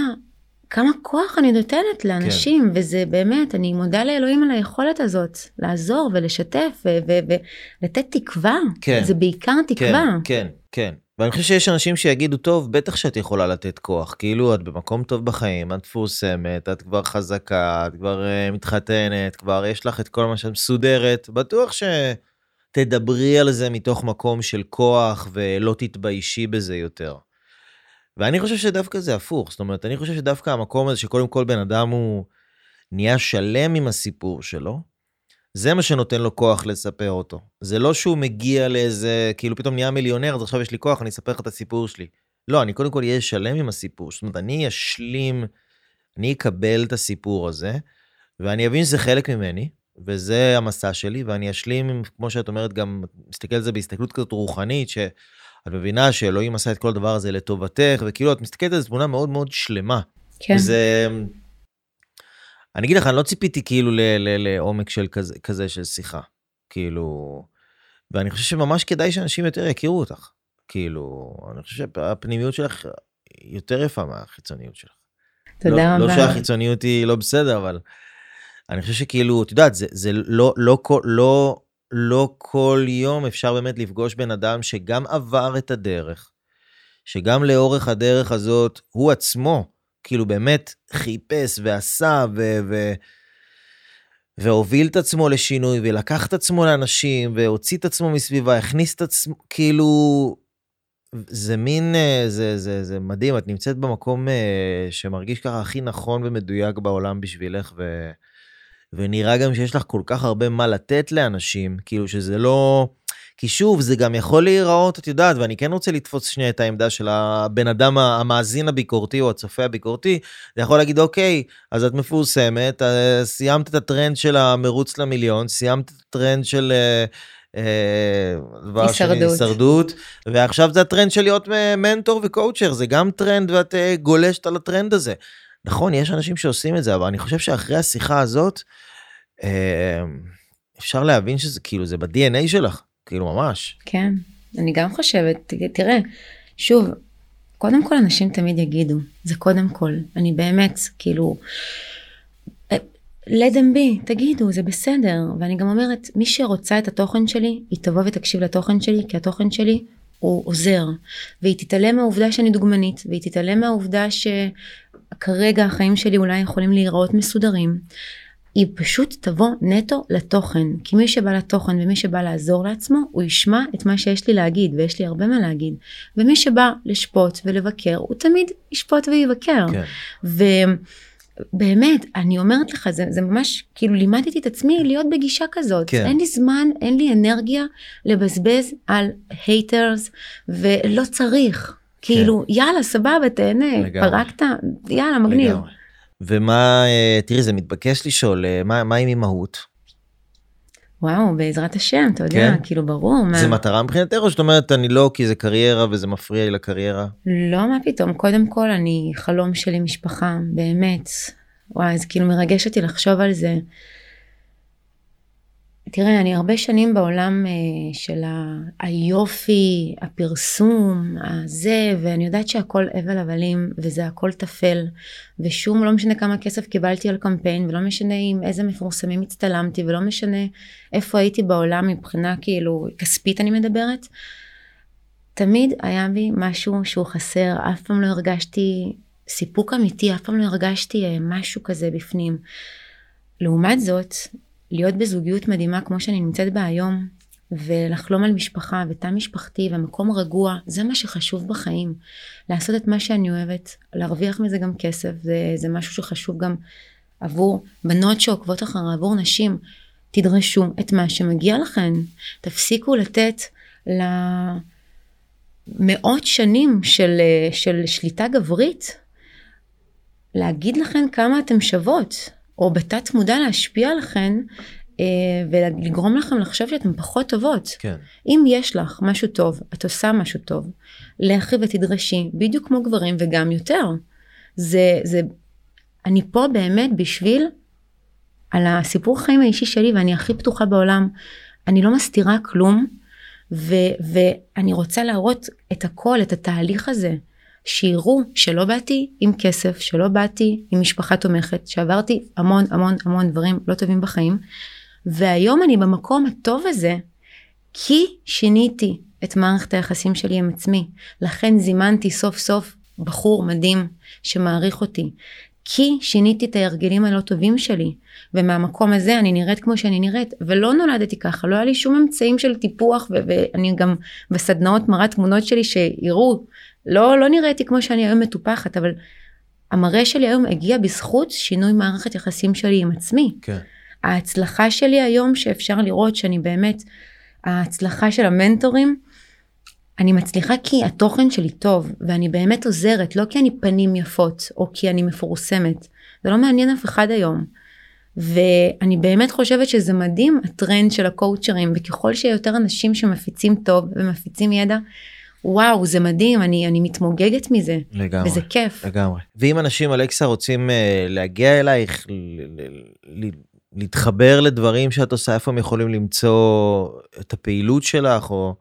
כמה כוח אני נותנת לאנשים, כן. וזה באמת, אני מודה לאלוהים על היכולת הזאת, לעזור ולשתף ולתת תקווה. כן. זה בעיקר תקווה. כן, כן, כן. ואני חושב שיש אנשים שיגידו, טוב, בטח שאת יכולה לתת כוח, כאילו את במקום טוב בחיים, את מפורסמת, את כבר חזקה, את כבר uh, מתחתנת, כבר יש לך את כל מה שאת מסודרת, בטוח שתדברי על זה מתוך מקום של כוח ולא תתביישי בזה יותר. ואני חושב שדווקא זה הפוך, זאת אומרת, אני חושב שדווקא המקום הזה שקודם כל בן אדם הוא נהיה שלם עם הסיפור שלו, זה מה שנותן לו כוח לספר אותו. זה לא שהוא מגיע לאיזה, כאילו פתאום נהיה מיליונר, אז עכשיו יש לי כוח, אני אספר לך את הסיפור שלי. לא, אני קודם כל אהיה שלם עם הסיפור. זאת אומרת, אני אשלים, אני אקבל את הסיפור הזה, ואני אבין שזה חלק ממני, וזה המסע שלי, ואני אשלים, כמו שאת אומרת, גם מסתכל על זה בהסתכלות כזאת רוחנית, ש... את מבינה שאלוהים עשה את כל הדבר הזה לטובתך, וכאילו את מסתכלת על תמונה מאוד מאוד שלמה. כן. וזה... אני אגיד לך, אני לא ציפיתי כאילו לעומק של כזה, כזה של שיחה. כאילו... ואני חושב שממש כדאי שאנשים יותר יכירו אותך. כאילו, אני חושב שהפנימיות שלך יותר יפה מהחיצוניות שלך. תודה לא, לא רבה. לא שהחיצוניות היא לא בסדר, אבל אני חושב שכאילו, את יודעת, זה, זה לא, לא, לא, לא לא כל יום אפשר באמת לפגוש בן אדם שגם עבר את הדרך, שגם לאורך הדרך הזאת הוא עצמו, כאילו באמת חיפש ועשה ו... ו והוביל את עצמו לשינוי, ולקח את עצמו לאנשים, והוציא את עצמו מסביבה, הכניס את עצמו, כאילו, זה מין, אה, זה, זה, זה מדהים, את נמצאת במקום אה, שמרגיש ככה הכי נכון ומדויק בעולם בשבילך, ו... ונראה גם שיש לך כל כך הרבה מה לתת לאנשים, כאילו שזה לא... כי שוב, זה גם יכול להיראות, את יודעת, ואני כן רוצה לתפוס שנייה את העמדה של הבן אדם המאזין הביקורתי או הצופה הביקורתי, זה יכול להגיד, אוקיי, אז את מפורסמת, אה, סיימת את הטרנד של המרוץ למיליון, סיימת את הטרנד של... אה, שני, הישרדות, ועכשיו זה הטרנד של להיות מנטור ו coacher, זה גם טרנד ואת אה, גולשת על הטרנד הזה. נכון, יש אנשים שעושים את זה, אבל אני חושב שאחרי השיחה הזאת, אה, אפשר להבין שזה כאילו, זה ב-DNA שלך, כאילו ממש. כן, אני גם חושבת, תראה, שוב, קודם כל אנשים תמיד יגידו, זה קודם כל, אני באמת, כאילו, אה, let them be, תגידו, זה בסדר. ואני גם אומרת, מי שרוצה את התוכן שלי, היא תבוא ותקשיב לתוכן שלי, כי התוכן שלי הוא עוזר, והיא תתעלם מהעובדה שאני דוגמנית, והיא תתעלם מהעובדה שכרגע החיים שלי אולי יכולים להיראות מסודרים. היא פשוט תבוא נטו לתוכן, כי מי שבא לתוכן ומי שבא לעזור לעצמו, הוא ישמע את מה שיש לי להגיד, ויש לי הרבה מה להגיד. ומי שבא לשפוט ולבקר, הוא תמיד ישפוט ויבקר. כן. ובאמת, אני אומרת לך, זה, זה ממש, כאילו לימדתי את עצמי להיות בגישה כזאת. כן. אין לי זמן, אין לי אנרגיה לבזבז על haters, ולא צריך. כן. כאילו, יאללה, סבבה, תהנה, פרקת, יאללה, מגניב. לגמרי. ומה, אה, תראי, זה מתבקש לשאול, אה, מה, מה עם אימהות? וואו, בעזרת השם, אתה יודע, כן? כאילו ברור. מה... זה מטרה מבחינתך או שאת אומרת אני לא כי זה קריירה וזה מפריע לי לקריירה? לא, מה פתאום, קודם כל אני חלום שלי משפחה, באמת. וואי, זה כאילו מרגש אותי לחשוב על זה. תראה, אני הרבה שנים בעולם uh, של היופי, הפרסום, הזה, ואני יודעת שהכל הבל הבלים, וזה הכל טפל, ושום, לא משנה כמה כסף קיבלתי על קמפיין, ולא משנה עם איזה מפורסמים הצטלמתי, ולא משנה איפה הייתי בעולם מבחינה כאילו כספית אני מדברת, תמיד היה בי משהו שהוא חסר, אף פעם לא הרגשתי סיפוק אמיתי, אף פעם לא הרגשתי uh, משהו כזה בפנים. לעומת זאת, להיות בזוגיות מדהימה כמו שאני נמצאת בה היום, ולחלום על משפחה ותא משפחתי ומקום רגוע, זה מה שחשוב בחיים. לעשות את מה שאני אוהבת, להרוויח מזה גם כסף, זה, זה משהו שחשוב גם עבור בנות שעוקבות אחריו, עבור נשים. תדרשו את מה שמגיע לכן. תפסיקו לתת למאות שנים של, של שליטה גברית להגיד לכן כמה אתן שוות. או בתת מודע להשפיע עליכן אה, ולגרום לכם לחשוב שאתן פחות טובות. כן. אם יש לך משהו טוב, את עושה משהו טוב, לכי ותדרשי, בדיוק כמו גברים וגם יותר. זה, זה, אני פה באמת בשביל, על הסיפור חיים האישי שלי ואני הכי פתוחה בעולם. אני לא מסתירה כלום, ו, ואני רוצה להראות את הכל, את התהליך הזה. שיראו שלא באתי עם כסף, שלא באתי עם משפחה תומכת, שעברתי המון המון המון דברים לא טובים בחיים, והיום אני במקום הטוב הזה, כי שיניתי את מערכת היחסים שלי עם עצמי. לכן זימנתי סוף סוף בחור מדהים שמעריך אותי. כי שיניתי את ההרגלים הלא טובים שלי, ומהמקום הזה אני נראית כמו שאני נראית, ולא נולדתי ככה, לא היה לי שום אמצעים של טיפוח, ואני גם בסדנאות מראה תמונות שלי שיראו לא, לא נראיתי כמו שאני היום מטופחת, אבל המראה שלי היום הגיע בזכות שינוי מערכת יחסים שלי עם עצמי. כן. ההצלחה שלי היום, שאפשר לראות שאני באמת, ההצלחה של המנטורים, אני מצליחה כי התוכן שלי טוב, ואני באמת עוזרת, לא כי אני פנים יפות, או כי אני מפורסמת. זה לא מעניין אף אחד היום. ואני באמת חושבת שזה מדהים הטרנד של הקואוצ'רים, וככל שיותר אנשים שמפיצים טוב ומפיצים ידע, וואו זה מדהים אני אני מתמוגגת מזה לגמרי וזה כיף לגמרי ואם אנשים אלכסה רוצים uh, להגיע אלייך להתחבר לדברים שאת עושה איפה הם יכולים למצוא את הפעילות שלך או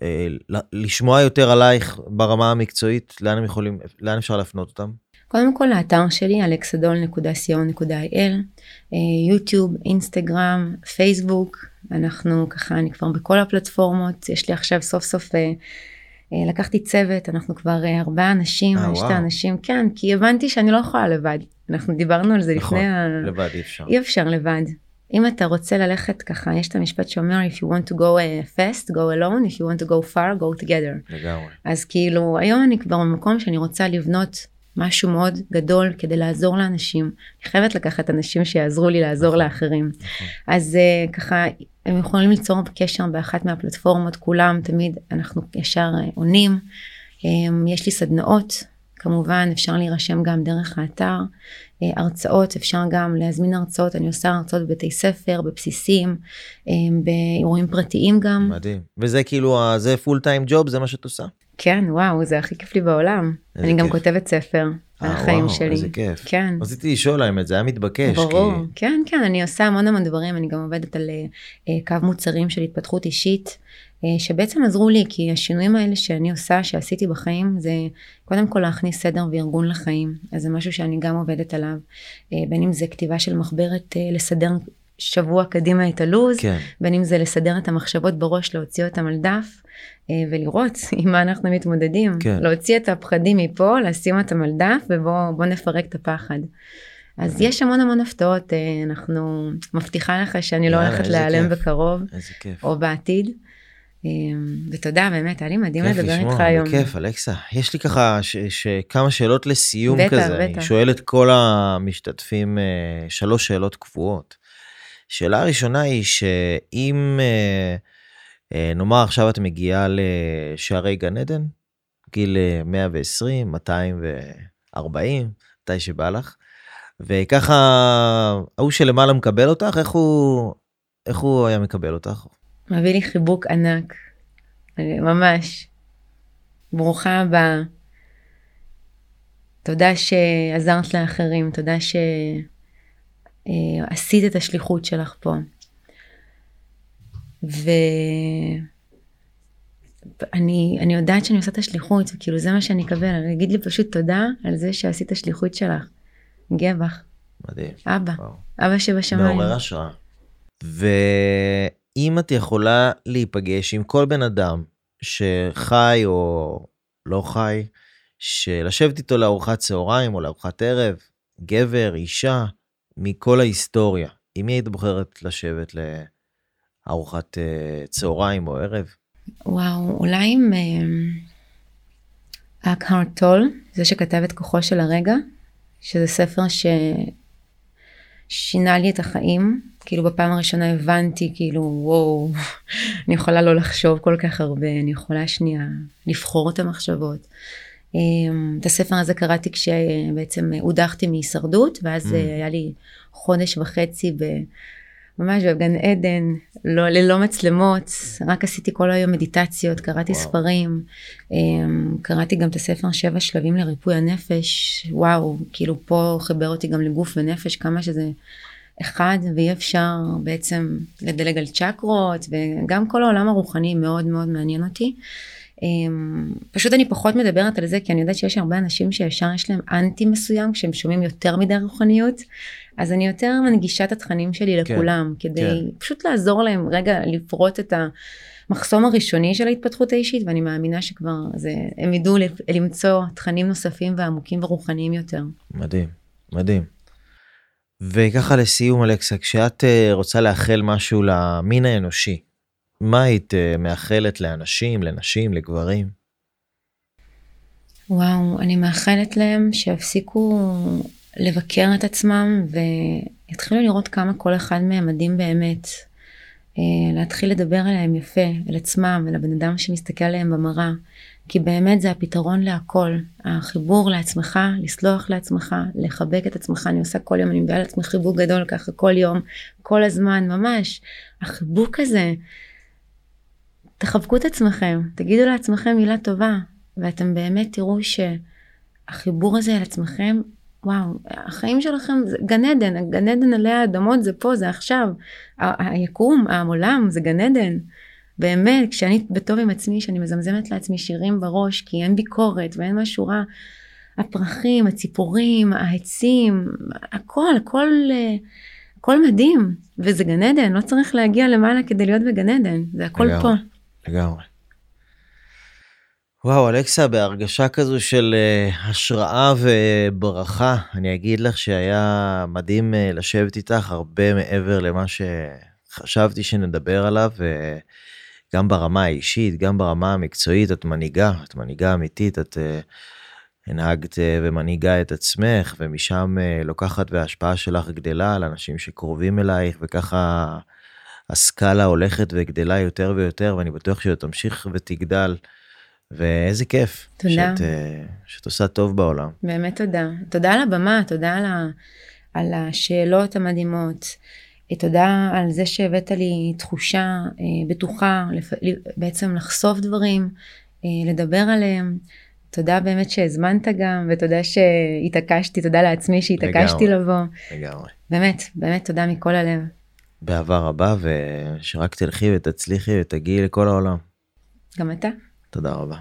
uh, לשמוע יותר עלייך ברמה המקצועית לאן הם יכולים לאן אפשר להפנות אותם. קודם כל האתר שלי alexadol.co.il יוטיוב אינסטגרם פייסבוק אנחנו ככה אני כבר בכל הפלטפורמות יש לי עכשיו סוף סוף. אה, לקחתי צוות, אנחנו כבר אה, ארבעה אנשים, אה, שתי אנשים, כן, כי הבנתי שאני לא יכולה לבד. אנחנו דיברנו על זה נכון, לפני ה... נכון, לבד אי אפשר. אי אפשר לבד. אם אתה רוצה ללכת ככה, יש את המשפט שאומר, if you want to go fast, go alone, if you want to go far, go together. לגמרי. אז כאילו, היום אני כבר במקום שאני רוצה לבנות משהו מאוד גדול כדי לעזור לאנשים. אני חייבת לקחת אנשים שיעזרו לי לעזור נכון, לאחרים. נכון. אז uh, ככה, הם יכולים ליצור קשר באחת מהפלטפורמות, כולם, תמיד אנחנו ישר uh, עונים. Um, יש לי סדנאות, כמובן אפשר להירשם גם דרך האתר. Uh, הרצאות, אפשר גם להזמין הרצאות, אני עושה הרצאות בבתי ספר, בבסיסים, um, באירועים פרטיים גם. מדהים. וזה כאילו, זה פול טיים ג'וב, זה מה שאת עושה? כן, וואו, זה הכי כיף לי בעולם. אני כיף. גם כותבת ספר על אה, החיים וואו, שלי. איזה כיף. כן. רציתי לשאול להם את זה, היה מתבקש. ברור, כי... כן, כן, אני עושה המון המון דברים, אני גם עובדת על uh, קו מוצרים של התפתחות אישית, uh, שבעצם עזרו לי, כי השינויים האלה שאני עושה, שעשיתי בחיים, זה קודם כל להכניס סדר וארגון לחיים. אז זה משהו שאני גם עובדת עליו, uh, בין אם זה כתיבה של מחברת, לסדר שבוע קדימה את הלו"ז, כן. בין אם זה לסדר את המחשבות בראש, להוציא אותם על דף. אה, ולראות עם מה אנחנו מתמודדים. כן. להוציא את הפחדים מפה, לשים אותם על דף ובוא נפרק את הפחד. אז יש המון המון הפתעות, אה, אנחנו מבטיחה לך שאני לא הולכת להיעלם כיף. בקרוב כיף. או בעתיד. אה, ותודה באמת, היה לי מדהים כיף לדבר לשמוע, איתך היום. בכיף, אלכסה. יש לי ככה ש- ש- כמה שאלות לסיום בטח, כזה. בטח. אני שואל את כל המשתתפים שלוש שאלות קבועות. שאלה הראשונה היא שאם נאמר עכשיו את מגיעה לשערי גן עדן, גיל אה, 120, 240, מתי שבא לך, וככה ההוא שלמעלה מקבל אותך, איך הוא, איך הוא היה מקבל אותך? מביא לי חיבוק ענק, ממש. ברוכה הבאה. תודה שעזרת לאחרים, תודה שעשית את השליחות שלך פה. ואני אני יודעת שאני עושה את השליחות, וכאילו זה מה שאני אקבל, להגיד לי פשוט תודה על זה שעשית השליחות שלך. גאה בך, מדהים. אבא, וואו. אבא שבשמיים. מעורר השראה. ואם את יכולה להיפגש עם כל בן אדם שחי או לא חי, שלשבת איתו לארוחת צהריים או לארוחת ערב, גבר, אישה, מכל ההיסטוריה, עם מי היית בוחרת לשבת לארוחת אה, צהריים או ערב? וואו, אולי עם אקהרט טול, זה שכתב את כוחו של הרגע, שזה ספר ששינה לי את החיים. כאילו בפעם הראשונה הבנתי, כאילו, וואו, אני יכולה לא לחשוב כל כך הרבה, אני יכולה שנייה לבחור את המחשבות. אמ, את הספר הזה קראתי כשבעצם הודחתי מהישרדות, ואז Mm. היה לי חודש וחצי ב... ממש בגן עדן, לא, ללא מצלמות, רק עשיתי כל היום מדיטציות, קראתי וואו. ספרים, אמ, קראתי גם את הספר שבע שלבים לריפוי הנפש, וואו, כאילו פה חיבר אותי גם לגוף ונפש, כמה שזה אחד, ואי אפשר בעצם לדלג על צ'קרות, וגם כל העולם הרוחני מאוד מאוד מעניין אותי. אמ, פשוט אני פחות מדברת על זה, כי אני יודעת שיש הרבה אנשים שישר יש להם אנטי מסוים, כשהם שומעים יותר מדי רוחניות, אז אני יותר מנגישה את התכנים שלי כן, לכולם, כדי כן. פשוט לעזור להם רגע לפרוט את המחסום הראשוני של ההתפתחות האישית, ואני מאמינה שכבר זה, הם ידעו למצוא תכנים נוספים ועמוקים ורוחניים יותר. מדהים, מדהים. וככה לסיום אלכסה, כשאת אה, רוצה לאחל משהו למין האנושי, מה היית אה, מאחלת לאנשים, לנשים, לגברים? וואו, אני מאחלת להם שיפסיקו לבקר את עצמם ויתחילו לראות כמה כל אחד מהם מדהים באמת. אה, להתחיל לדבר עליהם יפה, על עצמם, על הבן אדם שמסתכל עליהם במראה. כי באמת זה הפתרון להכל. החיבור לעצמך, לסלוח לעצמך, לחבק את עצמך. אני עושה כל יום, אני מביאה לעצמי חיבוק גדול ככה כל יום, כל הזמן, ממש. החיבוק הזה, תחבקו את עצמכם, תגידו לעצמכם מילה טובה, ואתם באמת תראו שהחיבור הזה על עצמכם, וואו, החיים שלכם זה גן עדן, הגן עדן עלי האדמות זה פה, זה עכשיו. ה- היקום, העולם, זה גן עדן. באמת, כשאני בטוב עם עצמי, שאני מזמזמת לעצמי שירים בראש, כי אין ביקורת ואין משהו רע, הפרחים, הציפורים, העצים, הכל, הכל, הכל מדהים, וזה גן עדן, לא צריך להגיע למעלה כדי להיות בגן עדן, זה הכל לגמרי. פה. לגמרי. וואו, אלכסה, בהרגשה כזו של uh, השראה וברכה, אני אגיד לך שהיה מדהים uh, לשבת איתך הרבה מעבר למה שחשבתי שנדבר עליו, וגם ברמה האישית, גם ברמה המקצועית, את מנהיגה, את מנהיגה אמיתית, את uh, הנהגת ומנהיגה את עצמך, ומשם לוקחת וההשפעה שלך גדלה על אנשים שקרובים אלייך, וככה הסקאלה הולכת וגדלה יותר ויותר, ואני בטוח שהיא תמשיך ותגדל. ואיזה כיף. תודה. שאת, אה, שאת עושה טוב בעולם. באמת תודה. תודה על הבמה, תודה על, ה, על השאלות המדהימות. אה, תודה על זה שהבאת לי תחושה אה, בטוחה, לפ, בעצם לחשוף דברים, לדבר עליהם. תודה באמת שהזמנת גם, ותודה שהתעקשתי, תודה לעצמי שהתעקשתי לגמרי. לבוא. לגמרי. באמת, באמת תודה מכל הלב. באהבה רבה, ושרק תלכי ותצליחי ותגיעי לכל העולם. גם אתה. תודה רבה.